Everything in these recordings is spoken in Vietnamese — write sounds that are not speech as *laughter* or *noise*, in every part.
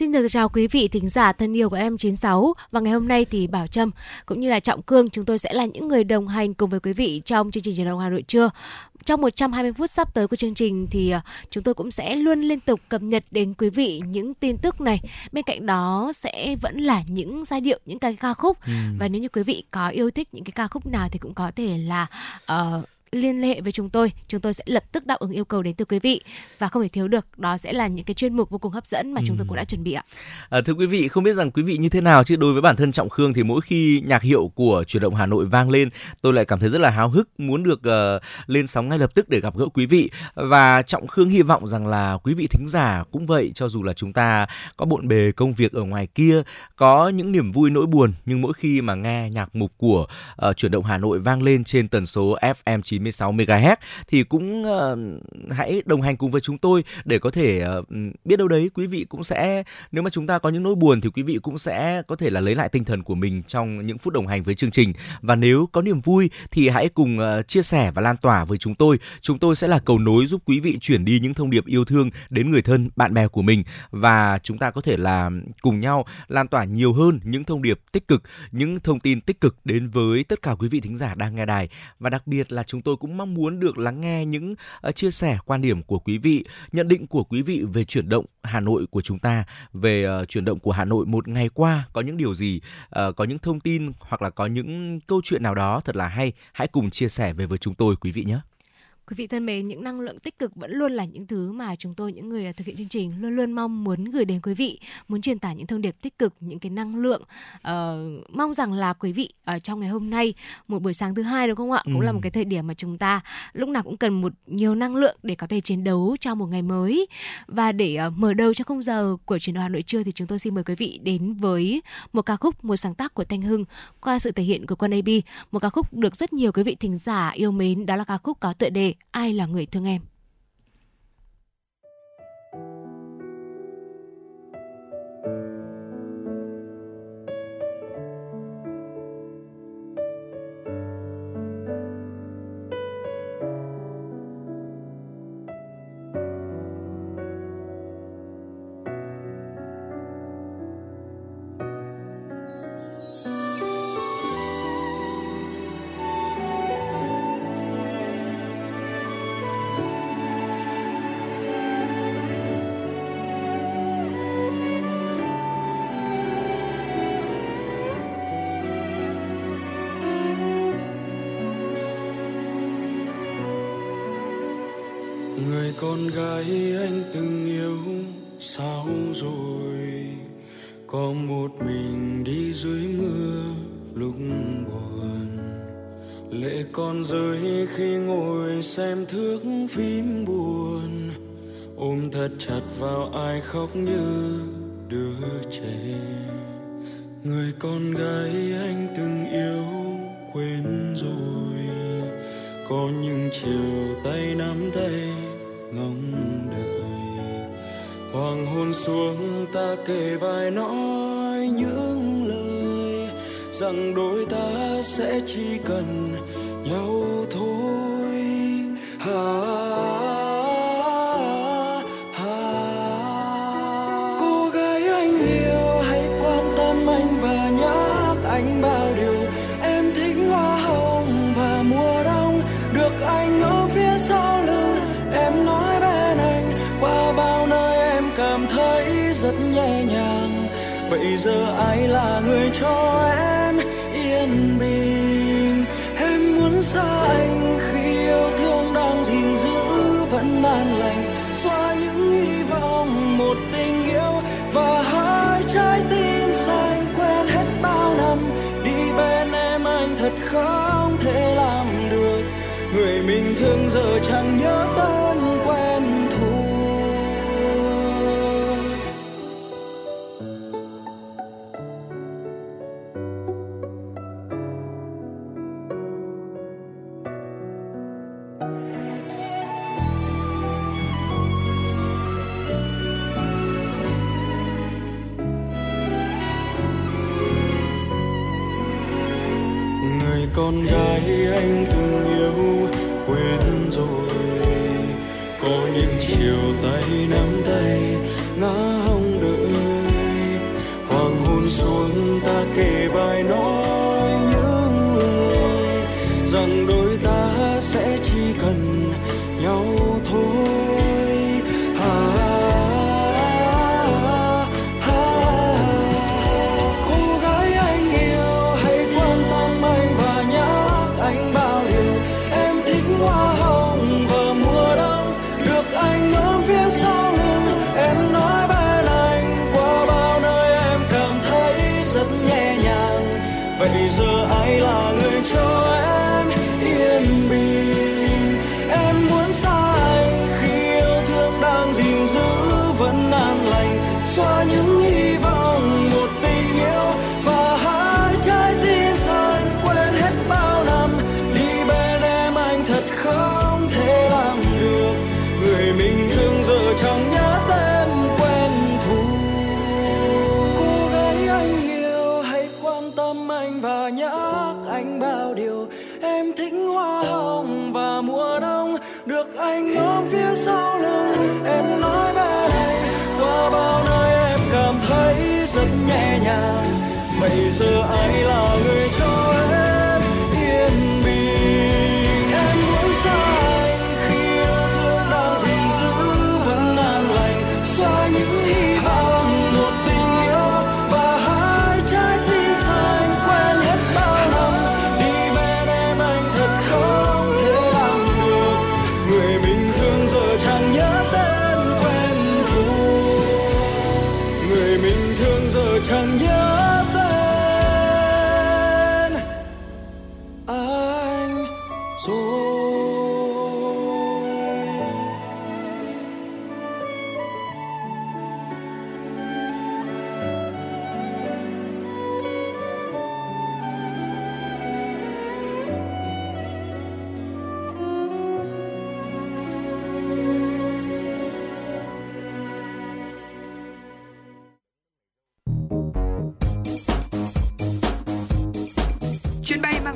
Xin được chào quý vị thính giả thân yêu của em 96 và ngày hôm nay thì Bảo Trâm cũng như là Trọng Cương chúng tôi sẽ là những người đồng hành cùng với quý vị trong chương trình truyền động Hà Nội trưa. Trong 120 phút sắp tới của chương trình thì ờ, chúng tôi cũng sẽ luôn liên tục cập nhật đến quý vị những tin tức này. Bên cạnh đó sẽ vẫn là những giai điệu, những cái ca khúc ừ. và nếu như quý vị có yêu thích những cái ca khúc nào thì cũng có thể là uh, liên hệ với chúng tôi chúng tôi sẽ lập tức đáp ứng yêu cầu đến từ quý vị. Và không thể thiếu được đó sẽ là những cái chuyên mục vô cùng hấp dẫn mà ừ. chúng tôi cũng đã chuẩn bị ạ. À, thưa quý vị không biết rằng quý vị như thế nào chứ? Đối với bản thân trọng khương thì mỗi khi nhạc hiệu của chuyển động hà nội vang lên tôi lại cảm thấy rất là háo hức muốn được uh, lên sóng ngay lập tức để gặp gỡ quý vị. Và trọng khương hy vọng rằng là quý vị thính giả cũng vậy cho dù là chúng ta có bộn bề công việc ở ngoài kia có những niềm vui nỗi buồn nhưng mỗi khi mà nghe nhạc mục của uh, chuyển động hà nội vang lên trên tần số fm 9 96 MHz thì cũng uh, hãy đồng hành cùng với chúng tôi để có thể uh, biết đâu đấy quý vị cũng sẽ nếu mà chúng ta có những nỗi buồn thì quý vị cũng sẽ có thể là lấy lại tinh thần của mình trong những phút đồng hành với chương trình. Và nếu có niềm vui thì hãy cùng uh, chia sẻ và lan tỏa với chúng tôi. Chúng tôi sẽ là cầu nối giúp quý vị chuyển đi những thông điệp yêu thương đến người thân, bạn bè của mình. Và chúng ta có thể là cùng nhau lan tỏa nhiều hơn những thông điệp tích cực, những thông tin tích cực đến với tất cả quý vị thính giả đang nghe đài. Và đặc biệt là chúng tôi tôi cũng mong muốn được lắng nghe những ờ, chia sẻ quan điểm của quý vị, nhận định của quý vị về chuyển động Hà Nội của chúng ta, về ờ, chuyển động của Hà Nội một ngày qua có những điều gì, ờ, có những thông tin hoặc là có những câu chuyện nào đó thật là hay, hãy cùng chia sẻ về với chúng tôi quý vị nhé. Quý vị thân mến, những năng lượng tích cực vẫn luôn là những thứ mà chúng tôi những người thực hiện chương trình luôn luôn mong muốn gửi đến quý vị, muốn truyền tải những thông điệp tích cực, những cái năng lượng. Uh, mong rằng là quý vị ở trong ngày hôm nay, một buổi sáng thứ hai đúng không ạ? Ừ. Cũng là một cái thời điểm mà chúng ta lúc nào cũng cần một nhiều năng lượng để có thể chiến đấu cho một ngày mới. Và để uh, mở đầu cho khung giờ của truyền đoàn Hà Nội trưa thì chúng tôi xin mời quý vị đến với một ca khúc, một sáng tác của Thanh Hưng qua sự thể hiện của Quân AB, một ca khúc được rất nhiều quý vị thính giả yêu mến, đó là ca khúc có tựa đề ai là người thương em? Hoàng hôn xuống, ta kề vai nói những lời rằng đôi ta sẽ chỉ cần nhau thôi. Hà giờ ai là người cho em yên bình? Em muốn xa anh khi yêu thương đang gìn giữ vẫn an lành. Xóa những hy vọng, một tình yêu và hai trái tim xanh quen hết bao năm. Đi bên em anh thật không thể làm được. Người mình thương giờ chẳng nhớ tên con gái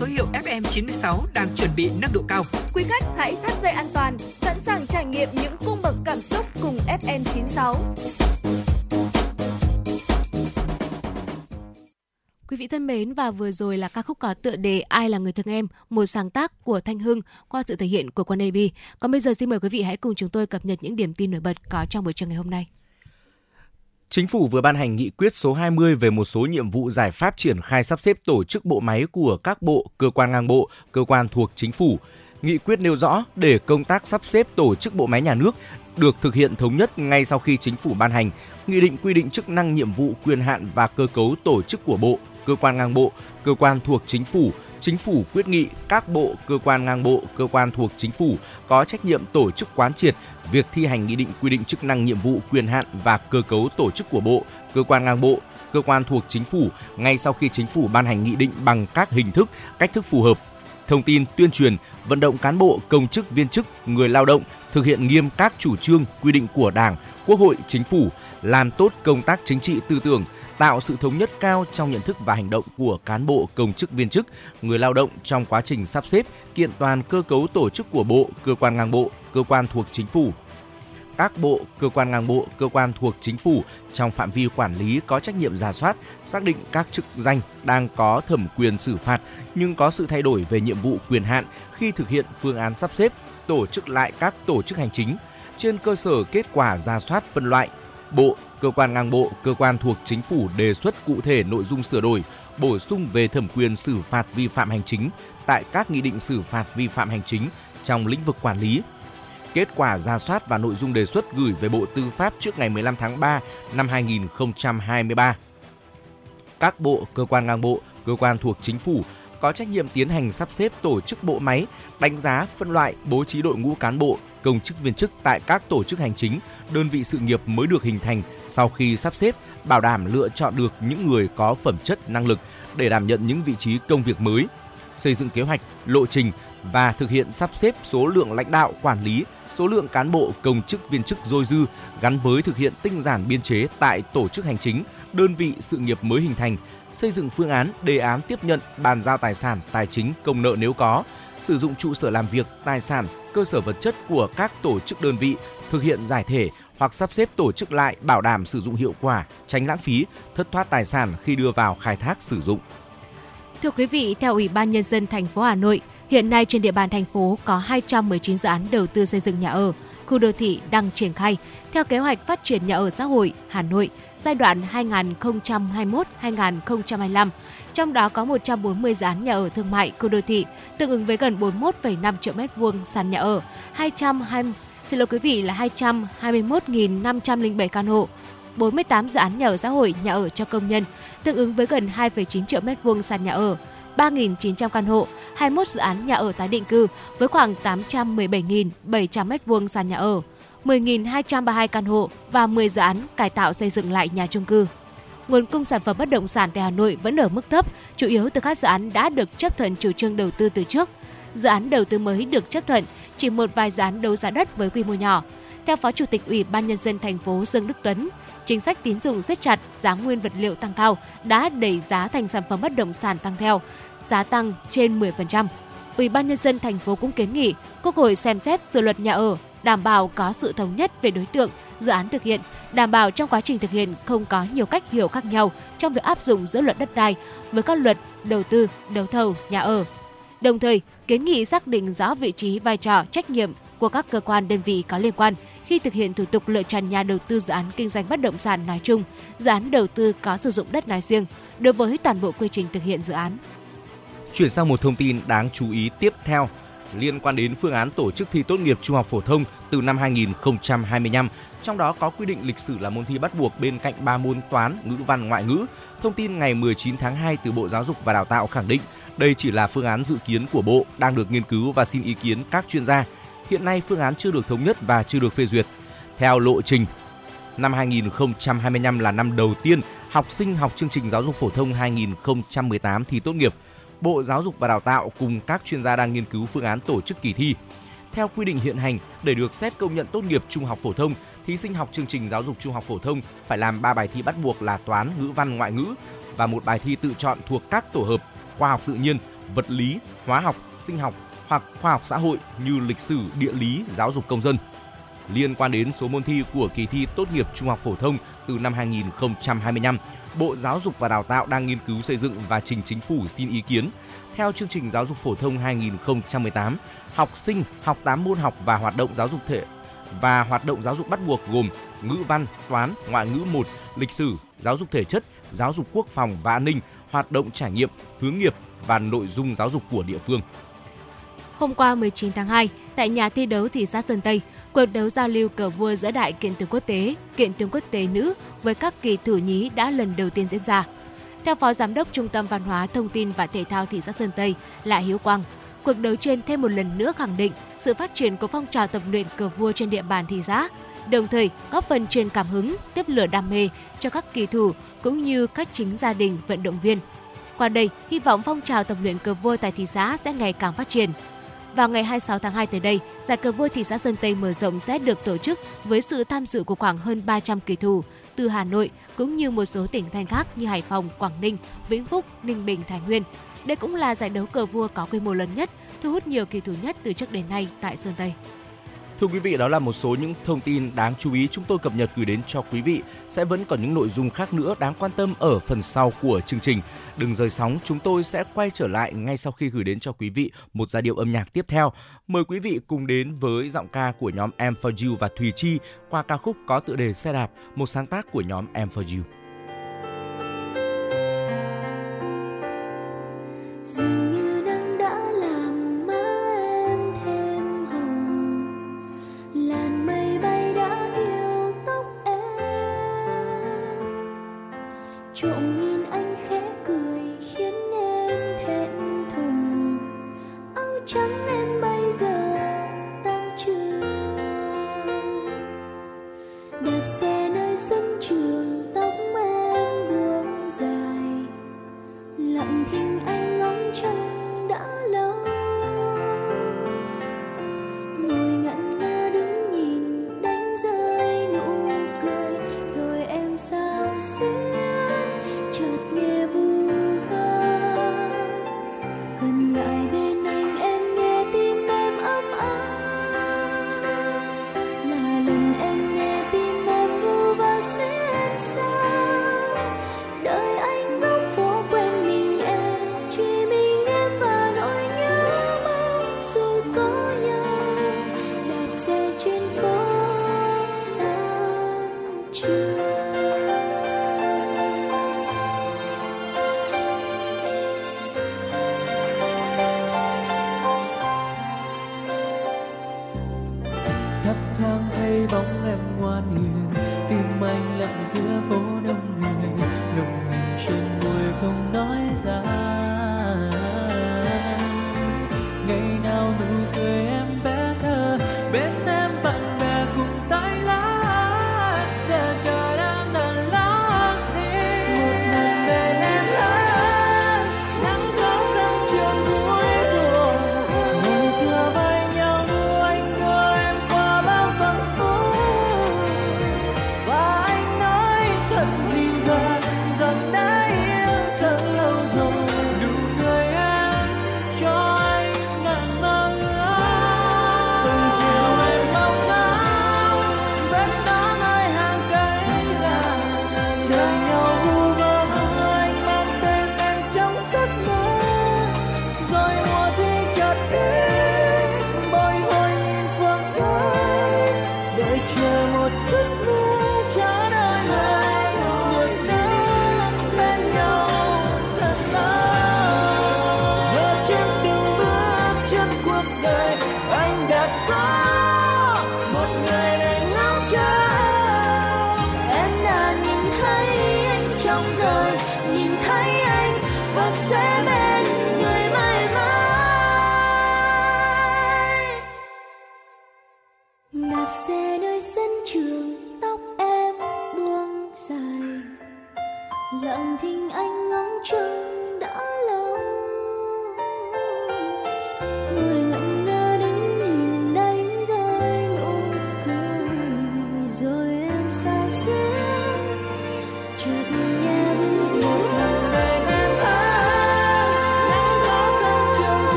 số hiệu FM96 đang chuẩn bị nâng độ cao. Quý khách hãy thắt dây an toàn, sẵn sàng trải nghiệm những cung bậc cảm xúc cùng FN96. Quý vị thân mến và vừa rồi là ca khúc có tựa đề Ai là người thương em, một sáng tác của Thanh Hưng qua sự thể hiện của Quân AB. Còn bây giờ xin mời quý vị hãy cùng chúng tôi cập nhật những điểm tin nổi bật có trong buổi trưa ngày hôm nay. Chính phủ vừa ban hành nghị quyết số 20 về một số nhiệm vụ giải pháp triển khai sắp xếp tổ chức bộ máy của các bộ, cơ quan ngang bộ, cơ quan thuộc chính phủ. Nghị quyết nêu rõ để công tác sắp xếp tổ chức bộ máy nhà nước được thực hiện thống nhất ngay sau khi chính phủ ban hành nghị định quy định chức năng nhiệm vụ quyền hạn và cơ cấu tổ chức của bộ, cơ quan ngang bộ, cơ quan thuộc chính phủ, chính phủ quyết nghị các bộ, cơ quan ngang bộ, cơ quan thuộc chính phủ có trách nhiệm tổ chức quán triệt việc thi hành nghị định quy định chức năng nhiệm vụ quyền hạn và cơ cấu tổ chức của bộ, cơ quan ngang bộ, cơ quan thuộc chính phủ ngay sau khi chính phủ ban hành nghị định bằng các hình thức, cách thức phù hợp. Thông tin, tuyên truyền, vận động cán bộ, công chức, viên chức, người lao động thực hiện nghiêm các chủ trương, quy định của Đảng, Quốc hội, Chính phủ, làm tốt công tác chính trị tư tưởng, tạo sự thống nhất cao trong nhận thức và hành động của cán bộ, công chức, viên chức, người lao động trong quá trình sắp xếp, kiện toàn cơ cấu tổ chức của bộ, cơ quan ngang bộ, cơ quan thuộc chính phủ. Các bộ, cơ quan ngang bộ, cơ quan thuộc chính phủ trong phạm vi quản lý có trách nhiệm giả soát, xác định các chức danh đang có thẩm quyền xử phạt nhưng có sự thay đổi về nhiệm vụ quyền hạn khi thực hiện phương án sắp xếp, tổ chức lại các tổ chức hành chính trên cơ sở kết quả giả soát phân loại Bộ, cơ quan ngang bộ, cơ quan thuộc chính phủ đề xuất cụ thể nội dung sửa đổi, bổ sung về thẩm quyền xử phạt vi phạm hành chính tại các nghị định xử phạt vi phạm hành chính trong lĩnh vực quản lý. Kết quả ra soát và nội dung đề xuất gửi về Bộ Tư pháp trước ngày 15 tháng 3 năm 2023. Các bộ, cơ quan ngang bộ, cơ quan thuộc chính phủ có trách nhiệm tiến hành sắp xếp tổ chức bộ máy, đánh giá, phân loại, bố trí đội ngũ cán bộ, công chức viên chức tại các tổ chức hành chính, đơn vị sự nghiệp mới được hình thành sau khi sắp xếp, bảo đảm lựa chọn được những người có phẩm chất năng lực để đảm nhận những vị trí công việc mới, xây dựng kế hoạch, lộ trình và thực hiện sắp xếp số lượng lãnh đạo quản lý, số lượng cán bộ công chức viên chức dôi dư gắn với thực hiện tinh giản biên chế tại tổ chức hành chính, đơn vị sự nghiệp mới hình thành, xây dựng phương án, đề án tiếp nhận, bàn giao tài sản, tài chính, công nợ nếu có, sử dụng trụ sở làm việc, tài sản, cơ sở vật chất của các tổ chức đơn vị, thực hiện giải thể hoặc sắp xếp tổ chức lại bảo đảm sử dụng hiệu quả, tránh lãng phí, thất thoát tài sản khi đưa vào khai thác sử dụng. Thưa quý vị, theo Ủy ban Nhân dân thành phố Hà Nội, hiện nay trên địa bàn thành phố có 219 dự án đầu tư xây dựng nhà ở, khu đô thị đang triển khai theo kế hoạch phát triển nhà ở xã hội Hà Nội giai đoạn 2021-2025. Trong đó có 140 dự án nhà ở thương mại, khu đô thị, tương ứng với gần 41,5 triệu m2 sàn nhà ở, 220 xin lỗi quý vị là 221.507 căn hộ, 48 dự án nhà ở xã hội, nhà ở cho công nhân, tương ứng với gần 2,9 triệu m2 sàn nhà ở, 3.900 căn hộ, 21 dự án nhà ở tái định cư với khoảng 817.700 m2 sàn nhà ở, 10.232 căn hộ và 10 dự án cải tạo xây dựng lại nhà chung cư. Nguồn cung sản phẩm bất động sản tại Hà Nội vẫn ở mức thấp, chủ yếu từ các dự án đã được chấp thuận chủ trương đầu tư từ trước. Dự án đầu tư mới được chấp thuận, chỉ một vài dự án đấu giá đất với quy mô nhỏ. Theo Phó Chủ tịch Ủy ban nhân dân thành phố Dương Đức Tuấn, chính sách tín dụng siết chặt, giá nguyên vật liệu tăng cao đã đẩy giá thành sản phẩm bất động sản tăng theo, giá tăng trên 10%. Ủy ban nhân dân thành phố cũng kiến nghị Quốc hội xem xét dự luật nhà ở đảm bảo có sự thống nhất về đối tượng, dự án thực hiện, đảm bảo trong quá trình thực hiện không có nhiều cách hiểu khác nhau trong việc áp dụng giữa luật đất đai với các luật đầu tư, đấu thầu, nhà ở. Đồng thời, kiến nghị xác định rõ vị trí, vai trò, trách nhiệm của các cơ quan đơn vị có liên quan khi thực hiện thủ tục lựa chọn nhà đầu tư dự án kinh doanh bất động sản nói chung, dự án đầu tư có sử dụng đất nói riêng đối với toàn bộ quy trình thực hiện dự án. Chuyển sang một thông tin đáng chú ý tiếp theo liên quan đến phương án tổ chức thi tốt nghiệp trung học phổ thông từ năm 2025, trong đó có quy định lịch sử là môn thi bắt buộc bên cạnh 3 môn toán, ngữ văn, ngoại ngữ. Thông tin ngày 19 tháng 2 từ Bộ Giáo dục và Đào tạo khẳng định đây chỉ là phương án dự kiến của Bộ đang được nghiên cứu và xin ý kiến các chuyên gia. Hiện nay phương án chưa được thống nhất và chưa được phê duyệt. Theo lộ trình, năm 2025 là năm đầu tiên học sinh học chương trình giáo dục phổ thông 2018 thi tốt nghiệp – Bộ Giáo dục và Đào tạo cùng các chuyên gia đang nghiên cứu phương án tổ chức kỳ thi. Theo quy định hiện hành, để được xét công nhận tốt nghiệp trung học phổ thông, thí sinh học chương trình giáo dục trung học phổ thông phải làm 3 bài thi bắt buộc là toán, ngữ văn, ngoại ngữ và một bài thi tự chọn thuộc các tổ hợp khoa học tự nhiên, vật lý, hóa học, sinh học hoặc khoa học xã hội như lịch sử, địa lý, giáo dục công dân. Liên quan đến số môn thi của kỳ thi tốt nghiệp trung học phổ thông từ năm 2025, Bộ Giáo dục và Đào tạo đang nghiên cứu xây dựng và trình chính phủ xin ý kiến. Theo chương trình giáo dục phổ thông 2018, học sinh học 8 môn học và hoạt động giáo dục thể và hoạt động giáo dục bắt buộc gồm ngữ văn, toán, ngoại ngữ 1, lịch sử, giáo dục thể chất, giáo dục quốc phòng và an ninh, hoạt động trải nghiệm, hướng nghiệp và nội dung giáo dục của địa phương. Hôm qua 19 tháng 2, tại nhà thi đấu thị xã Sơn Tây, cuộc đấu giao lưu cờ vua giữa đại kiện tướng quốc tế, kiện tướng quốc tế nữ với các kỳ thủ nhí đã lần đầu tiên diễn ra. Theo Phó Giám đốc Trung tâm Văn hóa, Thông tin và Thể thao thị xã Sơn Tây, là Hiếu Quang, cuộc đấu trên thêm một lần nữa khẳng định sự phát triển của phong trào tập luyện cờ vua trên địa bàn thị xã, đồng thời góp phần truyền cảm hứng, tiếp lửa đam mê cho các kỳ thủ cũng như các chính gia đình vận động viên. Qua đây, hy vọng phong trào tập luyện cờ vua tại thị xã sẽ ngày càng phát triển, vào ngày 26 tháng 2 tới đây, giải cờ vua thị xã Sơn Tây mở rộng sẽ được tổ chức với sự tham dự của khoảng hơn 300 kỳ thủ từ Hà Nội cũng như một số tỉnh thành khác như Hải Phòng, Quảng Ninh, Vĩnh Phúc, Ninh Bình, Thái Nguyên. Đây cũng là giải đấu cờ vua có quy mô lớn nhất, thu hút nhiều kỳ thủ nhất từ trước đến nay tại Sơn Tây. Thưa quý vị, đó là một số những thông tin đáng chú ý chúng tôi cập nhật gửi đến cho quý vị. Sẽ vẫn còn những nội dung khác nữa đáng quan tâm ở phần sau của chương trình. Đừng rời sóng, chúng tôi sẽ quay trở lại ngay sau khi gửi đến cho quý vị một giai điệu âm nhạc tiếp theo. Mời quý vị cùng đến với giọng ca của nhóm Em For You và Thùy Chi qua ca khúc có tựa đề Xe đạp, một sáng tác của nhóm Em For You. Trộm nhìn anh khẽ cười, khiến em thẹn thùng. Áo trắng em bây giờ tan trường đẹp xe nơi sân trường.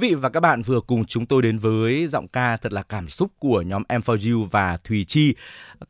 vị và các bạn vừa cùng chúng tôi đến với giọng ca thật là cảm xúc của nhóm M4U và Thùy Chi.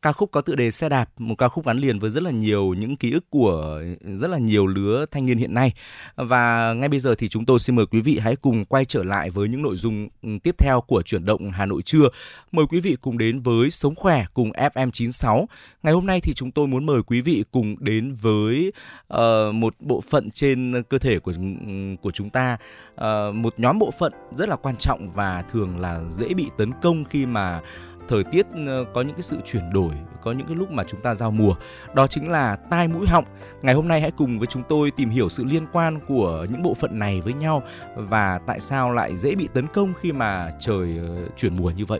Ca khúc có tựa đề Xe đạp, một ca khúc gắn liền với rất là nhiều những ký ức của rất là nhiều lứa thanh niên hiện nay. Và ngay bây giờ thì chúng tôi xin mời quý vị hãy cùng quay trở lại với những nội dung ừ, tiếp theo của chuyển động Hà Nội trưa. Mời quý vị cùng đến với Sống khỏe cùng FM96. Ngày hôm nay thì chúng tôi muốn mời quý vị cùng đến với uh, một bộ phận trên cơ thể của ừ, của chúng ta, uh, một nhóm bộ phận phận rất là quan trọng và thường là dễ bị tấn công khi mà thời tiết ờ, có những cái sự chuyển đổi, có những cái lúc mà chúng ta giao mùa. Đó chính là tai mũi họng. Ngày hôm nay hãy cùng với chúng tôi tìm hiểu sự liên quan của những bộ phận này với nhau và tại sao lại dễ bị tấn công khi mà trời ờ, chuyển mùa như vậy.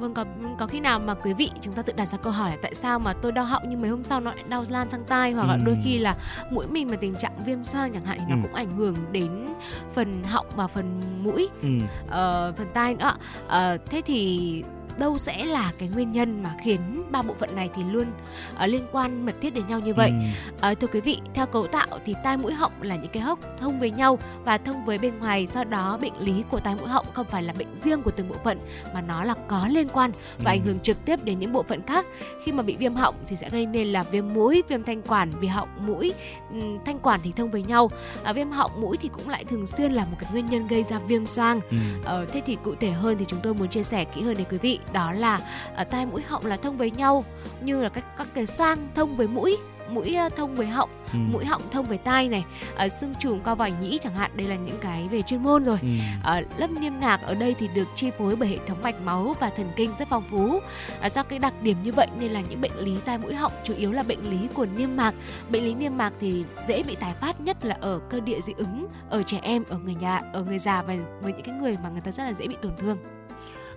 Vâng có có khi nào mà quý vị chúng ta tự đặt ra câu hỏi là tại sao mà tôi đau họng nhưng mấy hôm sau nó lại đau lan sang tai hoặc là Ừ. đôi khi là mũi mình mà tình trạng viêm xoang chẳng hạn thì nó Ừ. cũng ảnh hưởng đến phần họng và phần mũi Ừ. ờ, phần tai nữa Ờ, thế thì đâu sẽ là cái nguyên nhân mà khiến ba bộ phận này thì luôn uh, liên quan mật thiết đến nhau như vậy Ừ. uh, thưa quý vị theo cấu tạo thì tai mũi họng là những cái hốc thông với nhau và thông với bên ngoài do đó bệnh lý của tai mũi họng không phải là bệnh riêng của từng bộ phận mà nó là có liên quan và Ừ. ảnh hưởng trực tiếp đến những bộ phận khác khi mà bị viêm họng thì sẽ gây nên là viêm mũi viêm thanh quản vì họng mũi ừm, thanh quản thì thông với nhau à, viêm họng mũi thì cũng lại thường xuyên là một cái nguyên nhân gây ra viêm xoang Ừ. Ờ, thế thì cụ thể hơn thì chúng tôi muốn chia sẻ kỹ hơn đến quý vị đó là ở tai mũi họng là thông với nhau như là các các cái xoang thông với mũi mũi ờ, thông với họng Ừ. mũi họng thông với tai này ở xương chùm co vòi nhĩ chẳng hạn đây là những cái về chuyên môn rồi Ừ. ở lớp niêm mạc ở đây thì được chi phối bởi hệ thống mạch máu và thần kinh rất phong phú. À, do cái đặc điểm như vậy nên là những bệnh lý tai mũi họng chủ yếu là bệnh lý của niêm mạc. Bệnh lý niêm mạc thì dễ bị tái phát nhất là ở cơ địa dị ứng, ở trẻ em, ở người nhà, ở người già và với những cái người mà người ta rất là dễ bị tổn thương.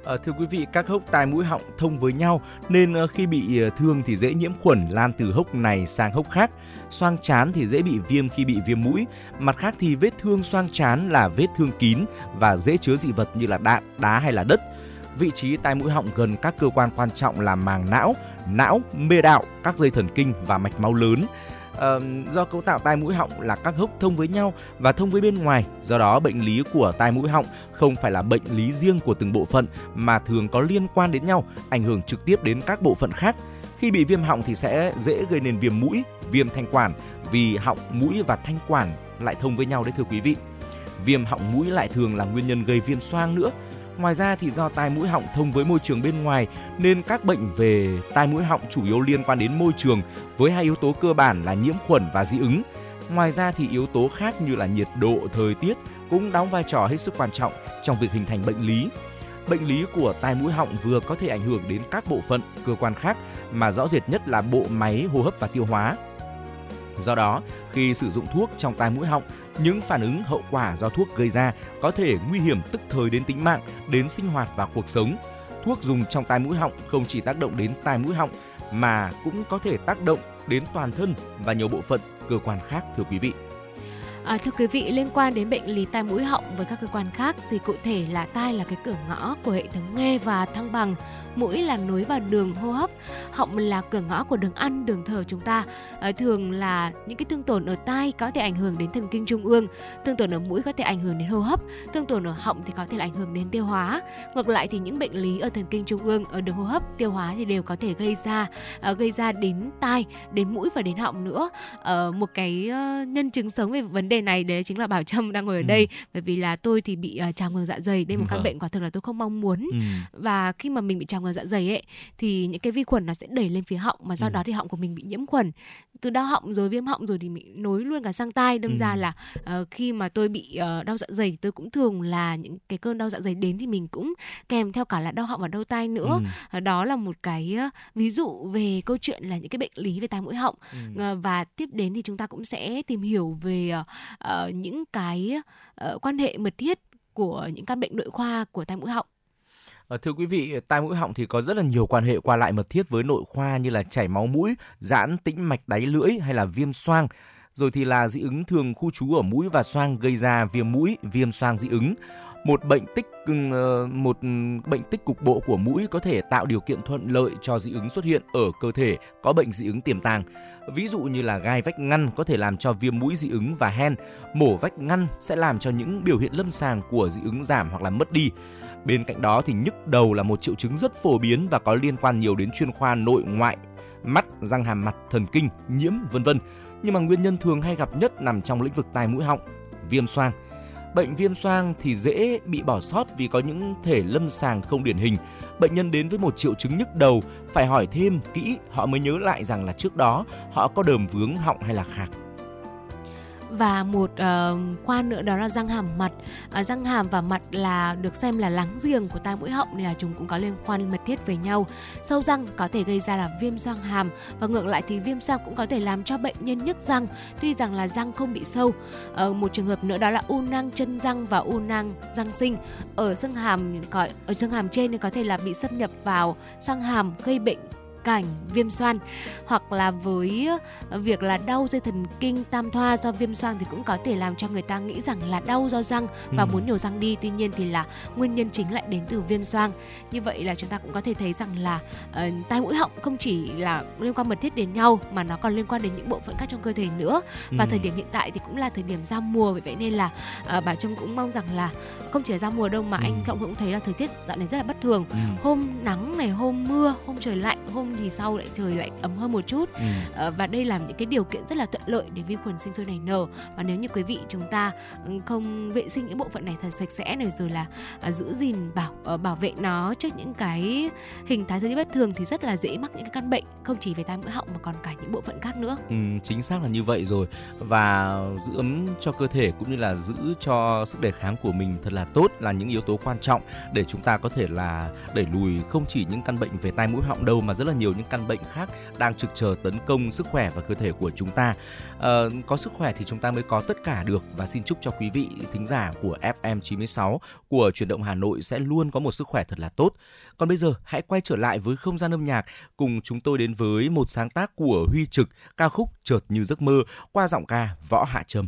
Ờ, thưa quý vị, các hốc tai mũi họng thông với nhau nên ờ, khi bị ờ, thương thì dễ nhiễm khuẩn lan từ hốc này sang hốc khác. Xoang chán thì dễ bị viêm khi bị viêm mũi. Mặt khác thì vết thương xoang chán là vết thương kín và dễ chứa dị vật như là đạn, đá hay là đất. Vị trí tai mũi họng gần các cơ quan quan trọng là màng não, não, mê đạo, các dây thần kinh và mạch máu lớn. Do cấu tạo tai mũi họng là các hốc thông với nhau và thông với bên ngoài, do đó bệnh lý của tai mũi họng không phải là bệnh lý riêng của từng bộ phận mà thường có liên quan đến nhau, ảnh hưởng trực tiếp đến các bộ phận khác. Khi bị viêm họng thì sẽ dễ gây nên viêm mũi, viêm thanh quản vì họng, mũi và thanh quản lại thông với nhau đấy thưa quý vị. Viêm họng mũi lại thường là nguyên nhân gây viêm xoang nữa. Ngoài ra thì do tai mũi họng thông với môi trường bên ngoài nên các bệnh về tai mũi họng chủ yếu liên quan đến môi trường với hai yếu tố cơ bản là nhiễm khuẩn và dị ứng. Ngoài ra thì yếu tố khác như là nhiệt độ, thời tiết cũng đóng vai trò hết sức quan trọng trong việc hình thành bệnh lý. Bệnh lý của tai mũi họng vừa có thể ảnh hưởng đến các bộ phận, cơ quan khác mà rõ rệt nhất là bộ máy hô hấp và tiêu hóa. Do đó, khi sử dụng thuốc trong tai mũi họng, những phản ứng hậu quả do thuốc gây ra có thể nguy hiểm tức thời đến tính mạng, đến sinh hoạt và cuộc sống. Thuốc dùng trong tai mũi họng không chỉ tác động đến tai mũi họng mà cũng có thể tác động đến toàn thân và nhiều bộ phận cơ quan khác thưa quý vị. À, thưa quý vị, liên quan đến bệnh lý tai mũi họng với các cơ quan khác thì cụ thể là tai là cái cửa ngõ của hệ thống nghe và thăng bằng, mũi là nối vào đường hô hấp, họng là cửa ngõ của đường ăn, đường thở chúng ta. À, thường là những cái thương tổn ở tai có thể ảnh hưởng đến thần kinh trung ương, thương tổn ở mũi có thể ảnh hưởng đến hô hấp, thương tổn ở họng thì có thể là ảnh hưởng đến tiêu hóa. Ngược lại thì những bệnh lý ở thần kinh trung ương, ở đường hô hấp, tiêu hóa thì đều có thể gây ra à, gây ra đến tai, đến mũi và đến họng nữa. Ờ, một cái ờ, nhân chứng sống về vấn đề này đấy chính là Bảo Trâm đang ngồi ở Ừ. đây bởi vì là tôi thì bị uh, trào ngược dạ dày đây là một *laughs* căn bệnh quả thực là tôi không mong muốn Ừ. và khi mà mình bị trào ngược dạ dày ấy thì những cái vi khuẩn nó sẽ đẩy lên phía họng mà do Ừ. đó thì họng của mình bị nhiễm khuẩn từ đau họng rồi viêm họng rồi thì mình nối luôn cả sang tai đâm Ừ. ra là ờ, khi mà tôi bị ờ, đau dạ dày thì tôi cũng thường là những cái cơn đau dạ dày đến thì mình cũng kèm theo cả là đau họng và đau tai nữa Ừ. Ờ, đó là một cái ờ, ví dụ về câu chuyện là những cái bệnh lý về tai mũi họng Ừ. Ờ, và tiếp đến thì chúng ta cũng sẽ tìm hiểu về ờ, những cái ờ, quan hệ mật thiết của những căn bệnh nội khoa của tai mũi họng. Ờ, thưa quý vị, tai mũi họng thì có rất là nhiều quan hệ qua lại mật thiết với nội khoa như là chảy máu mũi, giãn tĩnh mạch đáy lưỡi hay là viêm xoang. Rồi thì là dị ứng thường khu trú ở mũi và xoang gây ra viêm mũi, viêm xoang dị ứng. Một bệnh tích ừ, ờ, một bệnh tích cục bộ của mũi có thể tạo điều kiện thuận lợi cho dị ứng xuất hiện ở cơ thể có bệnh dị ứng tiềm tàng. Ví dụ như là gai vách ngăn có thể làm cho viêm mũi dị ứng và hen, mổ vách ngăn sẽ làm cho những biểu hiện lâm sàng của dị ứng giảm hoặc là mất đi. Bên cạnh đó thì nhức đầu là một triệu chứng rất phổ biến và có liên quan nhiều đến chuyên khoa nội ngoại, mắt, răng hàm mặt, thần kinh, nhiễm vân vân. Nhưng mà nguyên nhân thường hay gặp nhất nằm trong lĩnh vực tai mũi họng, viêm xoang. Bệnh viêm xoang thì dễ bị bỏ sót vì có những thể lâm sàng không điển hình. Bệnh nhân đến với một triệu chứng nhức đầu phải hỏi thêm kỹ họ mới nhớ lại rằng là trước đó họ có đờm vướng họng hay là khạc. Và một uh, khoa nữa đó là răng hàm mặt. uh, răng hàm và mặt là được xem là láng giềng của tai mũi họng nên là chúng cũng có liên quan mật thiết với nhau. Sâu răng có thể gây ra là viêm xoang hàm và ngược lại thì viêm xoang cũng có thể làm cho bệnh nhân nhức răng tuy rằng là răng không bị sâu. uh, một trường hợp nữa đó là u nang chân răng và u nang răng sinh ở xương hàm có ở xương hàm trên thì có thể là bị xâm nhập vào xoang hàm gây bệnh cảnh viêm xoang hoặc là với ờ, việc là đau dây thần kinh tam thoa do viêm xoang thì cũng có thể làm cho người ta nghĩ rằng là đau do răng và Ừ. muốn nhổ răng đi tuy nhiên thì là nguyên nhân chính lại đến từ viêm xoang như vậy là chúng ta cũng có thể thấy rằng là ờ, tai mũi họng không chỉ là liên quan mật thiết đến nhau mà nó còn liên quan đến những bộ phận khác trong cơ thể nữa và Ừ. thời điểm hiện tại thì cũng là thời điểm giao mùa vì vậy nên là ờ, bảo trâm cũng mong rằng là không chỉ là giao mùa đâu mà Ừ. anh cộng cũng thấy là thời tiết dạo này rất là bất thường Ừ. hôm nắng này hôm mưa hôm trời lạnh hôm thì sau lại trời lại ấm hơn một chút. Ừ. Ờ, và đây là những cái điều kiện rất là thuận lợi để vi khuẩn sinh sôi nảy nở. Và nếu như quý vị chúng ta ừ, không vệ sinh những bộ phận này thật sạch sẽ này rồi là à, giữ gìn bảo ờ, bảo vệ nó trước những cái hình thái thời tiết bất thường thì rất là dễ mắc những cái căn bệnh không chỉ về tai mũi họng mà còn cả những bộ phận khác nữa. Ừ, chính xác là như vậy rồi. Và giữ ấm cho cơ thể cũng như là giữ cho sức đề kháng của mình thật là tốt là những yếu tố quan trọng để chúng ta có thể là đẩy lùi không chỉ những căn bệnh về tai mũi họng đâu mà rất là nhiều nhiều những căn bệnh khác đang trực chờ tấn công sức khỏe và cơ thể của chúng ta. À, có sức khỏe thì chúng ta mới có tất cả được. Và xin chúc cho quý vị thính giả của FM 96 của chuyển động Hà Nội sẽ luôn có một sức khỏe thật là tốt. Còn bây giờ hãy quay trở lại với không gian âm nhạc. Cùng chúng tôi đến với một sáng tác của Huy Trực ca khúc Chợt như giấc mơ qua giọng ca Võ Hạ Trâm.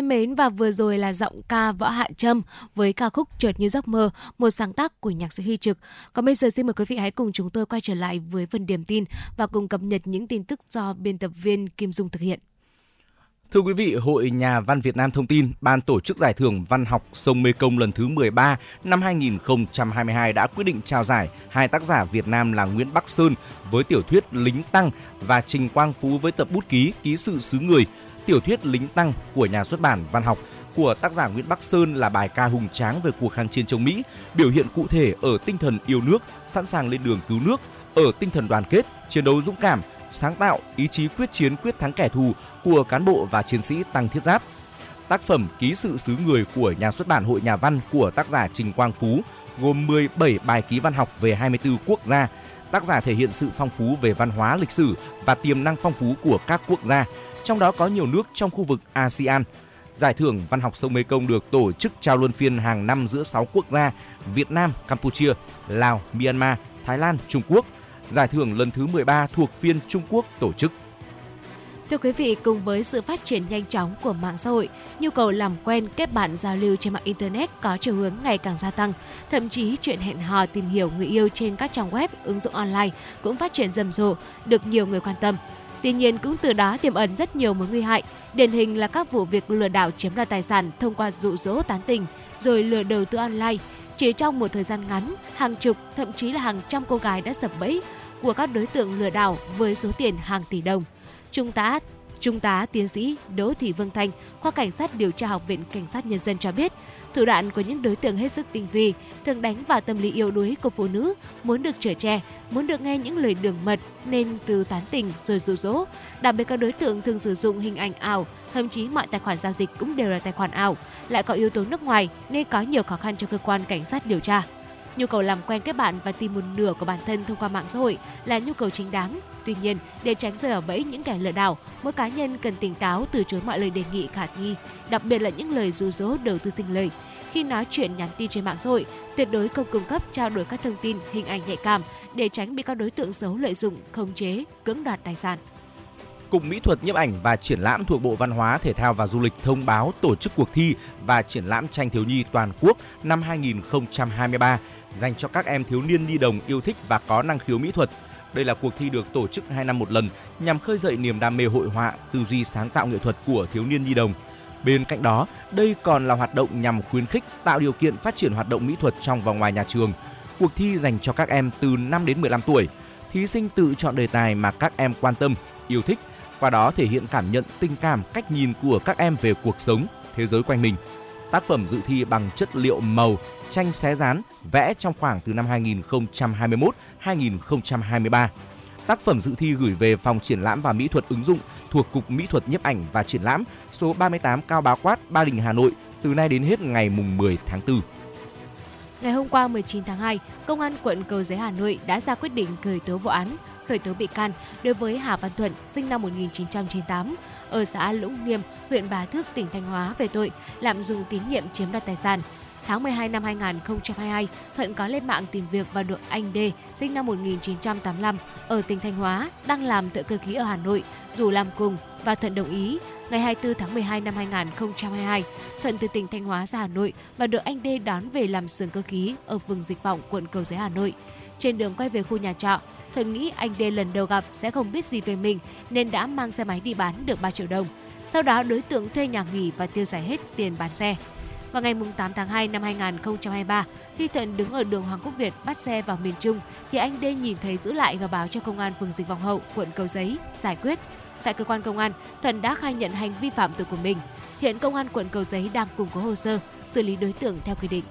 Thân mến và vừa rồi là giọng ca Võ Hạ Trâm với ca khúc Chợt như giấc mơ, một sáng tác của nhạc sĩ Huy Trực. Còn bây giờ xin mời quý vị hãy cùng chúng tôi quay trở lại với phần điểm tin và cùng cập nhật những tin tức do biên tập viên Kim Dung thực hiện. Thưa quý vị, Hội Nhà văn Việt Nam thông tin, ban tổ chức giải thưởng văn học sông Mê Công lần thứ 13 năm 2022 đã quyết định trao giải hai tác giả Việt Nam là Nguyễn Bắc Sơn với tiểu thuyết Lính Tăng và Trình Quang Phú với tập bút ký Ký sự xứ người tiểu thuyết Lính Tăng của nhà xuất bản Văn học của tác giả Nguyễn Bắc Sơn là bài ca hùng tráng về cuộc kháng chiến chống Mỹ, biểu hiện cụ thể ở tinh thần yêu nước, sẵn sàng lên đường cứu nước, ở tinh thần đoàn kết, chiến đấu dũng cảm, sáng tạo, ý chí quyết chiến quyết thắng kẻ thù của cán bộ và chiến sĩ Tăng Thiết Giáp. Tác phẩm Ký sự xứ người của nhà xuất bản Hội Nhà văn của tác giả Trình Quang Phú gồm 17 bài ký văn học về 24 quốc gia. Tác giả thể hiện sự phong phú về văn hóa lịch sử và tiềm năng phong phú của các quốc gia, trong đó có nhiều nước trong khu vực ASEAN. Giải thưởng Văn học sông Mekong được tổ chức trao luân phiên hàng năm giữa 6 quốc gia Việt Nam, Campuchia, Lào, Myanmar, Thái Lan, Trung Quốc. Giải thưởng lần thứ 13 thuộc phiên Trung Quốc tổ chức. Thưa quý vị, cùng với sự phát triển nhanh chóng của mạng xã hội, nhu cầu làm quen, kết bạn giao lưu trên mạng Internet có chiều hướng ngày càng gia tăng. Thậm chí chuyện hẹn hò tìm hiểu người yêu trên các trang web, ứng dụng online cũng phát triển rầm rộ, được nhiều người quan tâm. Tuy nhiên cũng từ đó tiềm ẩn rất nhiều mối nguy hại, điển hình là các vụ việc lừa đảo chiếm đoạt tài sản thông qua dụ dỗ tán tình, rồi lừa đầu tư online. Chỉ trong một thời gian ngắn, hàng chục, thậm chí là hàng trăm cô gái đã sập bẫy của các đối tượng lừa đảo với số tiền hàng tỷ đồng. Trung tá Trung tá tiến sĩ Đỗ Thị Vương Thanh, khoa cảnh sát điều tra học viện cảnh sát nhân dân cho biết, thủ đoạn của những đối tượng hết sức tinh vi, thường đánh vào tâm lý yếu đuối của phụ nữ, muốn được trở che, muốn được nghe những lời đường mật nên từ tán tình rồi dụ dỗ. Đặc biệt các đối tượng thường sử dụng hình ảnh ảo, thậm chí mọi tài khoản giao dịch cũng đều là tài khoản ảo, lại có yếu tố nước ngoài nên có nhiều khó khăn cho cơ quan cảnh sát điều tra. Nhu cầu làm quen kết bạn và tìm một nửa của bản thân thông qua mạng xã hội là nhu cầu chính đáng. Tuy nhiên, để tránh rơi vào bẫy những kẻ lừa đảo, mỗi cá nhân cần tỉnh táo từ chối mọi lời đề nghị khả nghi, đặc biệt là những lời rụ rỗ đầu tư sinh lời. Khi nói chuyện nhắn tin trên mạng xã hội, tuyệt đối không cung cấp trao đổi các thông tin, hình ảnh nhạy cảm để tránh bị các đối tượng xấu lợi dụng, khống chế, cưỡng đoạt tài sản. Cục Mỹ thuật nhiếp ảnh và triển lãm thuộc Bộ Văn hóa, Thể thao và Du lịch thông báo tổ chức cuộc thi và triển lãm tranh thiếu nhi toàn quốc năm 2023 dành cho các em thiếu niên nhi đồng yêu thích và có năng khiếu mỹ thuật. Đây là cuộc thi được tổ chức 2 năm một lần nhằm khơi dậy niềm đam mê hội họa, tư duy sáng tạo nghệ thuật của thiếu niên nhi đồng. Bên cạnh đó, đây còn là hoạt động nhằm khuyến khích tạo điều kiện phát triển hoạt động mỹ thuật trong và ngoài nhà trường. Cuộc thi dành cho các em từ 5 đến 15 tuổi. Thí sinh tự chọn đề tài mà các em quan tâm, yêu thích, qua đó thể hiện cảm nhận, tình cảm, cách nhìn của các em về cuộc sống, thế giới quanh mình. Tác phẩm dự thi bằng chất liệu màu, tranh xé dán, vẽ trong khoảng từ năm 2021-2023. Tác phẩm dự thi gửi về Phòng Triển lãm và Mỹ thuật ứng dụng thuộc Cục Mỹ thuật nhiếp ảnh và Triển lãm số 38 Cao Bá Quát, Ba Đình, Hà Nội từ nay đến hết ngày mùng 10 tháng 4. Ngày hôm qua 19 tháng 2, Công an quận Cầu Giấy Hà Nội đã ra quyết định khởi tố vụ án, khởi tố bị can đối với Hà Văn Thuận, sinh năm 1998, ở xã Lũng Niêm, huyện Bá Thước, tỉnh Thanh Hóa về tội lạm dụng tín nhiệm chiếm đoạt tài sản. Tháng 12 năm 2022, Thuận có lên mạng tìm việc và được anh D, sinh năm 1985, ở tỉnh Thanh Hóa, đang làm thợ cơ khí ở Hà Nội, dù làm cùng và Thuận đồng ý. Ngày 24 tháng 12 năm 2022, Thuận từ tỉnh Thanh Hóa ra Hà Nội và được anh D đón về làm xưởng cơ khí ở phường Dịch Vọng, quận Cầu Giấy, Hà Nội. Trên đường quay về khu nhà trọ, Thuận nghĩ anh D lần đầu gặp sẽ không biết gì về mình nên đã mang xe máy đi bán được 3 triệu đồng. Sau đó đối tượng thuê nhà nghỉ và tiêu xài hết tiền bán xe. Vào ngày 8 tháng 2 năm 2023, khi Thuận đứng ở đường Hoàng Quốc Việt bắt xe vào miền Trung, thì anh D nhìn thấy giữ lại và báo cho công an phường Dịch Vọng Hậu, quận Cầu Giấy giải quyết. Tại cơ quan công an, Thuận đã khai nhận hành vi phạm tội của mình. Hiện công an quận Cầu Giấy đang củng cố hồ sơ, xử lý đối tượng theo quy định.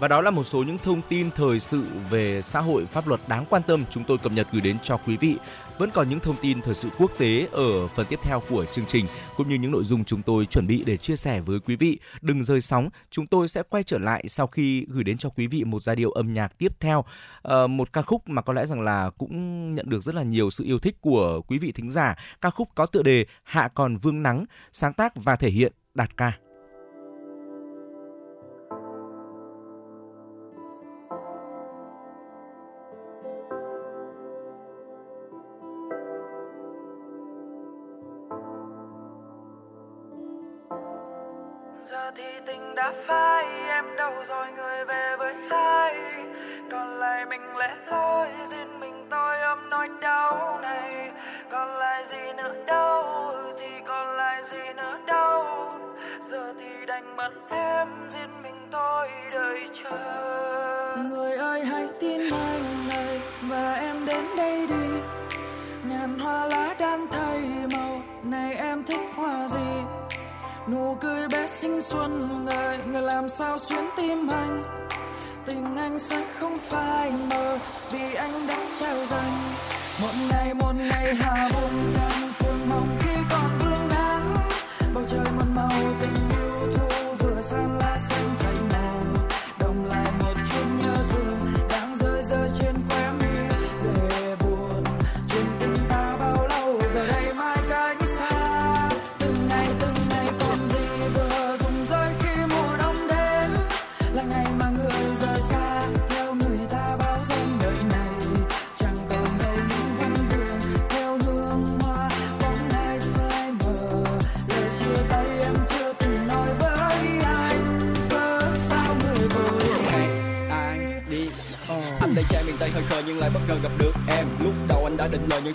Và đó là một số những thông tin thời sự về xã hội pháp luật đáng quan tâm chúng tôi cập nhật gửi đến cho quý vị. Vẫn còn những thông tin thời sự quốc tế ở phần tiếp theo của chương trình cũng như những nội dung chúng tôi chuẩn bị để chia sẻ với quý vị. Đừng rời sóng, chúng tôi sẽ quay trở lại sau khi gửi đến cho quý vị một giai điệu âm nhạc tiếp theo, à, một ca khúc mà có lẽ rằng là cũng nhận được rất là nhiều sự yêu thích của quý vị thính giả. Ca khúc có tựa đề Hạ còn vương nắng, sáng tác và thể hiện Đạt ca. đã phai, em đâu rồi người về với ai? Còn lại mình lẽ loi, riêng mình tôi ôm nỗi đau này. Còn lại gì nữa đâu, thì còn lại gì nữa đâu. Giờ thì đành mất em, riêng mình tôi đợi chờ. Người ơi, hãy tin anh này và em đến đây đi. Ngàn hoa lá đan thay màu, này em thích hoa gì? Nụ cười bé xinh xuân người người làm sao xuyến tim anh? Tình anh sẽ không phai mờ vì anh đã trao dành. Một ngày một ngày hà bông đăng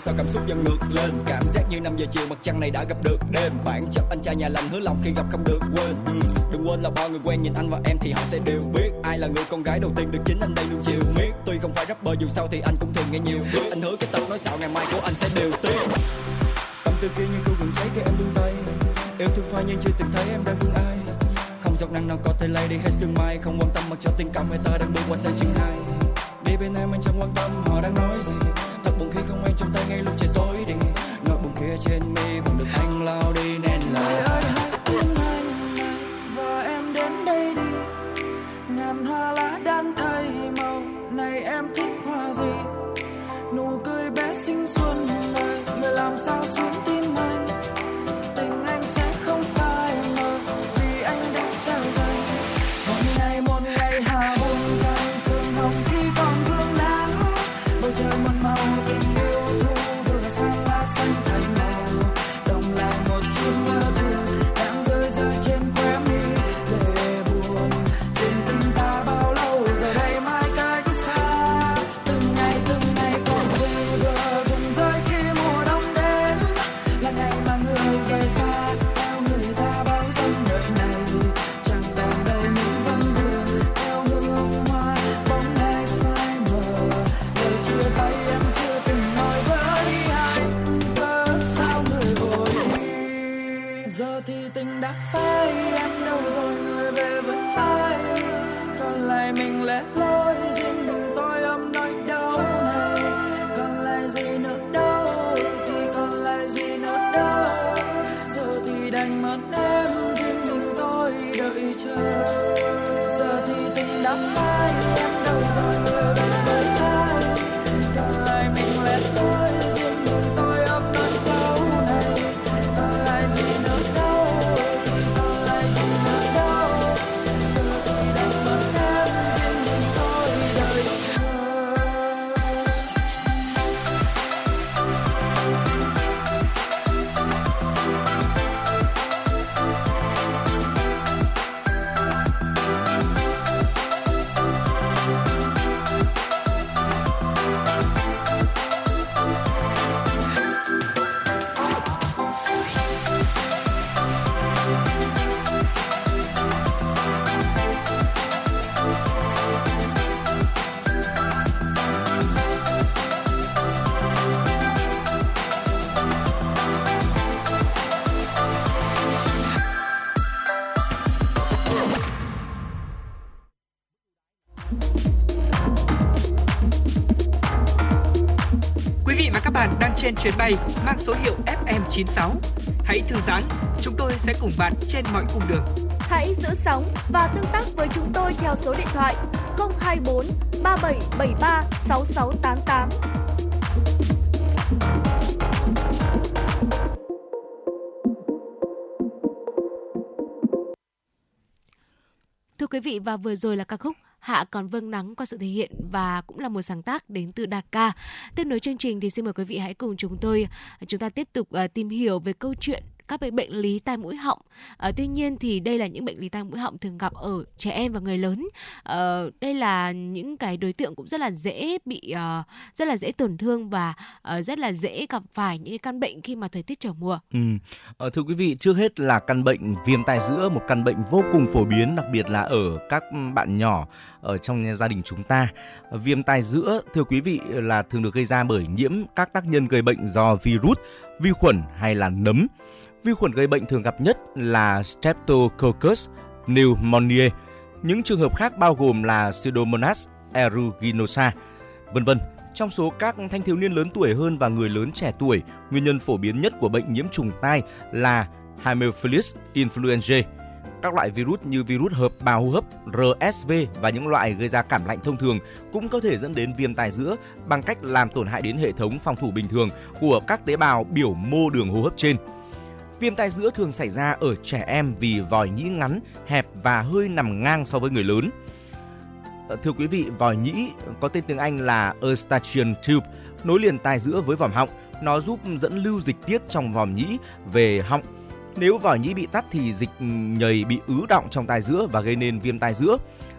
sao cảm xúc dần ngược lên? Cảm giác như 5 giờ chiều mặt trăng này đã gặp được đêm. Bạn chấp anh trai nhà lành hứa lòng khi gặp không được quên. Ừ, đừng quên là bao người quen nhìn anh và em thì họ sẽ đều biết. Ai là người con gái đầu tiên được chính anh đây luôn chiều miết. Tuy không phải rapper dù sao thì anh cũng thường nghe nhiều biết. Anh hứa cái tập nói xạo ngày mai của anh sẽ đều tiếc. Tâm tư kia như khu rừng cháy khi em buông tay. Yêu thương phai nhưng chưa từng thấy em đang thương ai. Không giọt nắng nào có thể lay đi hết sương mai. Không quan tâm mặc cho tình cảm người ta đang bước qua sang chương hai đi bên em anh chẳng quan tâm họ đang nói gì. Chuyến bay mang số hiệu FM96. Hãy thư giãn, chúng tôi sẽ cùng bạn trên mọi cung đường. Hãy giữ sóng và tương tác với chúng tôi theo số điện thoại 024 3773 6688. Thưa quý vị và vừa rồi là ca khúc Hạ còn vâng nắng qua sự thể hiện và cũng là một sáng tác đến từ Đạt Ca. Tiếp nối chương trình thì xin mời quý vị hãy cùng chúng tôi chúng ta tiếp tục uh, tìm hiểu về câu chuyện các bệnh bệnh lý tai mũi họng. À, tuy nhiên thì đây là những bệnh lý tai mũi họng thường gặp ở trẻ em và người lớn. À, đây là những cái đối tượng cũng rất là dễ bị à, rất là dễ tổn thương và à, rất là dễ gặp phải những cái căn bệnh khi mà thời tiết trở mùa. Ừ. À, thưa quý vị, trước hết là căn bệnh viêm tai giữa, một căn bệnh vô cùng phổ biến, đặc biệt là ở các ừ, bạn nhỏ ở trong gia đình chúng ta. Viêm tai giữa, thưa quý vị, là thường được gây ra bởi nhiễm các tác nhân gây bệnh do virus, vi khuẩn hay là nấm. Vi khuẩn gây bệnh thường gặp nhất là Streptococcus pneumoniae. Những trường hợp khác bao gồm là Pseudomonas aeruginosa, vân vân. Trong số các thanh thiếu niên lớn tuổi hơn và người lớn trẻ tuổi, nguyên nhân phổ biến nhất của bệnh nhiễm trùng tai là Haemophilus influenzae. Các loại virus như virus hợp bào hô hấp, RSV và những loại gây ra cảm lạnh thông thường cũng có thể dẫn đến viêm tai giữa bằng cách làm tổn hại đến hệ thống phòng thủ bình thường của các tế bào biểu mô đường hô hấp trên. Viêm tai giữa thường xảy ra ở trẻ em vì vòi nhĩ ngắn, hẹp và hơi nằm ngang so với người lớn. Ờ, thưa quý vị, vòi nhĩ có tên tiếng Anh là Eustachian tube, nối liền tai giữa với vòm họng. Nó giúp dẫn lưu dịch tiết trong vòm nhĩ về họng. Nếu vòi nhĩ bị tắt thì dịch nhầy bị ứ động trong tai giữa và gây nên viêm tai giữa.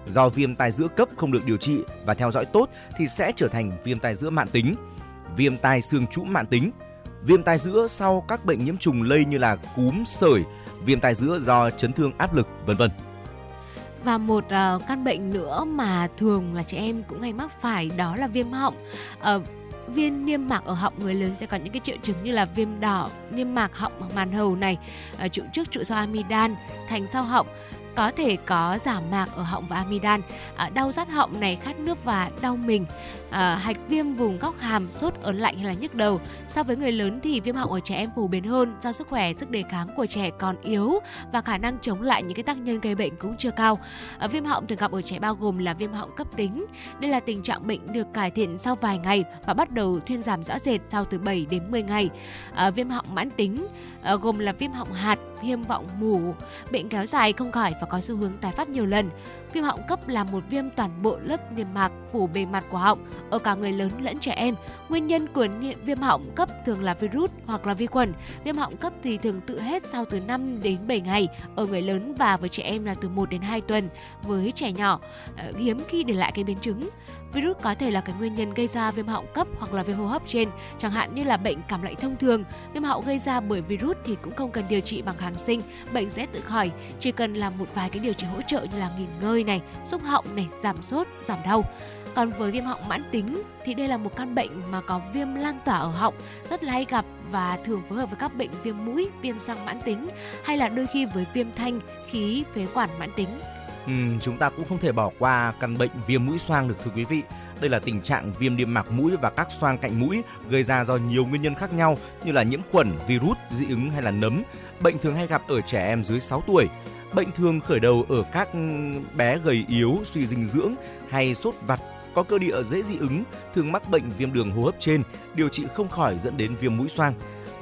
Do viêm tai giữa cấp không được điều trị và theo dõi tốt thì sẽ trở thành viêm tai giữa mãn tính. Viêm tai xương trũng mãn tính viêm tai giữa sau các bệnh nhiễm trùng lây như là cúm, sởi, viêm tai giữa do chấn thương áp lực, vân vân. Và một uh, căn bệnh nữa mà thường là trẻ em cũng hay mắc phải đó là viêm họng. Uh, viêm niêm mạc ở họng người lớn sẽ có những cái triệu chứng như là viêm đỏ, niêm mạc họng màn hầu này, ờ, trụ trước trụ sau amidan, thành sau họng có thể có giảm mạc ở họng và amidan, ờ, đau rát họng này, khát nước và đau mình, à, hạch viêm vùng góc hàm, sốt ớn lạnh hay là nhức đầu. So với người lớn thì viêm họng ở trẻ em phổ biến hơn do sức khỏe, sức đề kháng của trẻ còn yếu và khả năng chống lại những cái tác nhân gây bệnh cũng chưa cao. À, viêm họng thường gặp ở trẻ bao gồm là viêm họng cấp tính. Đây là tình trạng bệnh được cải thiện sau vài ngày và bắt đầu thuyên giảm rõ rệt sau từ 7 đến 10 ngày. À, viêm họng mãn tính à, gồm là viêm họng hạt, viêm vọng mủ, bệnh kéo dài không khỏi và có xu hướng tái phát nhiều lần. Viêm họng cấp là một viêm toàn bộ lớp niêm mạc phủ bề mặt của họng ở cả người lớn lẫn trẻ em. Nguyên nhân của viêm họng cấp thường là virus hoặc là vi khuẩn. Viêm họng cấp thì thường tự hết sau từ 5 đến 7 ngày, ở người lớn và với trẻ em là từ 1 đến 2 tuần. Với trẻ nhỏ ờ, hiếm khi để lại cái biến chứng virus có thể là cái nguyên nhân gây ra viêm họng cấp hoặc là viêm hô hấp trên, chẳng hạn như là bệnh cảm lạnh thông thường. Viêm họng gây ra bởi virus thì cũng không cần điều trị bằng kháng sinh, bệnh sẽ tự khỏi, chỉ cần làm một vài cái điều trị hỗ trợ như là nghỉ ngơi này, xúc họng này, giảm sốt, giảm đau. Còn với viêm họng mãn tính thì đây là một căn bệnh mà có viêm lan tỏa ở họng rất là hay gặp và thường phối hợp với các bệnh viêm mũi, viêm xoang mãn tính hay là đôi khi với viêm thanh, khí, phế quản mãn tính. Ừ, chúng ta cũng không thể bỏ qua căn bệnh viêm mũi xoang được thưa quý vị. Đây là tình trạng viêm niêm mạc mũi và các xoang cạnh mũi gây ra do nhiều nguyên nhân khác nhau như là nhiễm khuẩn, virus, dị ứng hay là nấm. Bệnh thường hay gặp ở trẻ em dưới 6 tuổi. Bệnh thường khởi đầu ở các bé gầy yếu, suy dinh dưỡng hay sốt vặt có cơ địa dễ dị ứng, thường mắc bệnh viêm đường hô hấp trên, điều trị không khỏi dẫn đến viêm mũi xoang.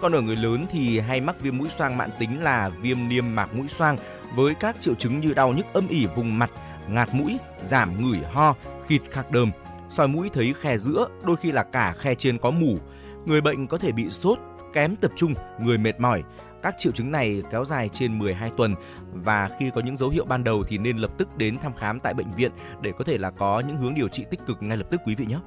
Còn ở người lớn thì hay mắc viêm mũi xoang mãn tính là viêm niêm mạc mũi xoang với các triệu chứng như đau nhức âm ỉ vùng mặt, ngạt mũi, giảm ngửi ho, khịt khạc đờm, soi mũi thấy khe giữa, đôi khi là cả khe trên có mủ. Người bệnh có thể bị sốt, kém tập trung, người mệt mỏi. Các triệu chứng này kéo dài trên 12 tuần và khi có những dấu hiệu ban đầu thì nên lập tức đến thăm khám tại bệnh viện để có thể là có những hướng điều trị tích cực ngay lập tức quý vị nhé.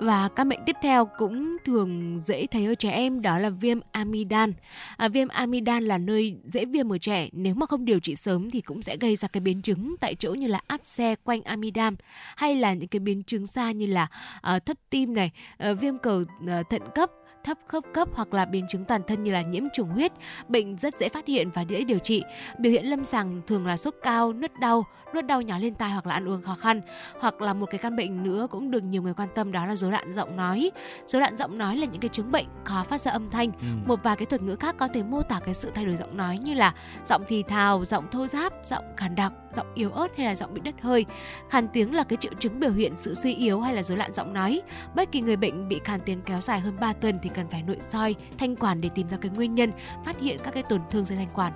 Và các bệnh tiếp theo cũng thường dễ thấy ở trẻ em đó là viêm amidan. À, viêm amidan là nơi dễ viêm ở trẻ. Nếu mà không điều trị sớm thì cũng sẽ gây ra cái biến chứng tại chỗ như là áp xe quanh amidan hay là những cái biến chứng xa như là ờ, à, thấp tim này, à, viêm cầu à, thận cấp thấp khớp cấp hoặc là biến chứng toàn thân như là nhiễm trùng huyết, bệnh rất dễ phát hiện và dễ điều trị. Biểu hiện lâm sàng thường là sốt cao, nứt đau, nuốt đau nhỏ lên tai hoặc là ăn uống khó khăn. Hoặc là một cái căn bệnh nữa cũng được nhiều người quan tâm đó là rối loạn giọng nói. Rối loạn giọng nói là những cái chứng bệnh khó phát ra âm thanh. Ừ. Một vài cái thuật ngữ khác có thể mô tả cái sự thay đổi giọng nói như là giọng thì thào, giọng thô ráp, giọng khàn đặc, giọng yếu ớt hay là giọng bị đứt hơi. Khàn tiếng là cái triệu chứng biểu hiện sự suy yếu hay là rối loạn giọng nói. Bất kỳ người bệnh bị khàn tiếng kéo dài hơn 3 tuần thì cần phải nội soi, thanh quản để tìm ra cái nguyên nhân, phát hiện các cái tổn thương dây thanh quản.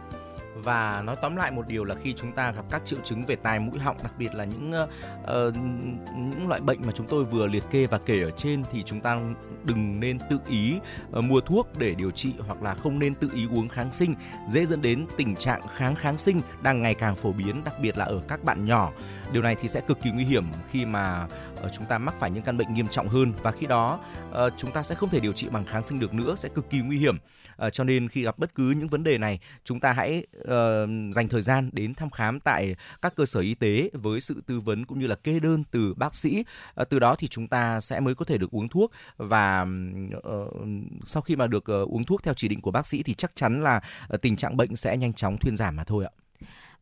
và nói tóm lại một điều là khi chúng ta gặp các triệu chứng về tai mũi họng đặc biệt là những uh, những loại bệnh mà chúng tôi vừa liệt kê và kể ở trên thì chúng ta đừng nên tự ý uh, mua thuốc để điều trị hoặc là không nên tự ý uống kháng sinh dễ dẫn đến tình trạng kháng kháng sinh đang ngày càng phổ biến đặc biệt là ở các bạn nhỏ điều này thì sẽ cực kỳ nguy hiểm khi mà Ờ, chúng ta mắc phải những căn bệnh nghiêm trọng hơn. Và khi đó ờ, chúng ta sẽ không thể điều trị bằng kháng sinh được nữa, sẽ cực kỳ nguy hiểm. Ờ, cho nên khi gặp bất cứ những vấn đề này, chúng ta hãy dành thời gian đến thăm khám tại các cơ sở y tế với sự tư vấn cũng như là kê đơn từ bác sĩ. Từ đó thì chúng ta sẽ mới có thể được uống thuốc. Và sau khi mà được uống thuốc theo chỉ định của bác sĩ thì chắc chắn là tình trạng bệnh sẽ nhanh chóng thuyên giảm mà thôi ạ.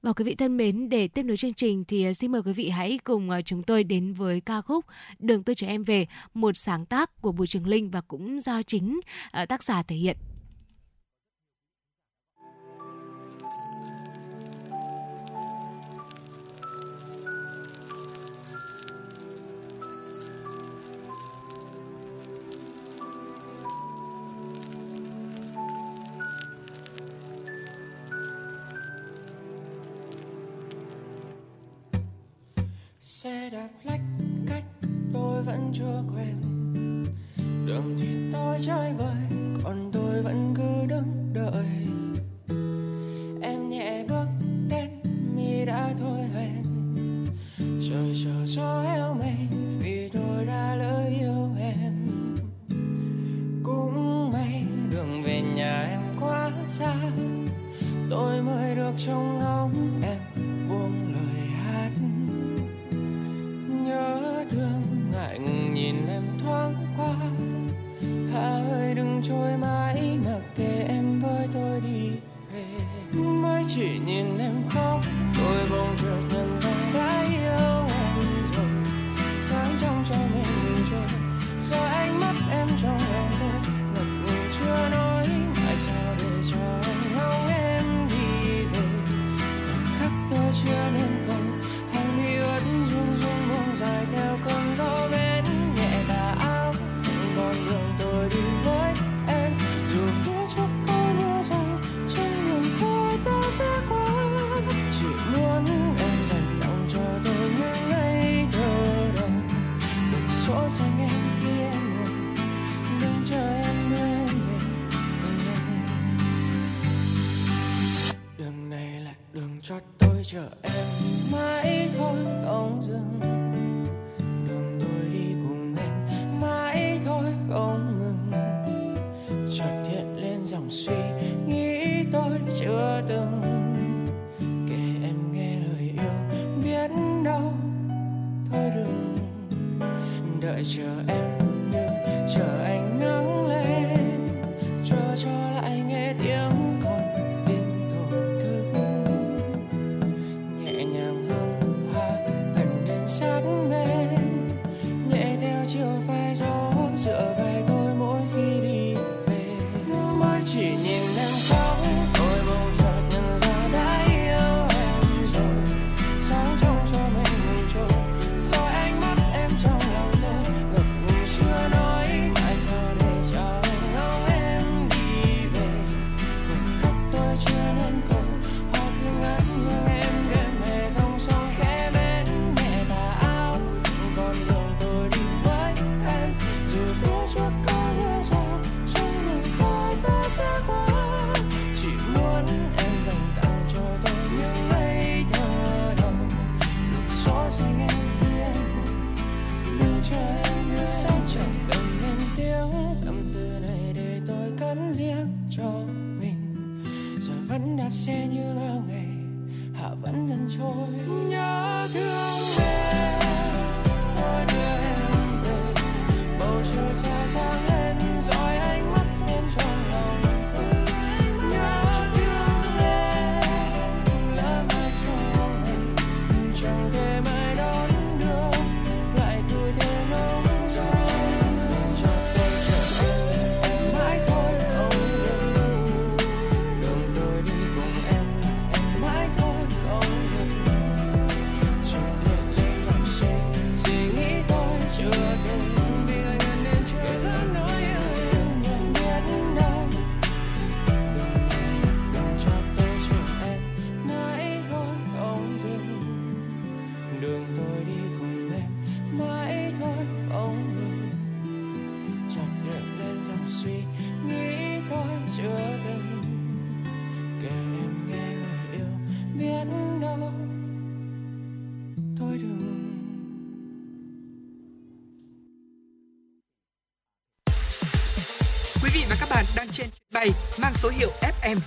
Và quý vị thân mến, để tiếp nối chương trình thì à, xin mời quý vị hãy cùng à, chúng tôi đến với ca khúc Đường tôi chở em về, một sáng tác của Bùi Trường Linh và cũng do chính à, tác giả thể hiện. Xe đạp lách cách tôi vẫn chưa quen. Đường thì tôi chơi vơi còn tôi vẫn cứ đứng đợi. Em nhẹ bước đến, mi đã thôi hẹn. Trời chờ gió heo mây vì tôi đã lỡ yêu em. Cũng may đường về nhà em quá xa, tôi mới được trông ngóng em buông lời nhớ thương, ngại nhìn em thoáng qua. Hà ơi đừng trôi mãi mặc kệ em với tôi đi về. Mới chỉ nhìn em khóc, tôi bỗng chợt nhận ra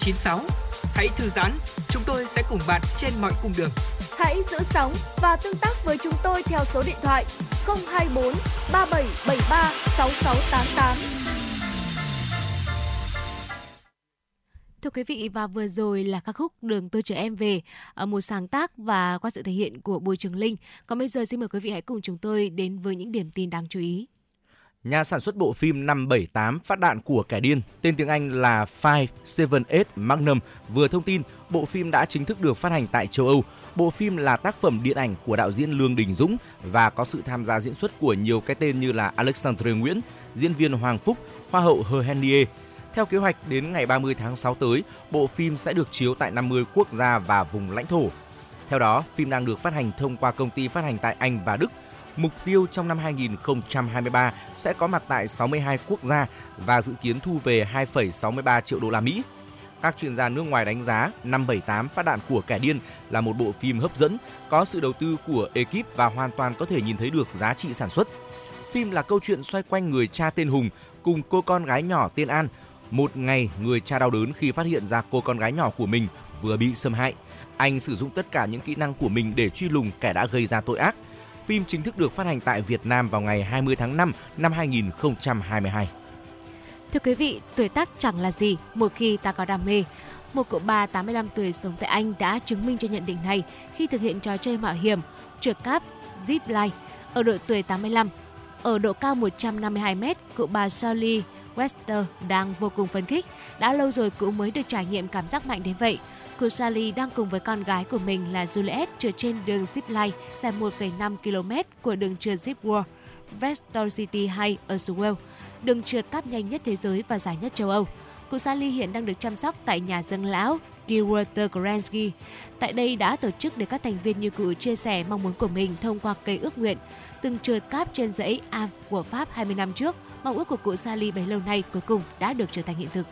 FM96. Hãy thư giãn, chúng tôi sẽ cùng bạn trên mọi cung đường. Hãy giữ sóng và tương tác với chúng tôi theo số điện thoại 024 3773 6688. Thưa quý vị và vừa rồi là ca khúc Đường tôi chở em về, ở một sáng tác và qua sự thể hiện của Bùi Trường Linh. Còn bây giờ xin mời quý vị hãy cùng chúng tôi đến với những điểm tin đáng chú ý. Nhà sản xuất bộ phim 578 Phát đạn của kẻ điên, tên tiếng Anh là 578 Magnum, vừa thông tin bộ phim đã chính thức được phát hành tại châu Âu. Bộ phim là tác phẩm điện ảnh của đạo diễn Lương Đình Dũng và có sự tham gia diễn xuất của nhiều cái tên như là Alexandre Nguyễn, diễn viên Hoàng Phúc, Hoa hậu Hờ Henie. Theo kế hoạch, đến ngày 30 tháng 6 tới, bộ phim sẽ được chiếu tại 50 quốc gia và vùng lãnh thổ. Theo đó, phim đang được phát hành thông qua công ty phát hành tại Anh và Đức. Mục tiêu trong năm 2023 sẽ có mặt tại 62 quốc gia và dự kiến thu về 2,63 triệu đô la Mỹ. Các chuyên gia nước ngoài đánh giá 578 Phát đạn của kẻ điên là một bộ phim hấp dẫn, có sự đầu tư của ekip và hoàn toàn có thể nhìn thấy được giá trị sản xuất. Phim là câu chuyện xoay quanh người cha tên Hùng cùng cô con gái nhỏ tên An. Một ngày, người cha đau đớn khi phát hiện ra cô con gái nhỏ của mình vừa bị xâm hại. Anh sử dụng tất cả những kỹ năng của mình để truy lùng kẻ đã gây ra tội ác. Phim chính thức được phát hành tại Việt Nam vào ngày 20 tháng 5 năm 2022. Thưa quý vị, tuổi tác chẳng là gì một khi ta có đam mê. Một cụ bà 85 tuổi sống tại Anh đã chứng minh cho nhận định này khi thực hiện trò chơi mạo hiểm trượt cáp zip line ở độ tuổi 85. Ở độ cao 152 mét, cụ bà Sally Wester đang vô cùng phấn khích. Đã lâu rồi cụ mới được trải nghiệm cảm giác mạnh đến vậy. Cô Sally đang cùng với con gái của mình là Juliet trượt trên đường zip line dài 1,5 km của đường trượt Zip World, Bristol City hay ở Swell, đường trượt cáp nhanh nhất thế giới và dài nhất châu Âu. Cụ Sally hiện đang được chăm sóc tại nhà dân lão Dewater Gransky. Tại đây đã tổ chức để các thành viên như cụ chia sẻ mong muốn của mình thông qua cây ước nguyện. Từng trượt cáp trên dãy A của Pháp 20 năm trước, mong ước của cụ Sally bấy lâu nay cuối cùng đã được trở thành hiện thực.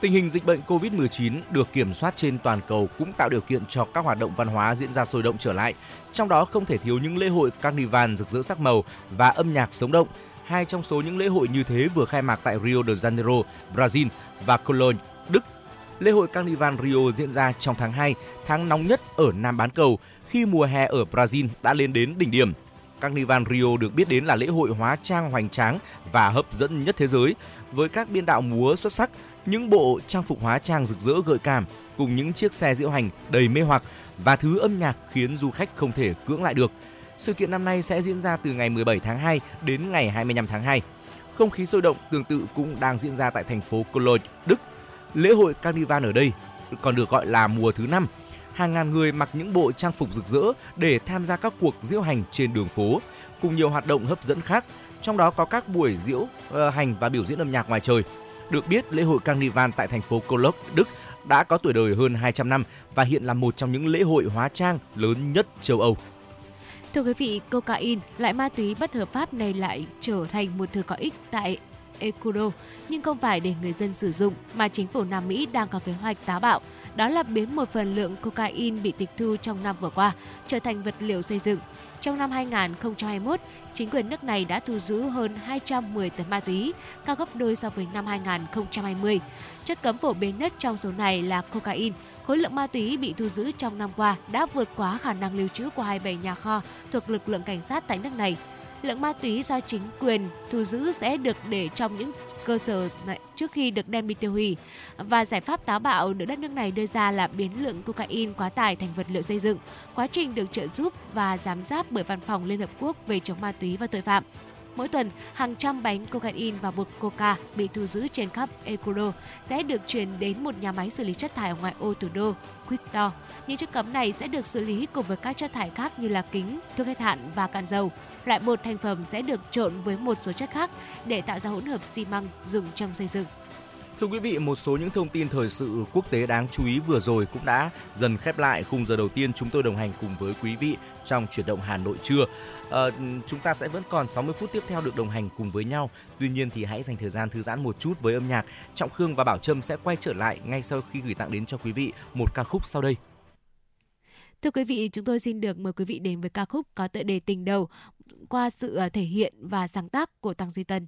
Tình hình dịch bệnh COVID-19 được kiểm soát trên toàn cầu cũng tạo điều kiện cho các hoạt động văn hóa diễn ra sôi động trở lại. Trong đó không thể thiếu những lễ hội carnival rực rỡ sắc màu và âm nhạc sống động. Hai trong số những lễ hội như thế vừa khai mạc tại Rio de Janeiro, Brazil và Cologne, Đức. Lễ hội Carnival Rio diễn ra trong tháng 2, tháng nóng nhất ở Nam bán cầu, khi mùa hè ở Brazil đã lên đến đỉnh điểm. Carnival Rio được biết đến là lễ hội hóa trang hoành tráng và hấp dẫn nhất thế giới, với các biên đạo múa xuất sắc, những bộ trang phục hóa trang rực rỡ gợi cảm cùng những chiếc xe diễu hành đầy mê hoặc và thứ âm nhạc khiến du khách không thể cưỡng lại được. Sự kiện năm nay sẽ diễn ra từ ngày 17 tháng 2 đến ngày 25 tháng 2. Không khí sôi động tương tự cũng đang diễn ra tại thành phố Cologne, Đức. Lễ hội Carnival ở đây còn được gọi là mùa thứ năm. Hàng ngàn người mặc những bộ trang phục rực rỡ để tham gia các cuộc diễu hành trên đường phố, cùng nhiều hoạt động hấp dẫn khác, trong đó có các buổi diễu uh, hành và biểu diễn âm nhạc ngoài trời. Được biết, lễ hội Carnival tại thành phố Cologne, Đức đã có tuổi đời hơn 200 năm và hiện là một trong những lễ hội hóa trang lớn nhất châu Âu. Thưa quý vị, cocaine, loại ma túy bất hợp pháp này lại trở thành một thứ có ích tại Ecuador, nhưng không phải để người dân sử dụng mà chính phủ Nam Mỹ đang có kế hoạch táo bạo, đó là biến một phần lượng cocaine bị tịch thu trong năm vừa qua trở thành vật liệu xây dựng. Trong năm 2021, chính quyền nước này đã thu giữ hơn 210 tấn ma túy, cao gấp đôi so với năm 2020. Chất cấm phổ biến nhất trong số này là cocaine. Khối lượng ma túy bị thu giữ trong năm qua đã vượt quá khả năng lưu trữ của 27 nhà kho thuộc lực lượng cảnh sát tại nước này. Lượng ma túy do chính quyền thu giữ sẽ được để trong những cơ sở này trước khi được đem đi tiêu hủy. Và giải pháp táo bạo được đất nước này đưa ra là biến lượng cocaine quá tải thành vật liệu xây dựng. Quá trình được trợ giúp và giám sát bởi Văn phòng Liên Hợp Quốc về chống ma túy và tội phạm. Mỗi tuần, hàng trăm bánh cocaine và bột coca bị thu giữ trên khắp Ecuador sẽ được chuyển đến một nhà máy xử lý chất thải ở ngoại ô thủ đô Quito. Những chất cấm này sẽ được xử lý cùng với các chất thải khác như là kính, thuốc hết hạn và cạn dầu. Loại bột thành phẩm sẽ được trộn với một số chất khác để tạo ra hỗn hợp xi măng dùng trong xây dựng. Thưa quý vị, một số những thông tin thời sự quốc tế đáng chú ý vừa rồi cũng đã dần khép lại khung giờ đầu tiên chúng tôi đồng hành cùng với quý vị trong chuyển động Hà Nội trưa. À, chúng ta sẽ vẫn còn 60 phút tiếp theo được đồng hành cùng với nhau. Tuy nhiên thì hãy dành thời gian thư giãn một chút với âm nhạc. Trọng Khương và Bảo Trâm sẽ quay trở lại ngay sau khi gửi tặng đến cho quý vị một ca khúc sau đây. Thưa quý vị, chúng tôi xin được mời quý vị đến với ca khúc có tựa đề Tình đầu qua sự ờ, thể hiện và sáng tác của Tăng Duy Tân.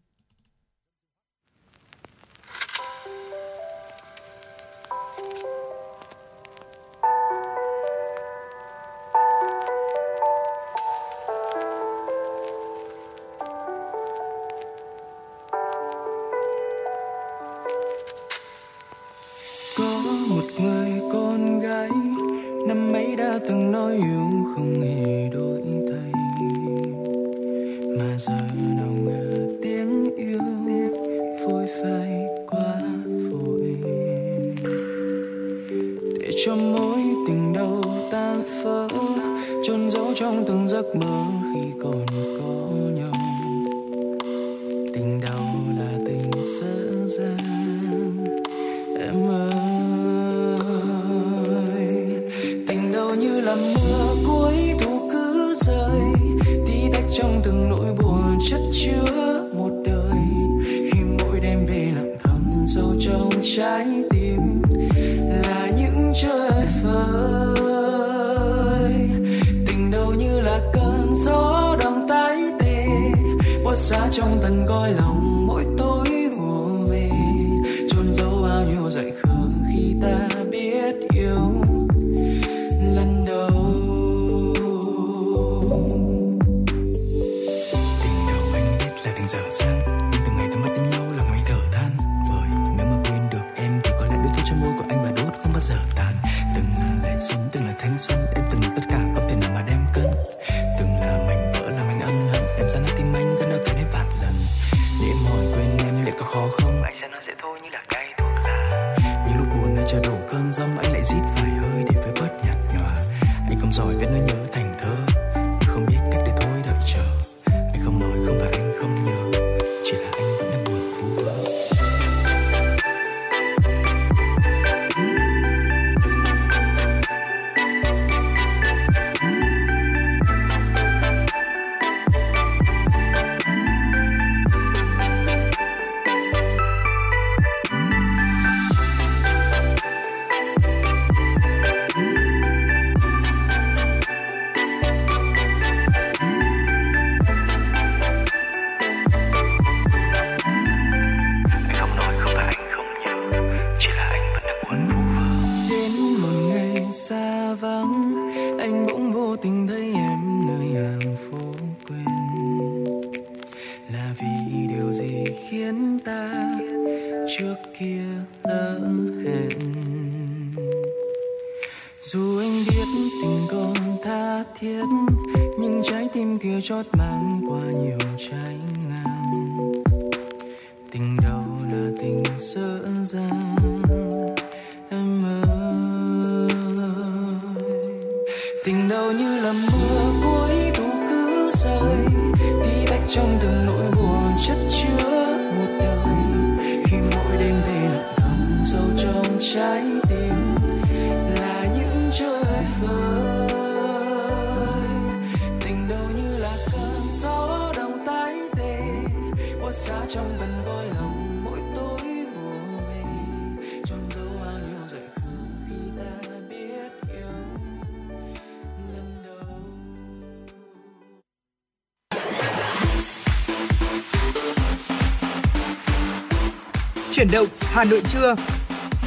Hà Nội trưa.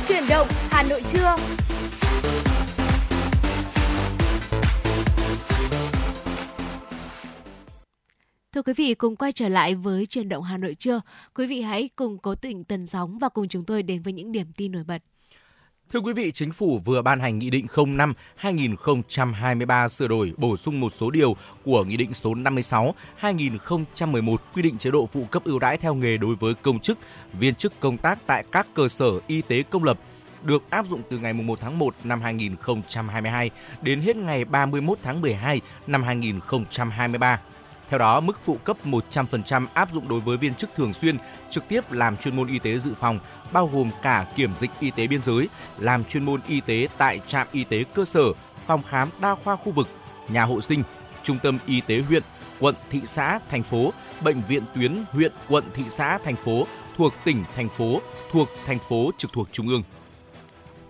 Chuyển động Hà Nội trưa. Thưa quý vị, cùng quay trở lại với truyền động Hà Nội trưa. Quý vị hãy cùng cố tình tần sóng và cùng chúng tôi đến với những điểm tin nổi bật. Thưa quý vị, Chính phủ vừa ban hành Nghị định 05-2023 sửa đổi bổ sung một số điều của Nghị định số 56-2011 quy định chế độ phụ cấp ưu đãi theo nghề đối với công chức, viên chức công tác tại các cơ sở y tế công lập được áp dụng từ ngày 1 tháng 1 năm 2022 đến hết ngày 31 tháng 12 năm 2023. Theo đó, mức phụ cấp 100% áp dụng đối với viên chức thường xuyên trực tiếp làm chuyên môn y tế dự phòng, bao gồm cả kiểm dịch y tế biên giới, làm chuyên môn y tế tại trạm y tế cơ sở, phòng khám đa khoa khu vực, nhà hộ sinh, trung tâm y tế huyện, quận, thị xã, thành phố, bệnh viện tuyến huyện, quận, thị xã, thành phố thuộc tỉnh, thành phố, thuộc thành phố trực thuộc trung ương.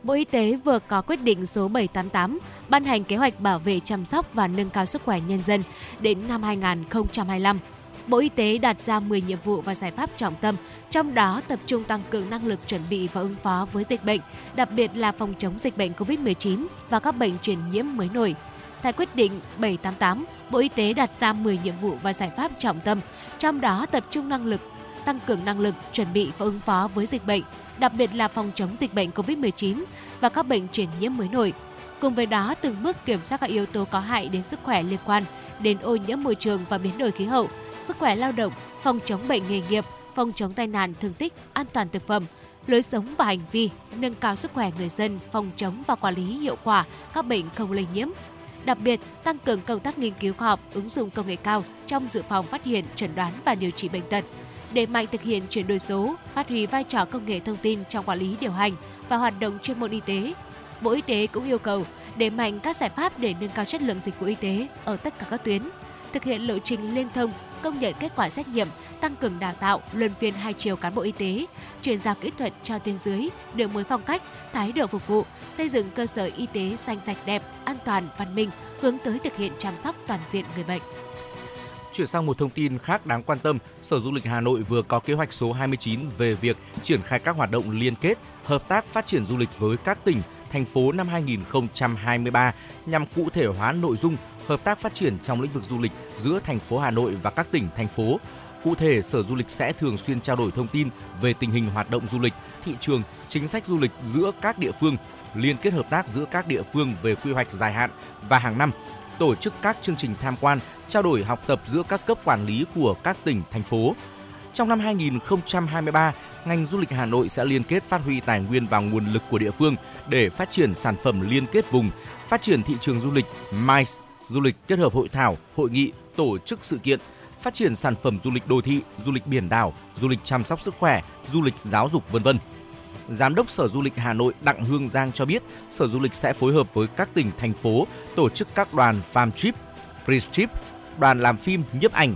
Bộ Y tế vừa có quyết định số 788 ban hành kế hoạch bảo vệ chăm sóc và nâng cao sức khỏe nhân dân đến năm 2025. Bộ Y tế đặt ra 10 nhiệm vụ và giải pháp trọng tâm, trong đó tập trung tăng cường năng lực chuẩn bị và ứng phó với dịch bệnh, đặc biệt là phòng chống dịch bệnh COVID-19 và các bệnh truyền nhiễm mới nổi. Tại quyết định 788, Bộ Y tế đặt ra 10 nhiệm vụ và giải pháp trọng tâm, trong đó tập trung năng lực tăng cường năng lực chuẩn bị và ứng phó với dịch bệnh, đặc biệt là phòng chống dịch bệnh COVID-19 và các bệnh truyền nhiễm mới nổi. Cùng với đó, từng bước kiểm soát các yếu tố có hại đến sức khỏe liên quan đến ô nhiễm môi trường và biến đổi khí hậu, sức khỏe lao động, phòng chống bệnh nghề nghiệp, phòng chống tai nạn thương tích, an toàn thực phẩm, lối sống và hành vi, nâng cao sức khỏe người dân, phòng chống và quản lý hiệu quả các bệnh không lây nhiễm. Đặc biệt, tăng cường công tác nghiên cứu khoa học, ứng dụng công nghệ cao trong dự phòng phát hiện, chẩn đoán và điều trị bệnh tật, để mạnh thực hiện chuyển đổi số, phát huy vai trò công nghệ thông tin trong quản lý điều hành và hoạt động chuyên môn y tế. Bộ Y tế cũng yêu cầu đẩy mạnh các giải pháp để nâng cao chất lượng dịch vụ y tế ở tất cả các tuyến, thực hiện lộ trình liên thông, công nhận kết quả xét nghiệm, tăng cường đào tạo, luân phiên hai chiều cán bộ y tế, chuyển giao kỹ thuật cho tuyến dưới, đổi mới phong cách, thái độ phục vụ, xây dựng cơ sở y tế xanh sạch đẹp, an toàn, văn minh, hướng tới thực hiện chăm sóc toàn diện người bệnh. Chuyển sang một thông tin khác đáng quan tâm, Sở Du lịch Hà Nội vừa có kế hoạch số 29 về việc triển khai các hoạt động liên kết, hợp tác phát triển du lịch với các tỉnh, thành phố năm 2023 nhằm cụ thể hóa nội dung hợp tác phát triển trong lĩnh vực du lịch giữa thành phố Hà Nội và các tỉnh, thành phố. Cụ thể, Sở Du lịch sẽ thường xuyên trao đổi thông tin về tình hình hoạt động du lịch, thị trường, chính sách du lịch giữa các địa phương, liên kết hợp tác giữa các địa phương về quy hoạch dài hạn và hàng năm, tổ chức các chương trình tham quan, trao đổi học tập giữa các cấp quản lý của các tỉnh, thành phố. Trong năm 2023, ngành du lịch Hà Nội sẽ liên kết phát huy tài nguyên và nguồn lực của địa phương để phát triển sản phẩm liên kết vùng, phát triển thị trường du lịch, MICE, du lịch kết hợp hội thảo, hội nghị, tổ chức sự kiện, phát triển sản phẩm du lịch đô thị, du lịch biển đảo, du lịch chăm sóc sức khỏe, du lịch giáo dục vân vân. Giám đốc Sở Du lịch Hà Nội Đặng Hương Giang cho biết, Sở Du lịch sẽ phối hợp với các tỉnh, thành phố tổ chức các đoàn farm trip, pre trip, đoàn làm phim, nhiếp ảnh,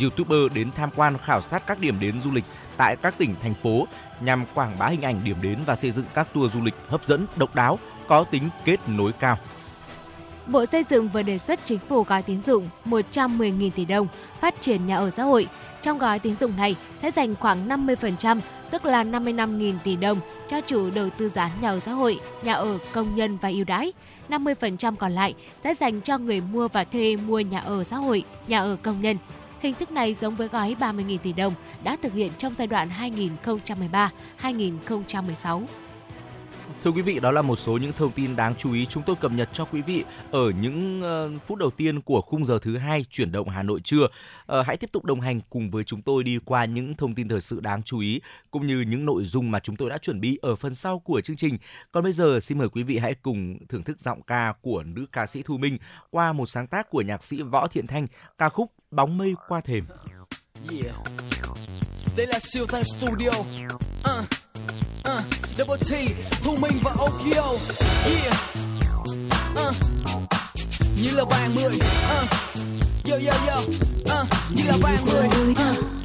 YouTuber đến tham quan khảo sát các điểm đến du lịch tại các tỉnh, thành phố nhằm quảng bá hình ảnh điểm đến và xây dựng các tour du lịch hấp dẫn, độc đáo, có tính kết nối cao. Bộ Xây dựng vừa đề xuất chính phủ gói tín dụng 110.000 tỷ đồng phát triển nhà ở xã hội. Trong gói tín dụng này sẽ dành khoảng 50%, tức là 55.000 tỷ đồng cho chủ đầu tư dự án nhà ở xã hội, nhà ở công nhân và ưu đãi. 50% còn lại sẽ dành cho người mua và thuê mua nhà ở xã hội, nhà ở công nhân. Hình thức này giống với gói 30.000 tỷ đồng đã thực hiện trong giai đoạn 2013-2016. Thưa quý vị, đó là một số những thông tin đáng chú ý chúng tôi cập nhật cho quý vị ở những uh, phút đầu tiên của khung giờ thứ hai chuyển động Hà Nội trưa. Uh, hãy tiếp tục đồng hành cùng với chúng tôi đi qua những thông tin thời sự đáng chú ý cũng như những nội dung mà chúng tôi đã chuẩn bị ở phần sau của chương trình. Còn bây giờ xin mời quý vị hãy cùng thưởng thức giọng ca của nữ ca sĩ Thu Minh qua một sáng tác của nhạc sĩ Võ Thiện Thanh, ca khúc Bóng mây qua thềm. Yeah. Đây là siêu thanh studio. Uh, uh, Double T, Thu Minh và Okio. Yeah. Uh, như là vàng mười. Uh, yo yo yo. Uh, như là vàng mười. Uh.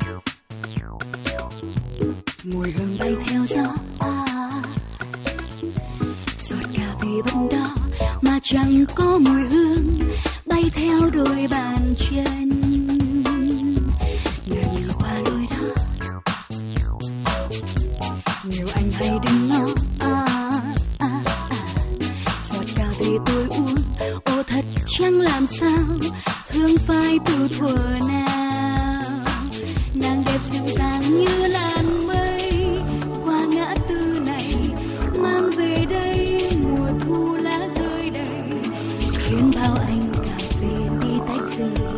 mùi hương bay theo gió à. giọt cà phê vẫn đó mà chẳng có mùi hương bay theo đôi bàn chân chẳng làm sao, hương phai từ thuở nào nàng đẹp dịu dàng như làn mây, qua ngã tư này, mang về đây mùa thu lá rơi đầy khiến bao anh cà phê đi tách rời,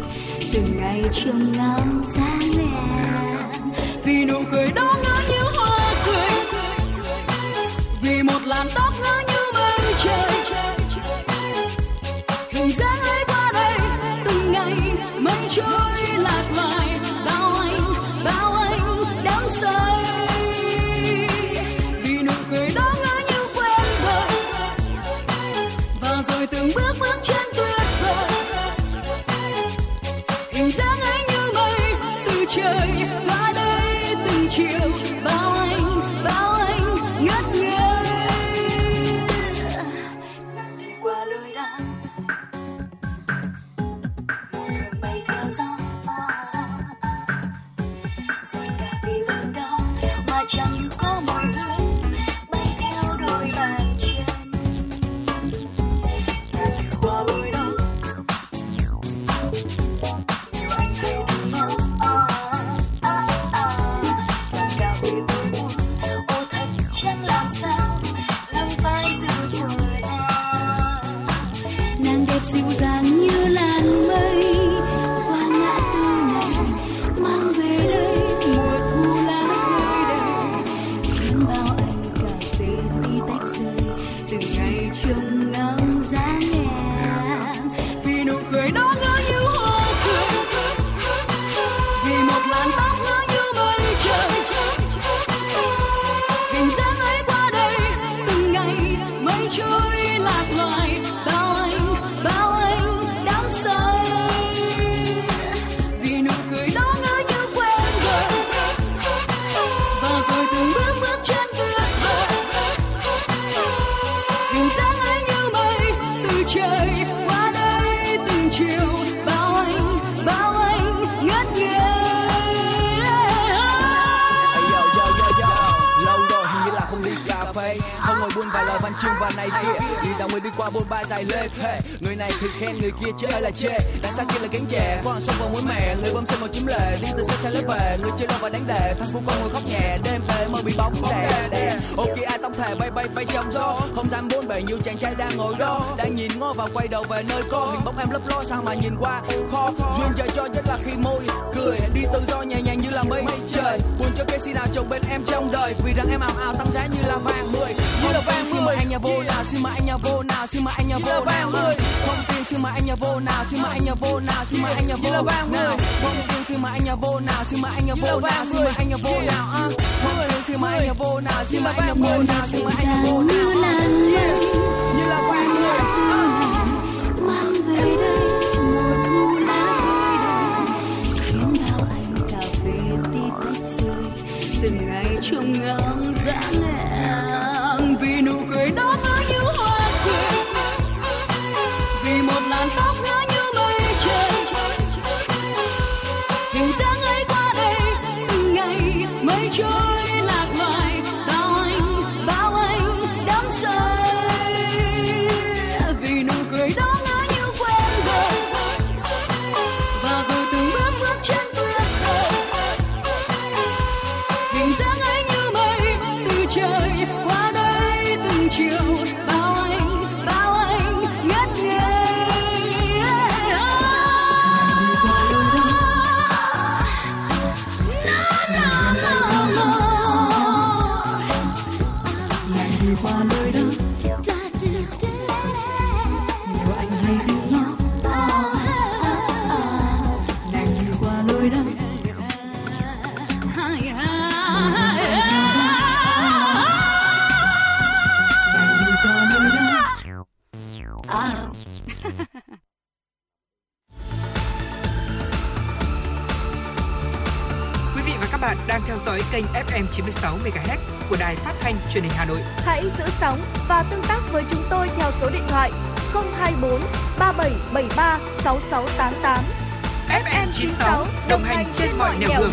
từng ngày trông ngóng xa đèn Vì nụ cười đó ngỡ như hoa cười. Vì một làn tóc ngỡ như lạc loài, bao anh bao anh đắm say. Vì nụ cười đó ngỡ như quen rồi. Và rồi từng bước bước chân tuyệt vời hình dáng ấy như mây, từ trời qua đây từng chiều, bao anh bao anh ngất ngây Lâu rồi hình như là không đi cà phê. Không ngồi buôn vài lời văn chương và này kia dạo người đi qua bôn ba dài lê thề Người này thì khen người kia chứ ai là chê. Đằng sau kia là cánh Có hàng sông vào mũi mè. Người bơm xe màu chiếm lệ Đi từ xa xa lớp về Người chơi lâu và đánh đề Thằng phu con ngồi khóc nhẹ Đêm về mơ bị bóng đè đè. Ok ai tóc thề bay bay bay trong gió Không gian bốn bề nhiều chàng trai đang ngồi đó. Đang nhìn ngó và quay đầu về nơi có. Hình bóng em lấp lo sao mà nhìn qua khó. Duyên trời cho nhất là khi môi cười. Đi tự do nhẹ nhàng như là mây trời. Buồn cho cái si nào chồng bên em trong đời. Vì rằng em ảo ảo tăng giá như là vàng mười. Như là vàng xin mời anh nhà vô nào Xin mời anh nhà vô nào Xin mời anh nhà vô nào Không tin xin mời anh nhà vô nào Xin mời anh nhà vô nào Xin mời anh nhà vô nào. Không tin xin mời anh nhà vô nào Xin mời anh nhà vô nào Xin mời anh nhà vô nào à. Không tin xin mời anh nhà vô nào Xin mời anh nhà vô nào Xin mời anh nhà vô nào. Như là vàng mười à. mang về đây. Từng ngày trông ngóng dáng dõi kênh FM 96 MHz của đài phát thanh truyền hình Hà Nội. Hãy giữ sóng và tương tác với chúng tôi theo số điện thoại 024 3773 6688. FM 96 đồng hành trên mọi nẻo đường.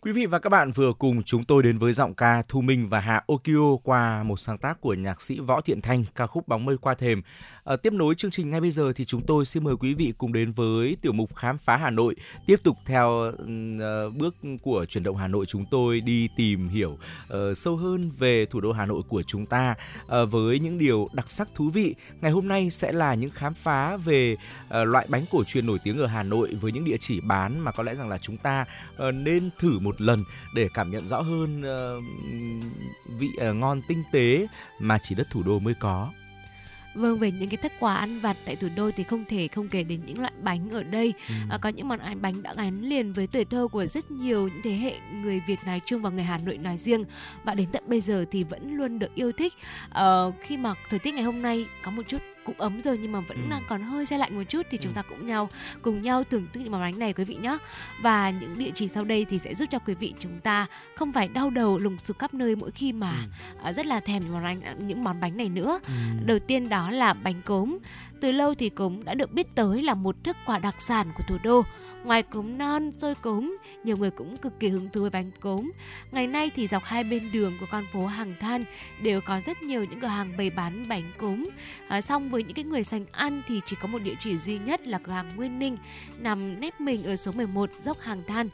Quý vị và các bạn vừa cùng chúng tôi đến với giọng ca Thu Minh và Hạ Okio qua một sáng tác của nhạc sĩ Võ Thiện Thanh, ca khúc Bóng mây qua thềm. À, tiếp nối chương trình ngay bây giờ thì chúng tôi xin mời quý vị cùng đến với tiểu mục Khám phá Hà Nội. Tiếp tục theo uh, bước của chuyển động Hà Nội chúng tôi đi tìm hiểu uh, sâu hơn về thủ đô Hà Nội của chúng ta uh, với những điều đặc sắc thú vị. Ngày hôm nay sẽ là những khám phá về uh, loại bánh cổ truyền nổi tiếng ở Hà Nội với những địa chỉ bán mà có lẽ rằng là chúng ta uh, nên thử một lần để cảm nhận rõ hơn uh, vị uh, ngon tinh tế mà chỉ đất thủ đô mới có. Vâng về những cái thức quà ăn vặt tại thủ đô thì không thể không kể đến những loại bánh ở đây. Ừ. À, có những món ăn bánh đã gắn liền với tuổi thơ của rất nhiều những thế hệ người Việt nói chung và người Hà Nội nói riêng và đến tận bây giờ thì vẫn luôn được yêu thích. Ờ, khi mà thời tiết ngày hôm nay có một chút cũng ấm rồi nhưng mà vẫn Ừ. đang còn hơi se lạnh một chút thì chúng Ừ. ta cũng nhau cùng nhau thưởng thức những món bánh này quý vị nhé. Và những địa chỉ sau đây thì sẽ giúp cho quý vị chúng ta không phải đau đầu lùng sục khắp nơi mỗi khi mà à, rất là thèm những món bánh những món bánh này nữa. Ừ. Đầu tiên đó là bánh cốm. Từ lâu thì cốm đã được biết tới là một thức quà đặc sản của thủ đô. Ngoài cốm non, xôi cốm, nhiều người cũng cực kỳ hứng thú với bánh cốm. Ngày nay thì dọc hai bên đường của con phố Hàng Than đều có rất nhiều những cửa hàng bày bán bánh cốm. À, song với những cái người sành ăn thì chỉ có một địa chỉ duy nhất là cửa hàng Nguyên Ninh nằm nép mình ở số 11 dốc Hàng Than.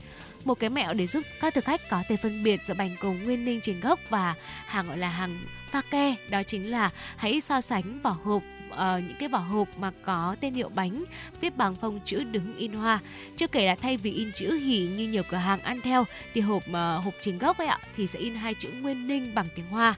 Một cái mẹo để giúp các thực khách có thể phân biệt giữa bánh cốm Nguyên Ninh chính gốc và hàng gọi là hàng pha ke. Đó chính là hãy so sánh vỏ hộp uh, những cái vỏ hộp mà có tên hiệu bánh viết bằng phông chữ đứng in hoa. Chưa kể là thay vì in chữ hỉ như nhiều cửa hàng ăn theo thì hộp uh, hộp chính gốc ấy ạ thì sẽ in hai chữ nguyên ninh bằng tiếng hoa.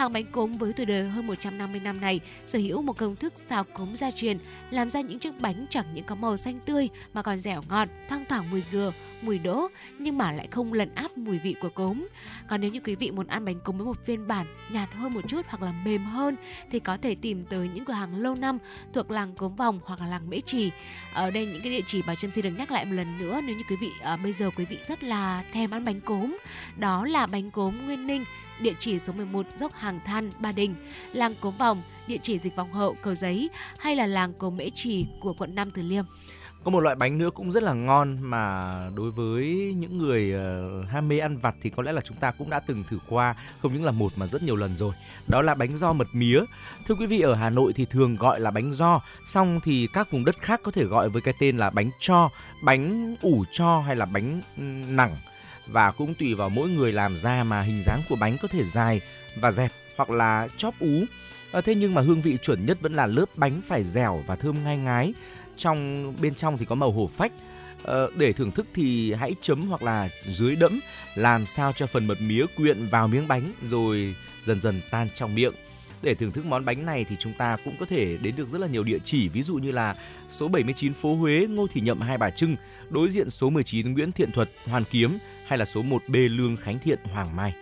Hàng bánh cốm với tuổi đời hơn 150 năm này sở hữu một công thức xào cốm gia truyền, làm ra những chiếc bánh chẳng những có màu xanh tươi mà còn dẻo ngọt, thoang thoảng mùi dừa, mùi đỗ nhưng mà lại không lấn áp mùi vị của cốm. Còn nếu như quý vị muốn ăn bánh cốm với một phiên bản nhạt hơn một chút hoặc là mềm hơn thì có thể tìm tới những cửa hàng lâu năm thuộc làng Cốm Vòng hoặc là làng Mễ Trì. Ở đây những cái địa chỉ bà Trâm xin được nhắc lại một lần nữa nếu như quý vị à, bây giờ quý vị rất là thèm ăn bánh cốm. Đó là bánh cốm Nguyên Ninh, địa chỉ số 11 dốc Hàng Than, Ba Đình, làng Cốm Vòng, địa chỉ Dịch Vọng Hậu, Cầu Giấy hay là làng Cốm Mễ Trì của quận Nam Từ Liêm. Có một loại bánh nữa cũng rất là ngon mà đối với những người ờ, ham mê ăn vặt thì có lẽ là chúng ta cũng đã từng thử qua không những là một mà rất nhiều lần rồi. Đó là bánh do mật mía. Thưa quý vị ở Hà Nội thì thường gọi là bánh do, xong thì các vùng đất khác có thể gọi với cái tên là bánh cho, bánh ủ cho hay là bánh nẳng. Và cũng tùy vào mỗi người làm ra mà hình dáng của bánh có thể dài và dẹp hoặc là chóp ú. Ờ, thế nhưng mà hương vị chuẩn nhất vẫn là lớp bánh phải dẻo và thơm ngai ngái. Trong, bên trong thì có màu hổ phách. Ờ, để thưởng thức thì hãy chấm hoặc là dưới đẫm, làm sao cho phần mật mía quyện vào miếng bánh rồi dần dần tan trong miệng. Để thưởng thức món bánh này thì chúng ta cũng có thể đến được rất là nhiều địa chỉ, ví dụ như là số 79 phố Huế, Ngô Thị Nhậm, Hai Bà Trưng, đối diện số 19 Nguyễn Thiện Thuật, Hoàn Kiếm hay là số 1B Lương Khánh Thiện, Hoàng Mai?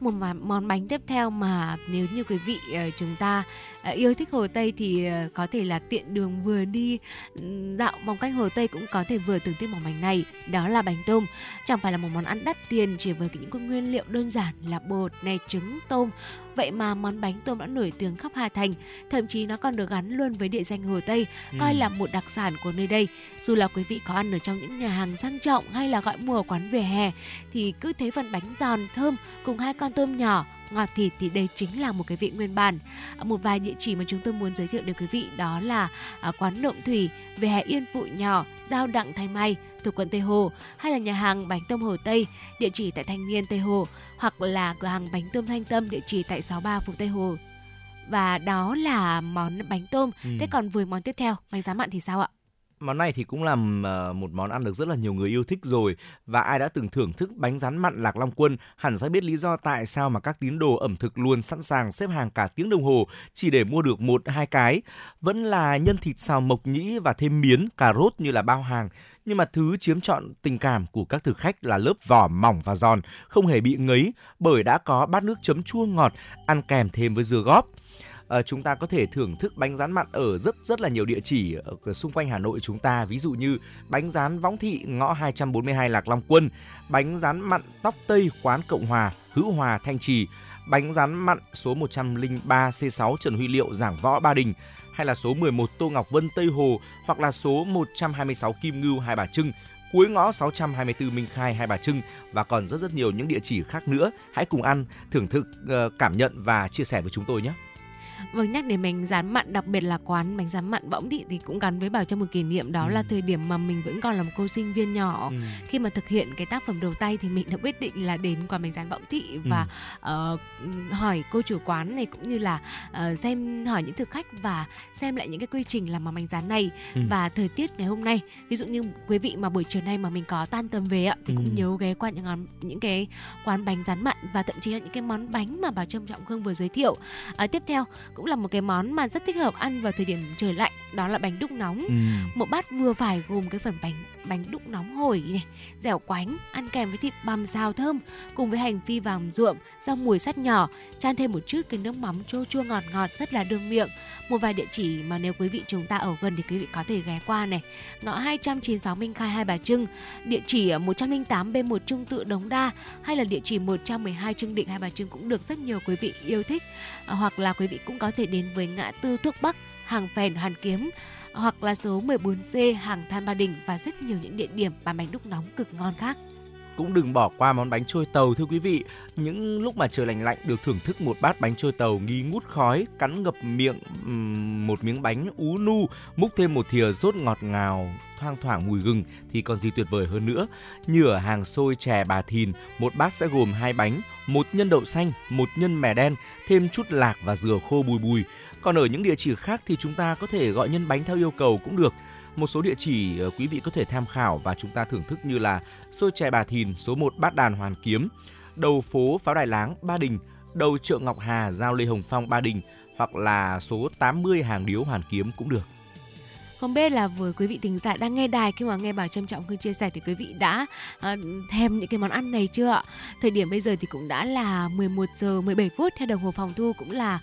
Một món bánh tiếp theo mà nếu như quý vị ờ, chúng ta ờ, yêu thích Hồ Tây thì ờ, có thể là tiện đường vừa đi ừ, dạo vòng quanh Hồ Tây cũng có thể vừa thưởng thức món bánh này, đó là bánh tôm. Chẳng phải là một món ăn đắt tiền, chỉ với những nguyên liệu đơn giản là bột này, trứng, tôm vậy mà món bánh tôm đã nổi tiếng khắp Hà Thành thậm chí nó còn được gắn luôn với địa danh Hồ Tây coi là một đặc sản của nơi đây. Dù là quý vị có ăn ở trong những nhà hàng sang trọng hay là gọi mua ở quán vỉa hè thì cứ thấy phần bánh giòn thơm cùng hai con tôm nhỏ ngọt thịt thì đây chính là một cái vị nguyên bản. À, một vài địa chỉ mà chúng tôi muốn giới thiệu đến quý vị đó là à, quán Nộm Thủy về hè Yên Phụ nhỏ giao Đặng Thanh Mai thuộc quận Tây Hồ hay là nhà hàng bánh tôm Hồ Tây địa chỉ tại Thanh Niên Tây Hồ hoặc là cửa hàng bánh tôm Thanh Tâm địa chỉ tại 63 Phủ Tây Hồ. Và đó là món bánh tôm. Ừ. thế còn với món tiếp theo bánh giá mặn thì sao ạ Món này thì cũng là ờ, một món ăn được rất là nhiều người yêu thích rồi và ai đã từng thưởng thức bánh rán mặn Lạc Long Quân hẳn sẽ biết lý do tại sao mà các tín đồ ẩm thực luôn sẵn sàng xếp hàng cả tiếng đồng hồ chỉ để mua được một hai cái. Vẫn là nhân thịt xào mộc nhĩ và thêm miến, cà rốt như là bao hàng. Nhưng mà thứ chiếm trọn tình cảm của các thực khách là lớp vỏ mỏng và giòn, không hề bị ngấy bởi đã có bát nước chấm chua ngọt ăn kèm thêm với dưa góp. Ờ, chúng ta có thể thưởng thức bánh rán mặn ở rất rất là nhiều địa chỉ ở xung quanh Hà Nội chúng ta ví dụ như bánh rán Võng Thị ngõ 242 Lạc Long Quân, bánh rán mặn Tóc Tây quán Cộng Hòa, Hữu Hòa Thanh Trì, bánh rán mặn số 103 C6 Trần Huy Liệu Giảng Võ Ba Đình hay là số 11 Tô Ngọc Vân Tây Hồ hoặc là số 126 Kim Ngưu Hai Bà Trưng cuối ngõ 624 Minh Khai Hai Bà Trưng và còn rất rất nhiều những địa chỉ khác nữa. Hãy cùng ăn, thưởng thức, ờ, cảm nhận và chia sẻ với chúng tôi nhé. Vâng nhắc đến bánh rán mặn đặc biệt là quán bánh rán mặn Võng Thị thì cũng gắn với Bảo Trâm một kỷ niệm đó Ừ. là thời điểm mà mình vẫn còn là một cô sinh viên nhỏ Ừ. khi mà thực hiện cái tác phẩm đầu tay thì mình đã quyết định là đến quán bánh rán Võng Thị và ờ, hỏi cô chủ quán này cũng như là ờ, xem hỏi những thực khách và xem lại những cái quy trình làm món bánh rán này Ừ. và thời tiết ngày hôm nay ví dụ như quý vị mà buổi chiều nay mà mình có tan tầm về ạ thì cũng Ừ. nhớ ghé qua những quán những cái quán bánh rán mặn và thậm chí là những cái món bánh mà Bảo Trâm Trọng Khương vừa giới thiệu à, tiếp theo cũng là một cái món mà rất thích hợp ăn vào thời điểm trời lạnh đó là bánh đúc nóng Ừ. một bát vừa phải gồm cái phần bánh bánh đúc nóng hổi này dẻo quánh ăn kèm với thịt bằm xào thơm cùng với hành phi vàng ruộm rau mùi sắt nhỏ chan thêm một chút cái nước mắm chua chua ngọt ngọt rất là đương miệng một vài địa chỉ mà nếu quý vị chúng ta ở gần thì quý vị có thể ghé qua này. Ngõ 296 Minh Khai Hai Bà Trưng. Địa chỉ 108 B1 Trung Tự Đống Đa hay là địa chỉ 112 Trưng Định Hai Bà Trưng cũng được rất nhiều quý vị yêu thích. À, hoặc là quý vị cũng có thể đến với ngã tư Thuốc Bắc hàng phèn Hoàn Kiếm hoặc là số 14C hàng Than Ba Đình và rất nhiều những địa điểm bán bánh đúc nóng cực ngon khác cũng đừng bỏ qua món bánh trôi tàu thưa quý vị. Những lúc mà trời lạnh lạnh được thưởng thức một bát bánh trôi tàu nghi ngút khói, cắn ngập miệng một miếng bánh ú nu, múc thêm một thìa rốt ngọt ngào, thoang thoảng mùi gừng thì còn gì tuyệt vời hơn nữa. Như ở hàng xôi chè bà Thìn, một bát sẽ gồm hai bánh, một nhân đậu xanh, một nhân mè đen, thêm chút lạc và dừa khô bùi bùi. Còn ở những địa chỉ khác thì chúng ta có thể gọi nhân bánh theo yêu cầu cũng được. Một số địa chỉ ờ, quý vị có thể tham khảo và chúng ta thưởng thức như là xôi chè Bà Thìn số 1 Bát Đàn Hoàn Kiếm, đầu phố Pháo Đài Láng Ba Đình, đầu chợ Ngọc Hà giao Lê Hồng Phong Ba Đình hoặc là số 80 Hàng Điếu Hoàn Kiếm cũng được. Không biết là với quý vị thính giả đang nghe đài khi mà nghe Bảo Trâm Trọng Cương chia sẻ thì quý vị đã à, thèm những cái món ăn này chưa ạ? Thời điểm bây giờ thì cũng đã là 11 giờ 17 phút theo đồng hồ phòng thu cũng là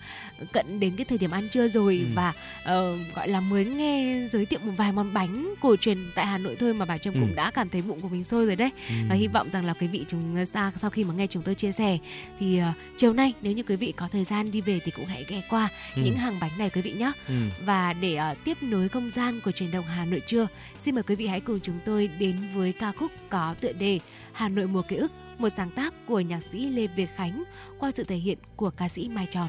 cận đến cái thời điểm ăn trưa rồi Ừ. và ờ, gọi là mới nghe giới thiệu một vài món bánh cổ truyền tại Hà Nội thôi mà Bảo Trâm Ừ. cũng đã cảm thấy bụng của mình sôi rồi đấy. Và hy vọng rằng là quý vị chúng ta sau khi mà nghe chúng tôi chia sẻ thì ờ, chiều nay nếu như quý vị có thời gian đi về thì cũng hãy ghé qua Ừ. những hàng bánh này quý vị nhé. Ừ. Và để ờ, tiếp nối không gian của truyền động Hà Nội trưa, xin mời quý vị hãy cùng chúng tôi đến với ca khúc có tựa đề Hà Nội mùa ký ức, một sáng tác của nhạc sĩ Lê Việt Khánh qua sự thể hiện của ca sĩ Mai Tròn.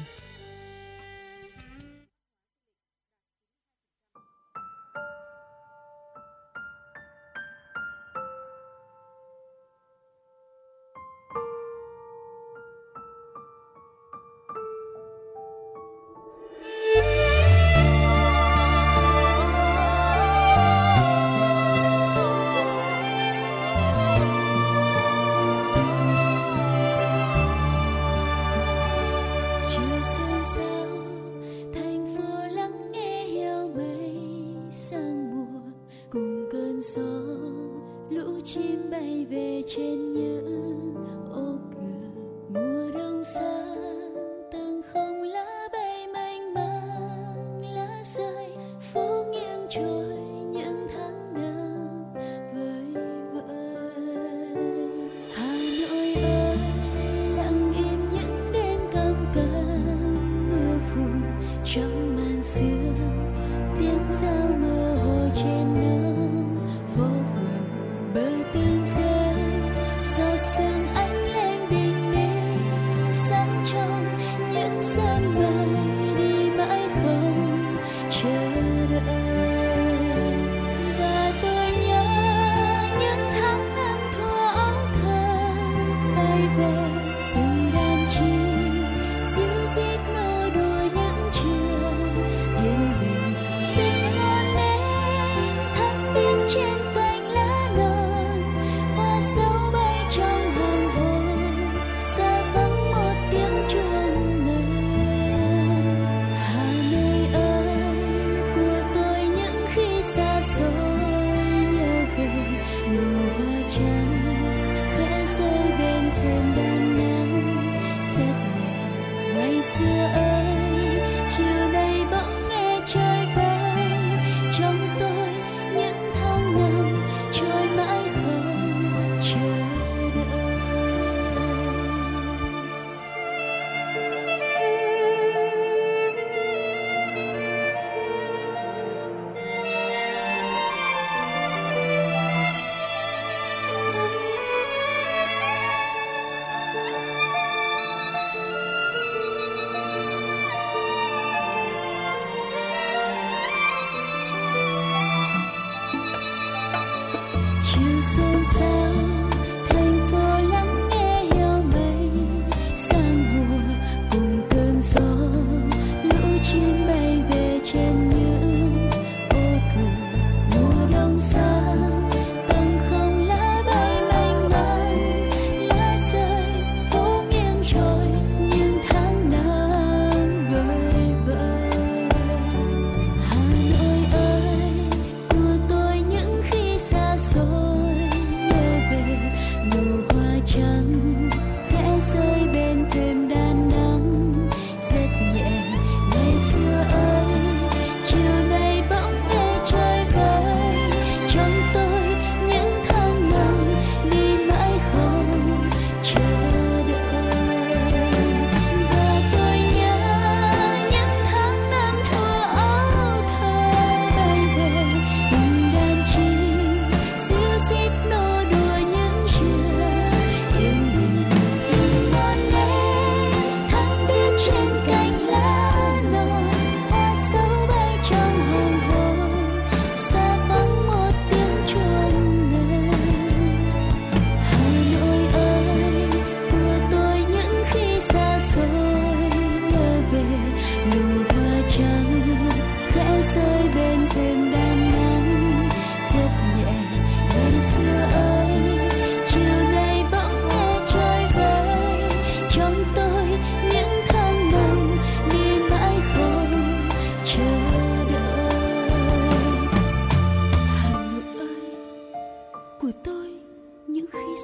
Về trên những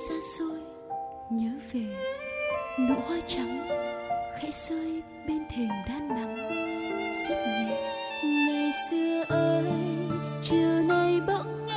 xa xôi, nhớ về nụ hoa trắng khẽ rơi bên thềm đá nắng. Rất nhẹ ngày xưa ơi, chiều nay bỗng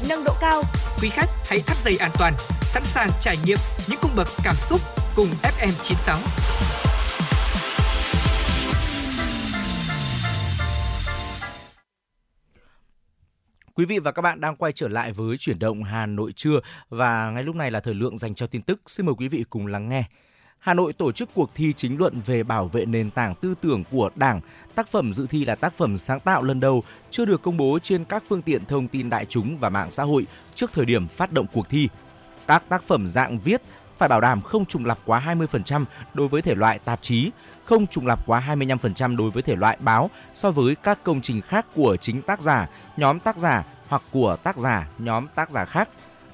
bị nâng độ cao. Quý khách hãy thắt dây an toàn, sẵn sàng trải nghiệm những cung bậc cảm xúc cùng FM96. Quý vị và các bạn đang quay trở lại với chuyển động Hà Nội trưa và ngay lúc này là thời lượng dành cho tin tức. Xin mời quý vị cùng lắng nghe. Hà Nội tổ chức cuộc thi chính luận về bảo vệ nền tảng tư tưởng của Đảng. Tác phẩm dự thi là tác phẩm sáng tạo lần đầu chưa được công bố trên các phương tiện thông tin đại chúng và mạng xã hội trước thời điểm phát động cuộc thi. Các tác phẩm dạng viết phải bảo đảm không trùng lặp quá 20% đối với thể loại tạp chí, không trùng lặp quá 25% đối với thể loại báo so với các công trình khác của chính tác giả, nhóm tác giả hoặc của tác giả, nhóm tác giả khác.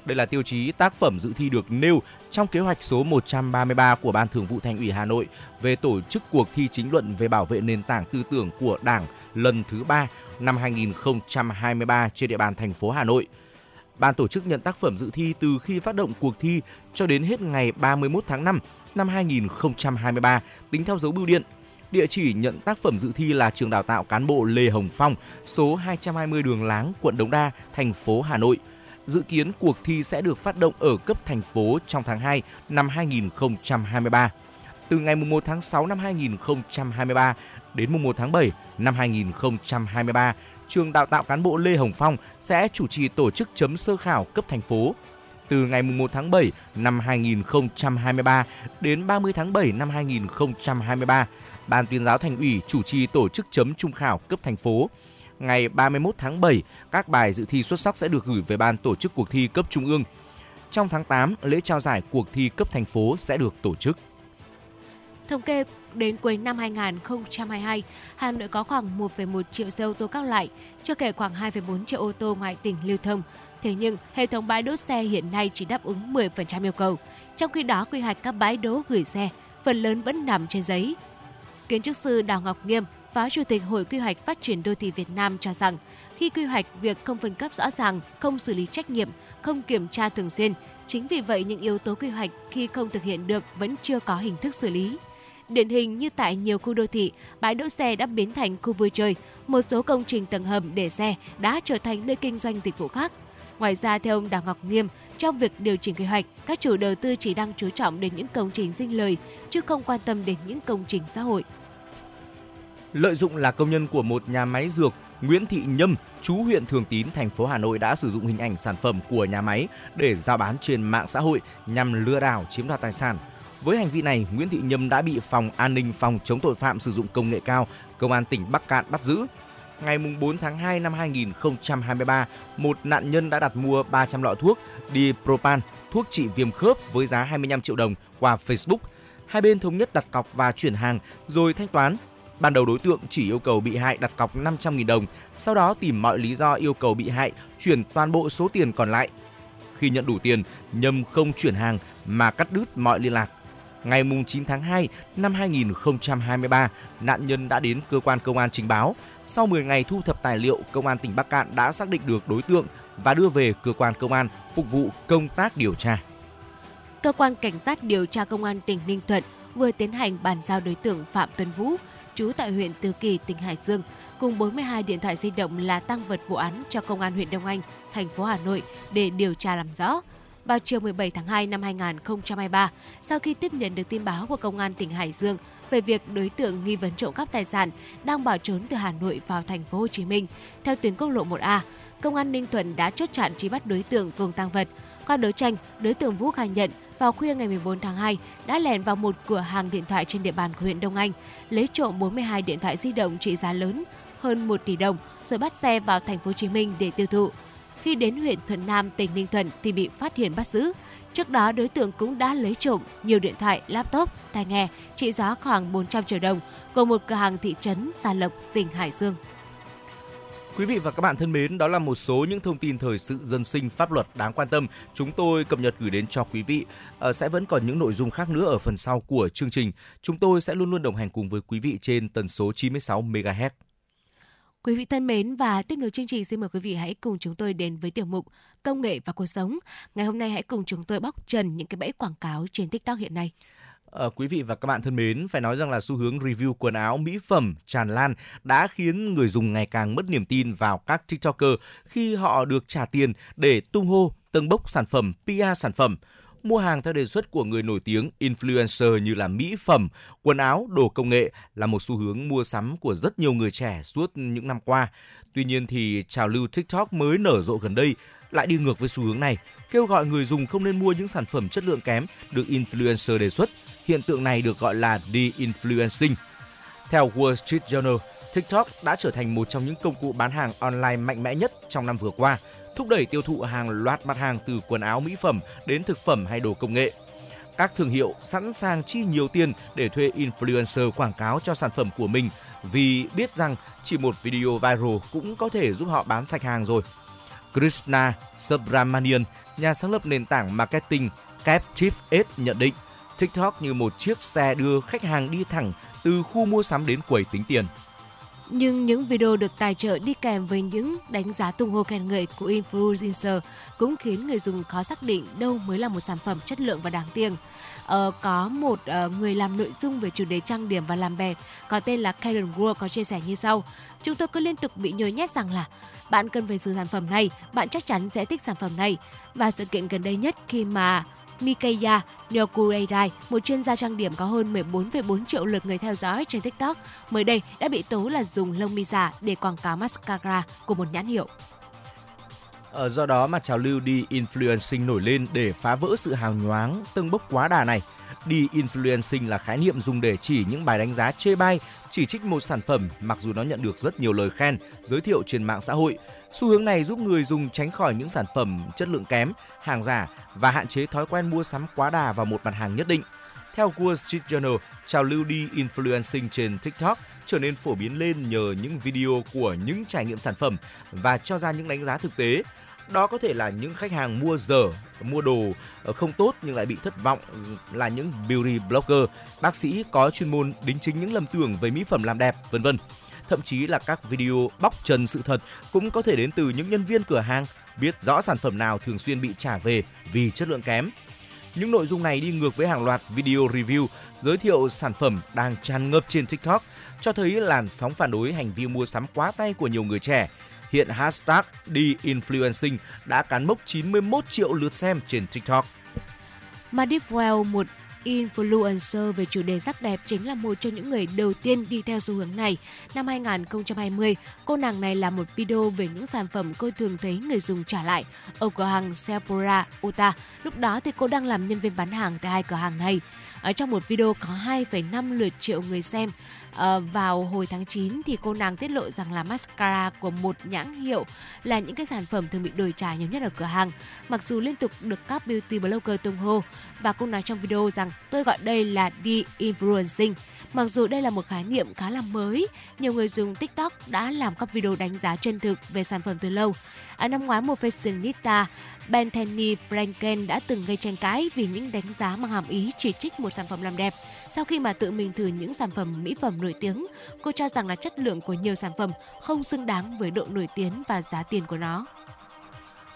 Đây là tiêu chí tác phẩm dự thi được nêu trong kế hoạch số 133 của Ban Thường vụ Thành ủy Hà Nội về tổ chức cuộc thi chính luận về bảo vệ nền tảng tư tưởng của Đảng lần thứ 3 năm 2023 trên địa bàn thành phố Hà Nội. Ban tổ chức nhận tác phẩm dự thi từ khi phát động cuộc thi cho đến hết ngày 31 tháng 5 năm 2023 tính theo dấu bưu điện. Địa chỉ nhận tác phẩm dự thi là trường đào tạo cán bộ Lê Hồng Phong, số 220 đường Láng, quận Đống Đa, thành phố Hà Nội. Dự kiến cuộc thi sẽ được phát động ở cấp thành phố trong tháng 2 năm 2023. Từ ngày 1 tháng 6 năm 2023 đến mùng 1 tháng 7 năm 2023, trường đào tạo cán bộ Lê Hồng Phong sẽ chủ trì tổ chức chấm sơ khảo cấp thành phố. Từ ngày 1 tháng 7 năm 2023 đến 30 tháng 7 năm 2023, Ban tuyên giáo thành ủy chủ trì tổ chức chấm trung khảo cấp thành phố. Ngày 31 tháng 7, các bài dự thi xuất sắc sẽ được gửi về ban tổ chức cuộc thi cấp trung ương. Trong tháng 8, lễ trao giải cuộc thi cấp thành phố sẽ được tổ chức. Thống kê đến cuối năm 2022, Hà Nội có khoảng 1,1 triệu xe ô tô các loại, chưa kể khoảng 2,4 triệu ô tô ngoài tỉnh lưu thông. Thế nhưng, hệ thống bãi đỗ xe hiện nay chỉ đáp ứng 10% yêu cầu. Trong khi đó, quy hoạch các bãi đỗ gửi xe phần lớn vẫn nằm trên giấy. Kiến trúc sư Đào Ngọc Nghiêm, Phó Chủ tịch Hội Quy hoạch Phát triển Đô thị Việt Nam cho rằng, khi quy hoạch việc không phân cấp rõ ràng, không xử lý trách nhiệm, không kiểm tra thường xuyên, chính vì vậy những yếu tố quy hoạch khi không thực hiện được vẫn chưa có hình thức xử lý. Điển hình như tại nhiều khu đô thị, bãi đỗ xe đã biến thành khu vui chơi, một số công trình tầng hầm để xe đã trở thành nơi kinh doanh dịch vụ khác. Ngoài ra, theo ông Đào Ngọc Nghiêm, trong việc điều chỉnh quy hoạch, các chủ đầu tư chỉ đang chú trọng đến những công trình sinh lời, chứ không quan tâm đến những công trình xã hội. Lợi dụng là công nhân của một nhà máy dược, Nguyễn Thị Nhâm, chú huyện Thường Tín, thành phố Hà Nội đã sử dụng hình ảnh sản phẩm của nhà máy để giao bán trên mạng xã hội nhằm lừa đảo chiếm đoạt tài sản. Với hành vi này, Nguyễn Thị Nhâm đã bị Phòng An ninh Phòng chống tội phạm sử dụng công nghệ cao, Công an tỉnh Bắc Cạn bắt giữ. ngày 4 tháng 2 năm 2023, một nạn nhân đã đặt mua 300 lọ thuốc Dipropan, thuốc trị viêm khớp với giá 25 triệu đồng qua Facebook. Hai bên thống nhất đặt cọc và chuyển hàng rồi thanh toán. Ban đầu đối tượng chỉ yêu cầu bị hại đặt cọc 500.000 đồng, sau đó tìm mọi lý do yêu cầu bị hại chuyển toàn bộ số tiền còn lại. Khi nhận đủ tiền, Nhâm không chuyển hàng mà cắt đứt mọi liên lạc. Ngày 9 tháng 2 năm 2023, nạn nhân đã đến cơ quan công an trình báo. Sau 10 ngày thu thập tài liệu, công an tỉnh Bắc Cạn đã xác định được đối tượng và đưa về cơ quan công an phục vụ công tác điều tra. Cơ quan Cảnh sát điều tra Công an tỉnh Ninh Thuận vừa tiến hành bàn giao đối tượng Phạm Tuấn Vũ, trú tại huyện Từ Kỳ, tỉnh Hải Dương, cùng 42 điện thoại di động là tăng vật vụ án cho Công an huyện Đông Anh, thành phố Hà Nội để điều tra làm rõ. Vào chiều 17 tháng 2 năm 2023, sau khi tiếp nhận được tin báo của Công an tỉnh Hải Dương về việc đối tượng nghi vấn trộm cắp tài sản đang bỏ trốn từ Hà Nội vào thành phố Hồ Chí Minh theo tuyến quốc lộ 1A, Công an Ninh Thuận đã chốt chặn truy bắt đối tượng cùng tăng vật. Qua đấu tranh, đối tượng Vũ khai nhận vào khuya ngày 14 tháng 2 đã lẻn vào một cửa hàng điện thoại trên địa bàn của huyện Đông Anh, lấy trộm 42 điện thoại di động trị giá lớn hơn 1 tỷ đồng rồi bắt xe vào thành phố Hồ Chí Minh để tiêu thụ. Khi đến huyện Thuận Nam, tỉnh Ninh Thuận thì bị phát hiện bắt giữ. Trước đó, đối tượng cũng đã lấy trộm nhiều điện thoại, laptop, tai nghe trị giá khoảng 400 triệu đồng của một cửa hàng thị trấn Gia Lộc, tỉnh Hải Dương. Quý vị và các bạn thân mến, đó là một số những thông tin thời sự dân sinh pháp luật đáng quan tâm chúng tôi cập nhật gửi đến cho quý vị. À, sẽ vẫn còn những nội dung khác nữa ở phần sau của chương trình. Chúng tôi sẽ luôn luôn đồng hành cùng với quý vị trên tần số 96 MHz. Quý vị thân mến và tiếp nối chương trình xin mời quý vị hãy cùng chúng tôi đến với tiểu mục Công nghệ và cuộc sống. Ngày hôm nay hãy cùng chúng tôi bóc trần những cái bẫy quảng cáo trên TikTok hiện nay. À, quý vị và các bạn thân mến, phải nói rằng là xu hướng review quần áo mỹ phẩm tràn lan đã khiến người dùng ngày càng mất niềm tin vào các TikToker khi họ được trả tiền để tung hô, tâng bốc sản phẩm, PR sản phẩm mua hàng theo đề xuất của người nổi tiếng influencer như là mỹ phẩm, quần áo, đồ công nghệ là một xu hướng mua sắm của rất nhiều người trẻ suốt những năm qua. Tuy nhiên thì trào lưu TikTok mới nở rộ gần đây lại đi ngược với xu hướng này, kêu gọi người dùng không nên mua những sản phẩm chất lượng kém được influencer đề xuất. Hiện tượng này được gọi là de-influencing. Theo Wall Street Journal, TikTok đã trở thành một trong những công cụ bán hàng online mạnh mẽ nhất trong năm vừa qua, thúc đẩy tiêu thụ hàng loạt mặt hàng từ quần áo mỹ phẩm đến thực phẩm hay đồ công nghệ. Các thương hiệu sẵn sàng chi nhiều tiền để thuê influencer quảng cáo cho sản phẩm của mình vì biết rằng chỉ một video viral cũng có thể giúp họ bán sạch hàng rồi. Krishna Subramanian, nhà sáng lập nền tảng marketing Captive Edge nhận định TikTok như một chiếc xe đưa khách hàng đi thẳng từ khu mua sắm đến quầy tính tiền. Nhưng những video được tài trợ đi kèm với những đánh giá tung hô khen ngợi của influencer cũng khiến người dùng khó xác định đâu mới là một sản phẩm chất lượng và đáng tiền. Ờ, có một uh, người làm nội dung về chủ đề trang điểm và làm đẹp có tên là Karen Ward có chia sẻ như sau. Chúng tôi cứ liên tục bị nhồi nhét rằng là bạn cần phải sử sản phẩm này, bạn chắc chắn sẽ thích sản phẩm này. Và sự kiện gần đây nhất khi mà Mikaya Nyokureirai, một chuyên gia trang điểm có hơn 14,4 triệu lượt người theo dõi trên TikTok, mới đây đã bị tố là dùng lông mi giả để quảng cáo mascara của một nhãn hiệu. Ở do đó mà trào lưu đi influencing nổi lên để phá vỡ sự hào nhoáng, tâng bốc quá đà này. Đi influencing là khái niệm dùng để chỉ những bài đánh giá chê bai, chỉ trích một sản phẩm mặc dù nó nhận được rất nhiều lời khen, giới thiệu trên mạng xã hội. Xu hướng này giúp người dùng tránh khỏi những sản phẩm chất lượng kém, hàng giả và hạn chế thói quen mua sắm quá đà vào một mặt hàng nhất định. Theo Wall Street Journal, trào lưu đi influencing trên TikTok trở nên phổ biến lên nhờ những video của những trải nghiệm sản phẩm và cho ra những đánh giá thực tế. Đó có thể là những khách hàng mua dở, mua đồ ờ, không tốt nhưng lại bị thất vọng là những beauty blogger, bác sĩ có chuyên môn đính chính những lầm tưởng về mỹ phẩm làm đẹp, vân vân thậm chí là các video bóc trần sự thật cũng có thể đến từ những nhân viên cửa hàng biết rõ sản phẩm nào thường xuyên bị trả về vì chất lượng kém. Những nội dung này đi ngược với hàng loạt video review giới thiệu sản phẩm đang tràn ngập trên TikTok, cho thấy làn sóng phản đối hành vi mua sắm quá tay của nhiều người trẻ. Hiện hashtag đi influencing đã cán mốc 91 triệu lượt xem trên TikTok. Madipwell, một influencer về chủ đề sắc đẹp chính là một trong những người đầu tiên đi theo xu hướng này. Năm 2020, cô nàng này làm một video về những sản phẩm cô thường thấy người dùng trả lại ở cửa hàng Sephora, Utah. Lúc đó thì cô đang làm nhân viên bán hàng tại hai cửa hàng này. Ở trong một video có 2,5 lượt triệu người xem À, vào hồi tháng 9 thì cô nàng tiết lộ rằng là mascara của một nhãn hiệu là những cái sản phẩm thường bị đổi trả nhiều nhất ở cửa hàng. Mặc dù liên tục được các beauty blogger tung hô và cô nói trong video rằng tôi gọi đây là de-influencing. Mặc dù đây là một khái niệm khá là mới, nhiều người dùng TikTok đã làm các video đánh giá chân thực về sản phẩm từ lâu. Ở năm ngoái, một fashionista Bethany Franken đã từng gây tranh cãi vì những đánh giá mang hàm ý chỉ trích một sản phẩm làm đẹp. Sau khi mà tự mình thử những sản phẩm mỹ phẩm nổi tiếng, cô cho rằng là chất lượng của nhiều sản phẩm không xứng đáng với độ nổi tiếng và giá tiền của nó.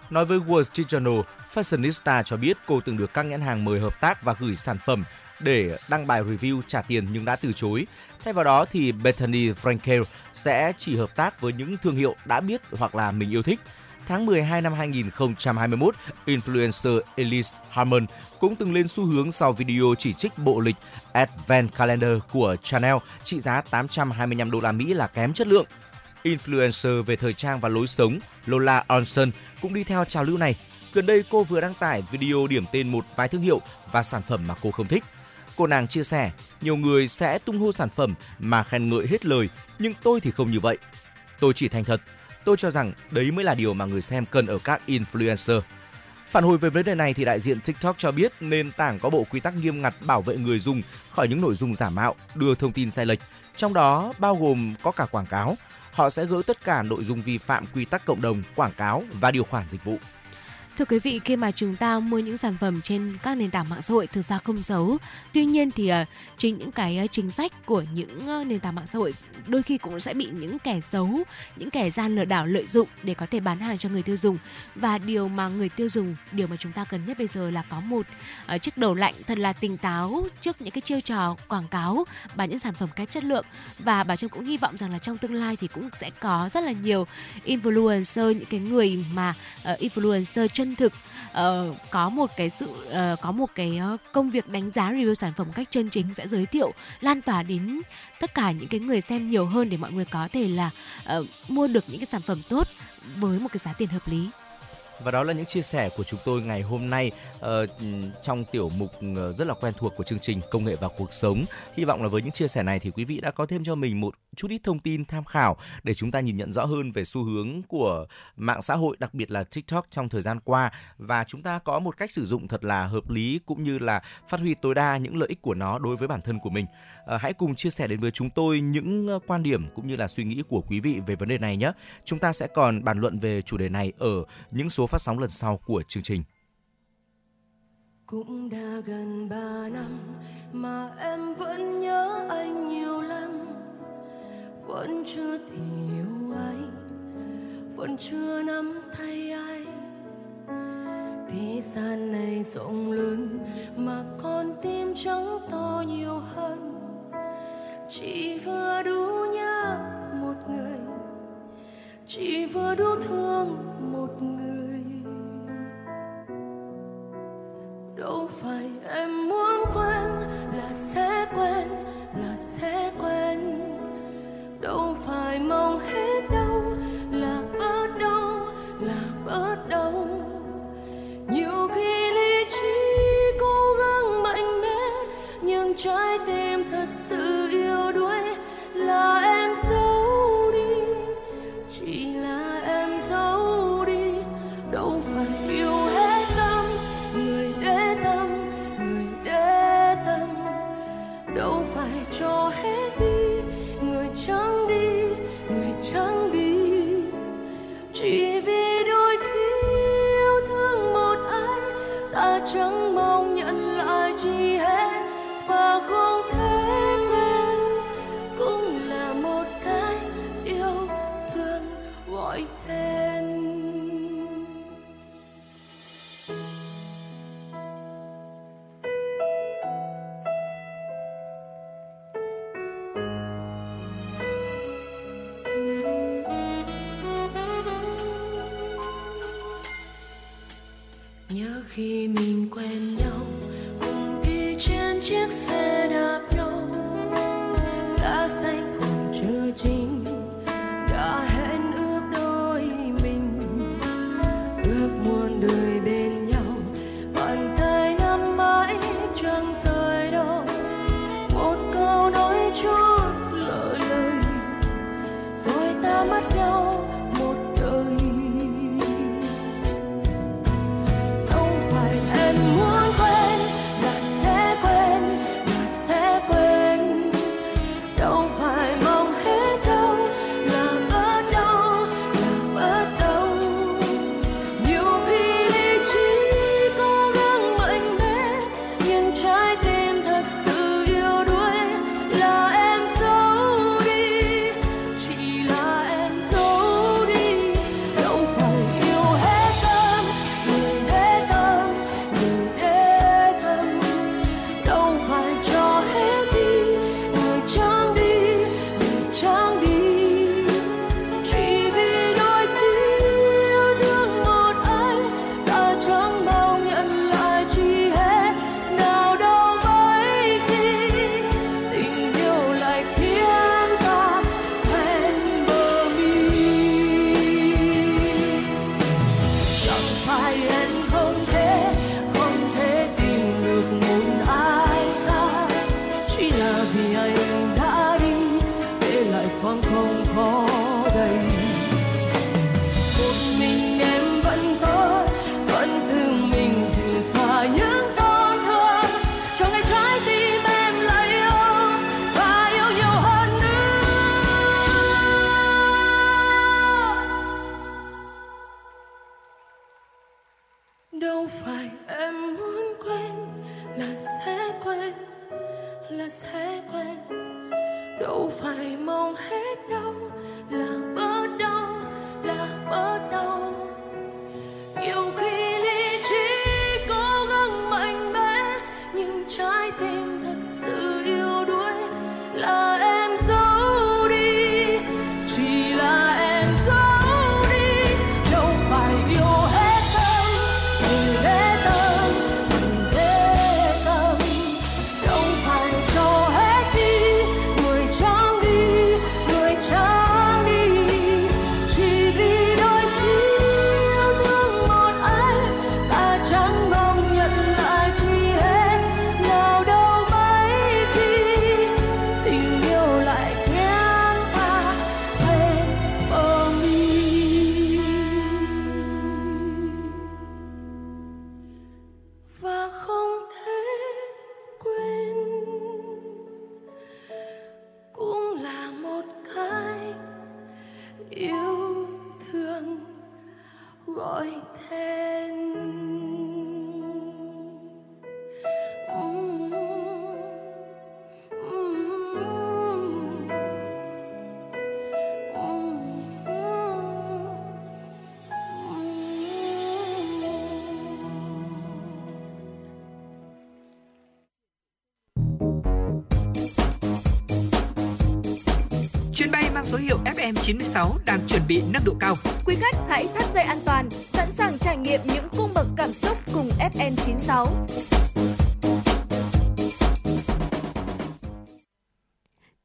Nói với Wall Street Journal, Fashionista cho biết cô từng được các nhãn hàng mời hợp tác và gửi sản phẩm để đăng bài review trả tiền nhưng đã từ chối. Thay vào đó thì Bethany Frankel sẽ chỉ hợp tác với những thương hiệu đã biết hoặc là mình yêu thích. Tháng 12 năm 2021, influencer Elise Harmon cũng từng lên xu hướng sau video chỉ trích bộ lịch Advent Calendar của Chanel trị giá 825 đô la Mỹ là kém chất lượng. Influencer về thời trang và lối sống Lola Olson cũng đi theo trào lưu này. Gần đây cô vừa đăng tải video điểm tên một vài thương hiệu và sản phẩm mà cô không thích. Cô nàng chia sẻ, nhiều người sẽ tung hô sản phẩm mà khen ngợi hết lời, nhưng tôi thì không như vậy. Tôi chỉ thành thật, tôi cho rằng đấy mới là điều mà người xem cần ở các influencer. Phản hồi về vấn đề này thì đại diện TikTok cho biết nền tảng có bộ quy tắc nghiêm ngặt bảo vệ người dùng khỏi những nội dung giả mạo, đưa thông tin sai lệch, trong đó bao gồm có cả quảng cáo. Họ sẽ gỡ tất cả nội dung vi phạm quy tắc cộng đồng, quảng cáo và điều khoản dịch vụ. Thưa quý vị, khi mà chúng ta mua những sản phẩm trên các nền tảng mạng xã hội thực ra không xấu. Tuy nhiên thì uh, chính những cái ờ, chính sách của những uh, nền tảng mạng xã hội đôi khi cũng sẽ bị những kẻ xấu, những kẻ gian lừa đảo lợi dụng để có thể bán hàng cho người tiêu dùng. Và điều mà người tiêu dùng, điều mà chúng ta cần nhất bây giờ là có một uh, chiếc đầu lạnh thật là tỉnh táo trước những cái chiêu trò quảng cáo bán những sản phẩm kém chất lượng. Và bà Trâm cũng hy vọng rằng là trong tương lai thì cũng sẽ có rất là nhiều influencer, những cái người mà uh, influencer chân thực uh, có một cái sự uh, có một cái uh, công việc đánh giá review sản phẩm cách chân chính sẽ giới thiệu lan tỏa đến tất cả những cái người xem nhiều hơn để mọi người có thể là uh, mua được những cái sản phẩm tốt với một cái giá tiền hợp lý. Và đó là những chia sẻ của chúng tôi ngày hôm nay uh, trong tiểu mục ờ, rất là quen thuộc của chương trình Công nghệ và cuộc sống. Hy vọng là với những chia sẻ này thì quý vị đã có thêm cho mình một chút ít thông tin tham khảo để chúng ta nhìn nhận rõ hơn về xu hướng của mạng xã hội, đặc biệt là TikTok trong thời gian qua và chúng ta có một cách sử dụng thật là hợp lý cũng như là phát huy tối đa những lợi ích của nó đối với bản thân của mình. Ờ, hãy cùng chia sẻ đến với chúng tôi những quan điểm cũng như là suy nghĩ của quý vị về vấn đề này nhé. Chúng ta sẽ còn bàn luận về chủ đề này ở những số phát sóng lần sau của chương trình. Cũng đã gần 3 năm mà em vẫn nhớ anh nhiều lắm. Vẫn chưa thể yêu anh, Vẫn chưa nắm tay anh Thế gian này rộng lớn mà con tim trắng to nhiều hơn. Chỉ vừa đủ nhớ một người, Chỉ vừa đủ thương một người. Đâu phải em muốn quên là sẽ quên, là sẽ quên. Đâu phải mong hết đâu là bớt đâu là bớt đâu nhiều khi lý trí cố gắng mạnh mẽ, nhưng trái tim nhớ khi mình chuẩn bị nâng độ cao. Quý khách hãy thắt dây an toàn, sẵn sàng trải nghiệm những cung bậc cảm xúc cùng FN96.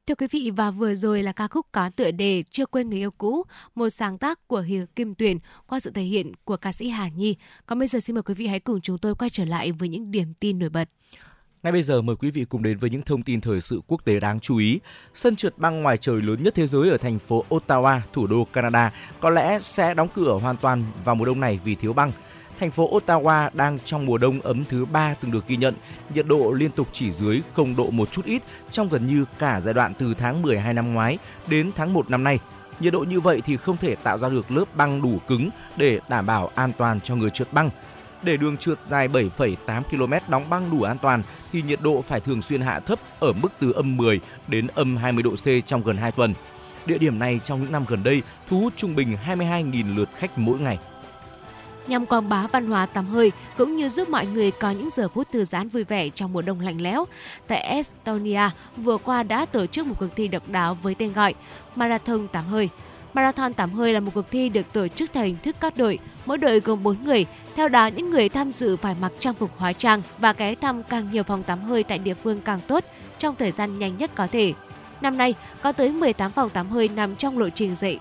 Thưa quý vị và vừa rồi là ca khúc có tựa đề Chưa quên người yêu cũ, một sáng tác của Hiền Kim Tuyền qua sự thể hiện của ca sĩ Hà Nhi. Còn bây giờ xin mời quý vị hãy cùng chúng tôi quay trở lại với những điểm tin nổi bật. Ngay bây giờ mời quý vị cùng đến với những thông tin thời sự quốc tế đáng chú ý. Sân trượt băng ngoài trời lớn nhất thế giới ở thành phố Ottawa, thủ đô Canada, có lẽ sẽ đóng cửa hoàn toàn vào mùa đông này vì thiếu băng. Thành phố Ottawa đang trong mùa đông ấm thứ ba từng được ghi nhận, nhiệt độ liên tục chỉ dưới 0 độ một chút ít trong gần như cả giai đoạn từ tháng 12 năm ngoái đến tháng 1 năm nay. Nhiệt độ như vậy thì không thể tạo ra được lớp băng đủ cứng để đảm bảo an toàn cho người trượt băng. Để đường trượt dài 7,8 km đóng băng đủ an toàn thì nhiệt độ phải thường xuyên hạ thấp ở mức từ âm 10 đến âm 20 độ C trong gần 2 tuần. Địa điểm này trong những năm gần đây thu hút trung bình 22.000 lượt khách mỗi ngày. nhằm quảng bá văn hóa tắm hơi cũng như giúp mọi người có những giờ phút thư giãn vui vẻ trong mùa đông lạnh lẽo. Tại Estonia, vừa qua đã tổ chức một cuộc thi độc đáo với tên gọi Marathon tắm hơi. Marathon tắm hơi là một cuộc thi được tổ chức theo hình thức các đội, mỗi đội gồm 4 người. Theo đó, những người tham dự phải mặc trang phục hóa trang và ghé thăm càng nhiều phòng tắm hơi tại địa phương càng tốt trong thời gian nhanh nhất có thể. Năm nay, có tới 18 phòng tắm hơi nằm trong lộ trình dậy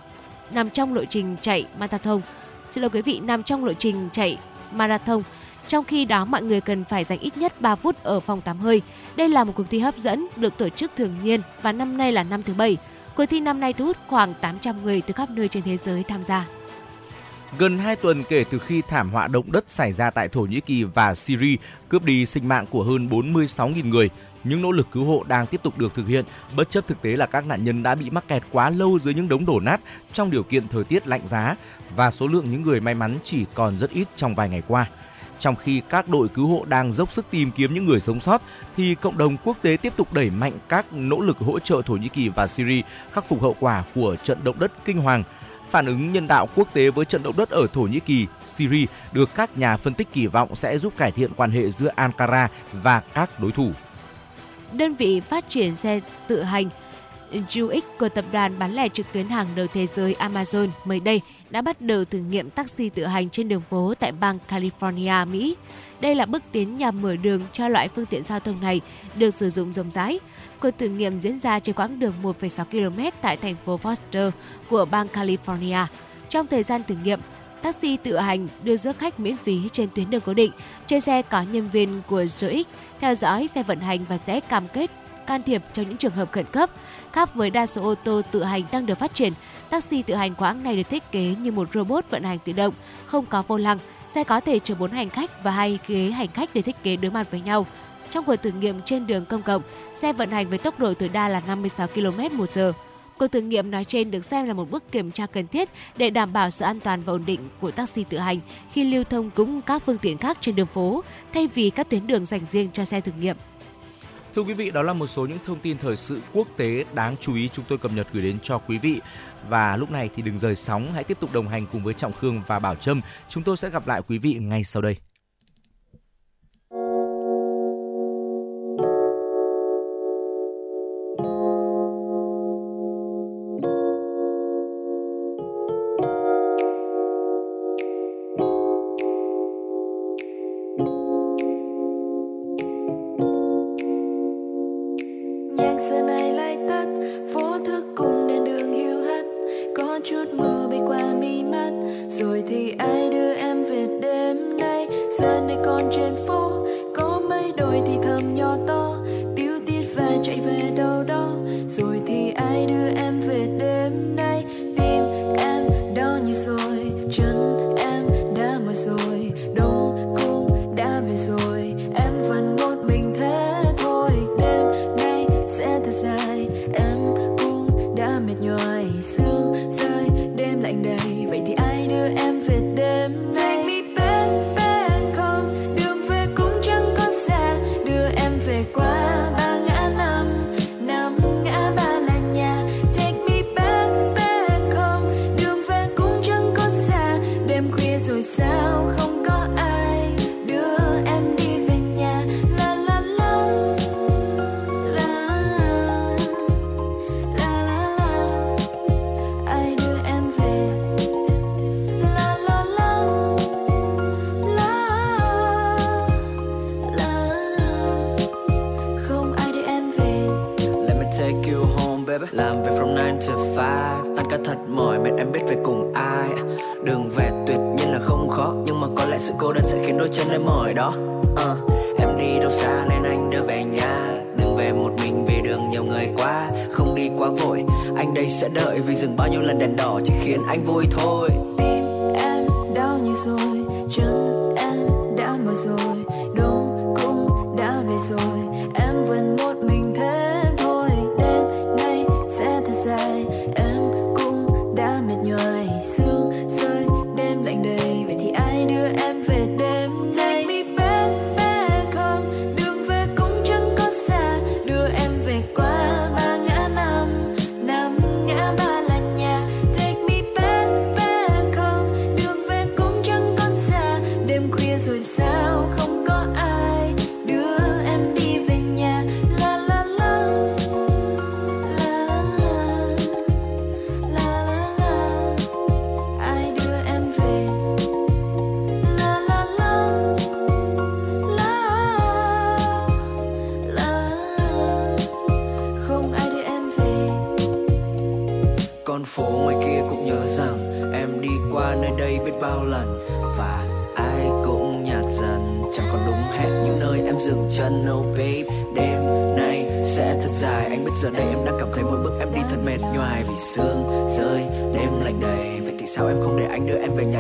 nằm trong lộ trình chạy marathon. Xin lỗi quý vị, nằm trong lộ trình chạy marathon. Trong khi đó, mọi người cần phải dành ít nhất 3 phút ở phòng tắm hơi. Đây là một cuộc thi hấp dẫn được tổ chức thường niên và năm nay là năm thứ bảy. Cuộc thi năm nay thu hút khoảng 800 người từ khắp nơi trên thế giới tham gia. Gần 2 tuần kể từ khi thảm họa động đất xảy ra tại Thổ Nhĩ Kỳ và Syria cướp đi sinh mạng của hơn 46.000 người, những nỗ lực cứu hộ đang tiếp tục được thực hiện bất chấp thực tế là các nạn nhân đã bị mắc kẹt quá lâu dưới những đống đổ nát trong điều kiện thời tiết lạnh giá và số lượng những người may mắn chỉ còn rất ít trong vài ngày qua. Trong khi các đội cứu hộ đang dốc sức tìm kiếm những người sống sót, thì cộng đồng quốc tế tiếp tục đẩy mạnh các nỗ lực hỗ trợ Thổ Nhĩ Kỳ và Syria khắc phục hậu quả của trận động đất kinh hoàng. Phản ứng nhân đạo quốc tế với trận động đất ở Thổ Nhĩ Kỳ, Syria được các nhà phân tích kỳ vọng sẽ giúp cải thiện quan hệ giữa Ankara và các đối thủ. Đơn vị phát triển xe tự hành UX của tập đoàn bán lẻ trực tuyến hàng đầu thế giới Amazon mới đây đã bắt đầu thử nghiệm taxi tự hành trên đường phố tại bang California, Mỹ. Đây là bước tiến nhằm mở đường cho loại phương tiện giao thông này được sử dụng rộng rãi. Cuộc thử nghiệm diễn ra trên quãng đường 1,6 km tại thành phố Foster của bang California. Trong thời gian thử nghiệm, taxi tự hành đưa rước khách miễn phí trên tuyến đường cố định. Trên xe có nhân viên của ZOX theo dõi xe vận hành và sẽ cam kết can thiệp trong những trường hợp khẩn cấp. Khác với đa số ô tô tự hành đang được phát triển, taxi tự hành của hãng này được thiết kế như một robot vận hành tự động, không có vô lăng, xe có thể chở 4 hành khách và hai ghế hành khách để thiết kế đối mặt với nhau. Trong cuộc thử nghiệm trên đường công cộng, xe vận hành với tốc độ tối đa là 56 km/h. Cuộc thử nghiệm nói trên được xem là một bước kiểm tra cần thiết để đảm bảo sự an toàn và ổn định của taxi tự hành khi lưu thông cùng các phương tiện khác trên đường phố, thay vì các tuyến đường dành riêng cho xe thử nghiệm. Thưa quý vị, đó là một số những thông tin thời sự quốc tế đáng chú ý chúng tôi cập nhật gửi đến cho quý vị. Và lúc này thì đừng rời sóng, hãy tiếp tục đồng hành cùng với Trọng Khương và Bảo Trâm. Chúng tôi sẽ gặp lại quý vị ngay sau đây. vui thôi. Tim em đau như rồi, chân em đã mỏi rồi đông cũng đã về rồi. Em vẫn một mình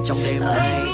Trong.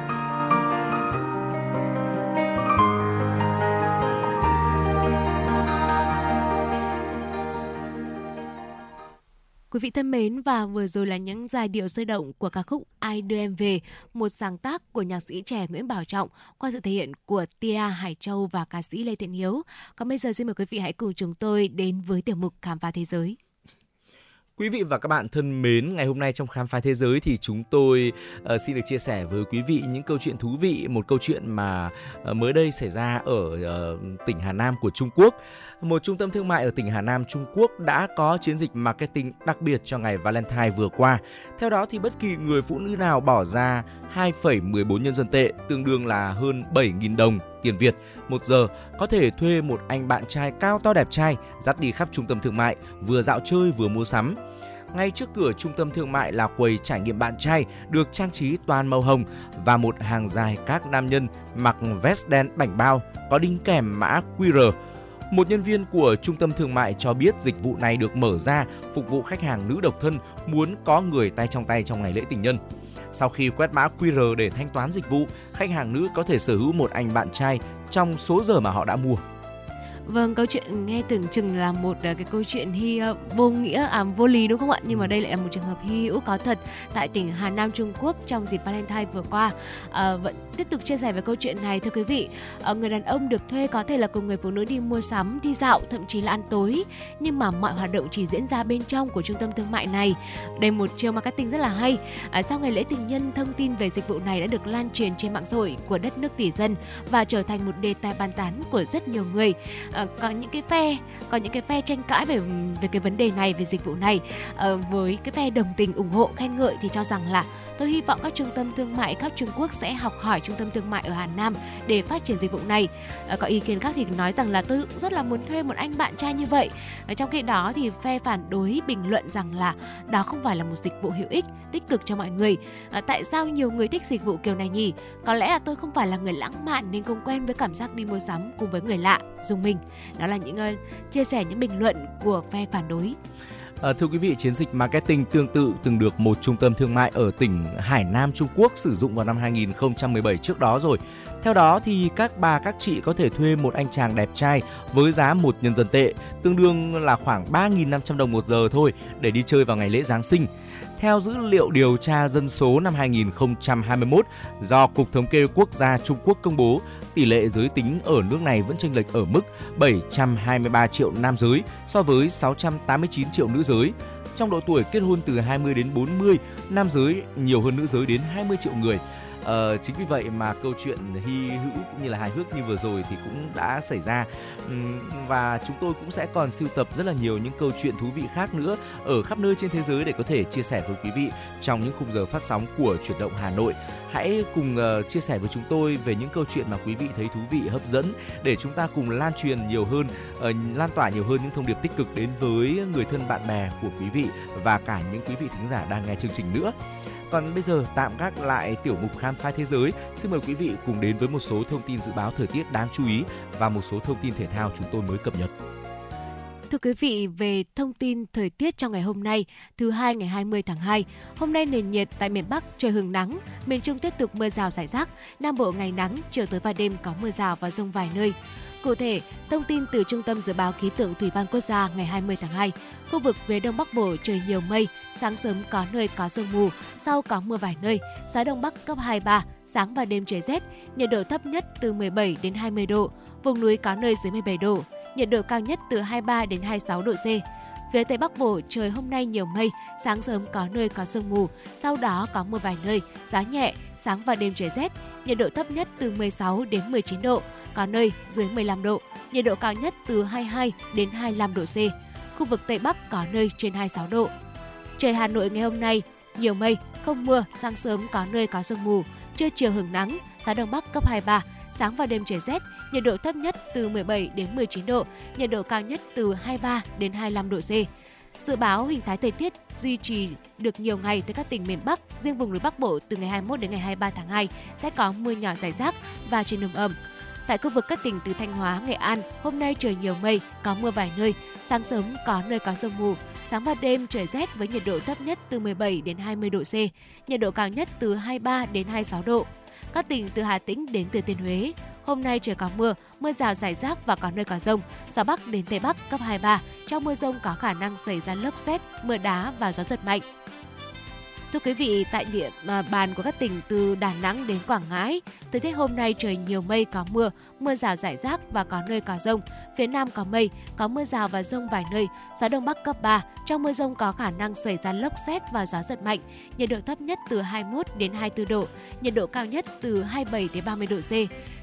Quý vị thân mến và vừa rồi là những giai điệu sôi động của ca khúc Ai đưa em về, một sáng tác của nhạc sĩ trẻ Nguyễn Bảo Trọng qua sự thể hiện của Tia Hải Châu và ca sĩ Lê Thiện Hiếu. Còn bây giờ xin mời quý vị hãy cùng chúng tôi đến với tiểu mục Khám phá thế giới. Quý vị và các bạn thân mến, ngày hôm nay trong khám phá thế giới thì chúng tôi uh, xin được chia sẻ với quý vị những câu chuyện thú vị, một câu chuyện mà uh, mới đây xảy ra ở uh, tỉnh Hà Nam của Trung Quốc. Một trung tâm thương mại ở tỉnh Hà Nam Trung Quốc đã có chiến dịch marketing đặc biệt cho ngày Valentine vừa qua. Theo đó thì bất kỳ người phụ nữ nào bỏ ra 2,14 nhân dân tệ, tương đương là hơn 7.000 đồng tiền Việt một giờ có thể thuê một anh bạn trai cao to đẹp trai dắt đi khắp trung tâm thương mại, vừa dạo chơi vừa mua sắm. Ngay trước cửa trung tâm thương mại là quầy trải nghiệm bạn trai được trang trí toàn màu hồng và một hàng dài các nam nhân mặc vest đen bảnh bao có đính kèm mã QR. Một nhân viên của trung tâm thương mại cho biết dịch vụ này được mở ra phục vụ khách hàng nữ độc thân muốn có người tay trong tay trong ngày lễ tình nhân. Sau khi quét mã QR để thanh toán dịch vụ, khách hàng nữ có thể sở hữu một anh bạn trai trong số giờ mà họ đã mua. Vâng, câu chuyện nghe tưởng chừng là một à, cái câu chuyện hy uh, vô nghĩa à vô lý đúng không ạ? Nhưng mà đây lại là một trường hợp hy hữu có thật tại tỉnh Hà Nam Trung Quốc trong dịp Valentine vừa qua. À, vẫn tiếp tục chia sẻ về câu chuyện này thưa quý vị. À, người đàn ông được thuê có thể là cùng người phụ nữ đi mua sắm, đi dạo, thậm chí là ăn tối, nhưng mà mọi hoạt động chỉ diễn ra bên trong của trung tâm thương mại này. Đây một chiêu marketing rất là hay. À, sau ngày lễ tình nhân, thông tin về dịch vụ này đã được lan truyền trên mạng xã hội của đất nước tỷ dân và trở thành một đề tài bàn tán của rất nhiều người. À, Ờ, có những cái phe có những cái phe tranh cãi về về cái vấn đề này về dịch vụ này. À, với cái phe đồng tình ủng hộ khen ngợi thì cho rằng là Tôi hy vọng các trung tâm thương mại khắp Trung Quốc sẽ học hỏi trung tâm thương mại ở Hà Nam để phát triển dịch vụ này. À, có ý kiến khác thì nói rằng là tôi rất là muốn thuê một anh bạn trai như vậy. À, trong khi đó thì phe phản đối bình luận rằng là đó không phải là một dịch vụ hữu ích, tích cực cho mọi người. À, tại sao nhiều người thích dịch vụ kiểu này nhỉ? Có lẽ là tôi không phải là người lãng mạn nên không quen với cảm giác đi mua sắm cùng với người lạ, dùng mình. Đó là những uh, chia sẻ những bình luận của phe phản đối. À, thưa quý vị, chiến dịch marketing tương tự từng được một trung tâm thương mại ở tỉnh Hải Nam Trung Quốc sử dụng vào năm 2017 trước đó rồi. Theo đó thì các bà các chị có thể thuê một anh chàng đẹp trai với giá một nhân dân tệ, tương đương là khoảng 3.500 đồng một giờ thôi để đi chơi vào ngày lễ Giáng sinh. Theo dữ liệu điều tra dân số năm 2021 do Cục Thống kê Quốc gia Trung Quốc công bố, tỷ lệ giới tính ở nước này vẫn chênh lệch ở mức 723 triệu nam giới so với 689 triệu nữ giới. Trong độ tuổi kết hôn từ 20 đến 40, nam giới nhiều hơn nữ giới đến 20 triệu người. Ờ, chính vì vậy mà câu chuyện hy hữu cũng như là hài hước như vừa rồi thì cũng đã xảy ra và chúng tôi cũng sẽ còn sưu tập rất là nhiều những câu chuyện thú vị khác nữa ở khắp nơi trên thế giới để có thể chia sẻ với quý vị trong những khung giờ phát sóng của chuyển động Hà Nội. Hãy cùng uh, chia sẻ với chúng tôi về những câu chuyện mà quý vị thấy thú vị hấp dẫn để chúng ta cùng lan truyền nhiều hơn, uh, lan tỏa nhiều hơn những thông điệp tích cực đến với người thân bạn bè của quý vị và cả những quý vị thính giả đang nghe chương trình nữa. Còn bây giờ tạm gác lại tiểu mục khám phá thế giới. Xin mời quý vị cùng đến với một số thông tin dự báo thời tiết đáng chú ý và một số thông tin thể thao chúng tôi mới cập nhật. Thưa quý vị, về thông tin thời tiết trong ngày hôm nay, thứ hai ngày 20 tháng 2, hôm nay nền nhiệt tại miền Bắc trời hừng nắng, miền Trung tiếp tục mưa rào rải rác, Nam Bộ ngày nắng, chiều tới và đêm có mưa rào và rông vài nơi. Cụ thể, thông tin từ Trung tâm Dự báo Khí tượng Thủy văn Quốc gia ngày 20 tháng 2, khu vực phía Đông Bắc Bộ trời nhiều mây, sáng sớm có nơi có sương mù, sau có mưa vài nơi, gió Đông Bắc cấp 2-3, sáng và đêm trời rét, nhiệt độ thấp nhất từ 17 đến 20 độ, vùng núi có nơi dưới 17 độ, nhiệt độ cao nhất từ 23 đến 26 độ C. Phía Tây Bắc Bộ trời hôm nay nhiều mây, sáng sớm có nơi có sương mù, sau đó có mưa vài nơi, giá nhẹ, sáng và đêm trời rét, nhiệt độ thấp nhất từ 16 đến 19 độ, có nơi dưới 15 độ, nhiệt độ cao nhất từ 22 đến 25 độ C. Khu vực Tây Bắc có nơi trên 26 độ. Trời Hà Nội ngày hôm nay nhiều mây, không mưa, sáng sớm có nơi có sương mù, trưa chiều hưởng nắng, gió đông bắc cấp 23, sáng và đêm trời rét, nhiệt độ thấp nhất từ 17 đến 19 độ, nhiệt độ cao nhất từ 23 đến 25 độ C. Dự báo hình thái thời tiết duy trì được nhiều ngày tới các tỉnh miền Bắc, riêng vùng núi Bắc Bộ từ ngày 21 đến ngày 23 tháng 2 sẽ có mưa nhỏ rải rác và trên nồm ẩm. Tại khu vực các tỉnh từ Thanh Hóa, Nghệ An, hôm nay trời nhiều mây, có mưa vài nơi, sáng sớm có nơi có sương mù, sáng và đêm trời rét với nhiệt độ thấp nhất từ 17 đến 20 độ C, nhiệt độ cao nhất từ 23 đến 26 độ. Các tỉnh từ Hà Tĩnh đến Thừa Thiên Huế, Hôm nay trời có mưa, mưa rào rải rác và có nơi có rông. Gió Bắc đến Tây Bắc cấp 23. Trong mưa rông có khả năng xảy ra lốc xét, mưa đá và gió giật mạnh. Thưa quý vị, tại địa à, bàn của các tỉnh từ Đà Nẵng đến Quảng Ngãi, thời tiết hôm nay trời nhiều mây có mưa, mưa rào rải rác và có nơi có rông. Phía Nam có mây, có mưa rào và rông vài nơi, gió Đông Bắc cấp 3. Trong mưa rông có khả năng xảy ra lốc xét và gió giật mạnh. Nhiệt độ thấp nhất từ 21 đến 24 độ, nhiệt độ cao nhất từ 27 đến 30 độ C.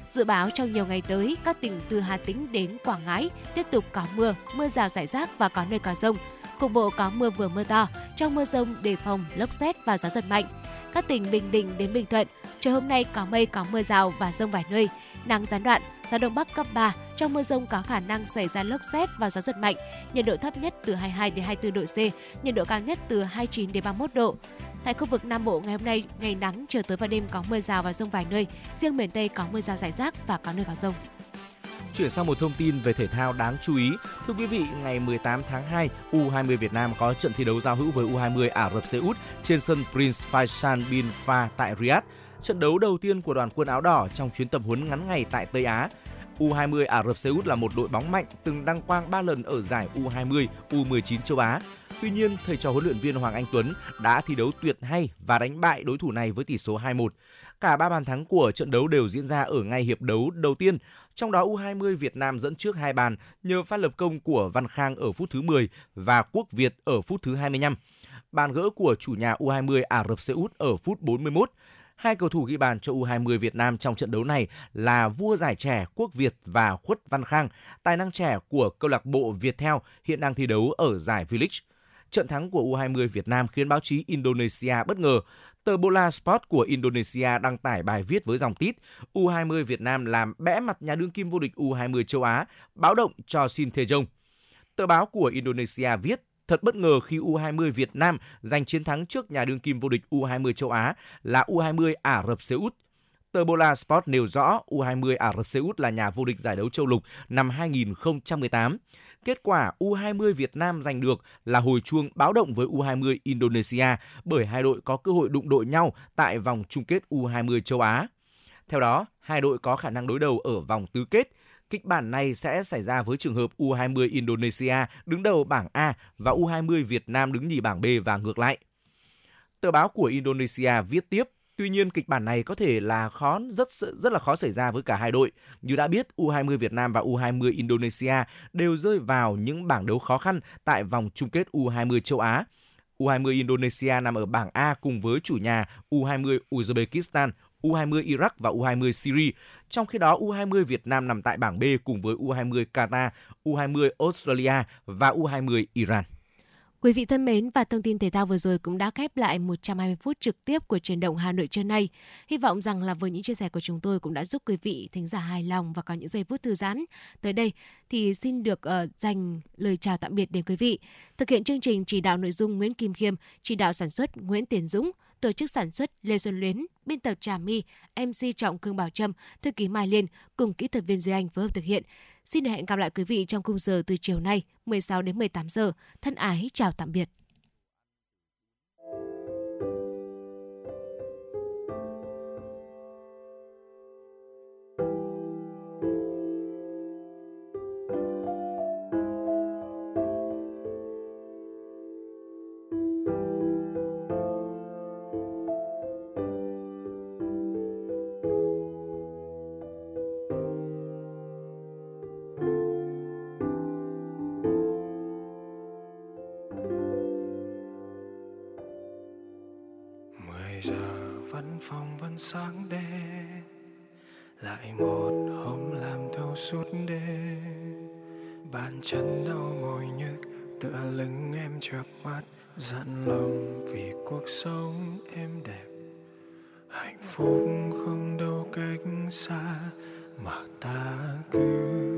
Dự báo trong nhiều ngày tới, các tỉnh từ Hà Tĩnh đến Quảng Ngãi tiếp tục có mưa, mưa rào rải rác và có nơi có rông. Cục bộ có mưa vừa mưa to, trong mưa rông đề phòng lốc xét và gió giật mạnh. Các tỉnh Bình Định đến Bình Thuận, trời hôm nay có mây có mưa rào và rông vài nơi, nắng gián đoạn, gió đông bắc cấp 3, trong mưa rông có khả năng xảy ra lốc xét và gió giật mạnh, nhiệt độ thấp nhất từ 22 đến 24 độ C, nhiệt độ cao nhất từ 29 đến 31 độ. Tại khu vực Nam Bộ ngày hôm nay, ngày nắng, chiều tối và đêm có mưa rào và rông vài nơi, riêng miền Tây có mưa rào rải rác và có nơi có rông. Chuyển sang một thông tin về thể thao đáng chú ý. Thưa quý vị, ngày 18 tháng 2, U20 Việt Nam có trận thi đấu giao hữu với U20 Ả Rập Xê Út trên sân Prince Faisal bin Fa tại Riyadh. Trận đấu đầu tiên của đoàn quân áo đỏ trong chuyến tập huấn ngắn ngày tại Tây Á. U20 Ả Rập Xê Út là một đội bóng mạnh từng đăng quang 3 lần ở giải U20, U19 châu Á. Tuy nhiên, thầy trò huấn luyện viên Hoàng Anh Tuấn đã thi đấu tuyệt hay và đánh bại đối thủ này với tỷ số 2-1. Cả ba bàn thắng của trận đấu đều diễn ra ở ngay hiệp đấu đầu tiên, trong đó U20 Việt Nam dẫn trước hai bàn nhờ phát lập công của Văn Khang ở phút thứ 10 và Quốc Việt ở phút thứ 25. Bàn gỡ của chủ nhà U20 Ả Rập Xê Út ở phút 41. Hai cầu thủ ghi bàn cho U20 Việt Nam trong trận đấu này là vua giải trẻ Quốc Việt và Khuất Văn Khang, tài năng trẻ của câu lạc bộ Viettel hiện đang thi đấu ở giải V-League. Trận thắng của U20 Việt Nam khiến báo chí Indonesia bất ngờ. Tờ Bola Sport của Indonesia đăng tải bài viết với dòng tít U20 Việt Nam làm bẽ mặt nhà đương kim vô địch U20 châu Á, báo động cho Shin Tae-jong. Tờ báo của Indonesia viết thật bất ngờ khi U20 Việt Nam giành chiến thắng trước nhà đương kim vô địch U20 châu Á là U20 Ả Rập Xê Út. Tờ Bola Sport nêu rõ U20 Ả Rập Xê Út là nhà vô địch giải đấu châu lục năm 2018. Kết quả U20 Việt Nam giành được là hồi chuông báo động với U20 Indonesia bởi hai đội có cơ hội đụng đội nhau tại vòng chung kết U20 châu Á. Theo đó, hai đội có khả năng đối đầu ở vòng tứ kết. Kịch bản này sẽ xảy ra với trường hợp U20 Indonesia đứng đầu bảng A và U20 Việt Nam đứng nhì bảng B và ngược lại. Tờ báo của Indonesia viết tiếp Tuy nhiên kịch bản này có thể là khó rất rất là khó xảy ra với cả hai đội. Như đã biết, U20 Việt Nam và U20 Indonesia đều rơi vào những bảng đấu khó khăn tại vòng chung kết U20 châu Á. U20 Indonesia nằm ở bảng A cùng với chủ nhà U20 Uzbekistan, U20 Iraq và U20 Syria. Trong khi đó, U20 Việt Nam nằm tại bảng B cùng với U20 Qatar, U20 Australia và U20 Iran. Quý vị thân mến và thông tin thể thao vừa rồi cũng đã khép lại 120 phút trực tiếp của truyền động Hà Nội trưa nay. Hy vọng rằng là với những chia sẻ của chúng tôi cũng đã giúp quý vị thính giả hài lòng và có những giây phút thư giãn. Tới đây thì xin được uh, dành lời chào tạm biệt đến quý vị. Thực hiện chương trình chỉ đạo nội dung Nguyễn Kim Khiêm, chỉ đạo sản xuất Nguyễn Tiến Dũng, tổ chức sản xuất Lê Xuân Luyến, biên tập Trà My, MC Trọng Cương Bảo Trâm, thư ký Mai Liên cùng kỹ thuật viên Duy Anh phối hợp thực hiện. Xin hẹn gặp lại quý vị trong khung giờ từ chiều nay 16 đến 18 giờ. Thân ái chào tạm biệt. Sáng đêm lại một hôm làm thâu suốt đêm bàn chân đau mỏi nhức, tựa lưng em chợp mắt dặn lòng vì cuộc sống em đẹp. Hạnh phúc không đâu cách xa, mà ta cứ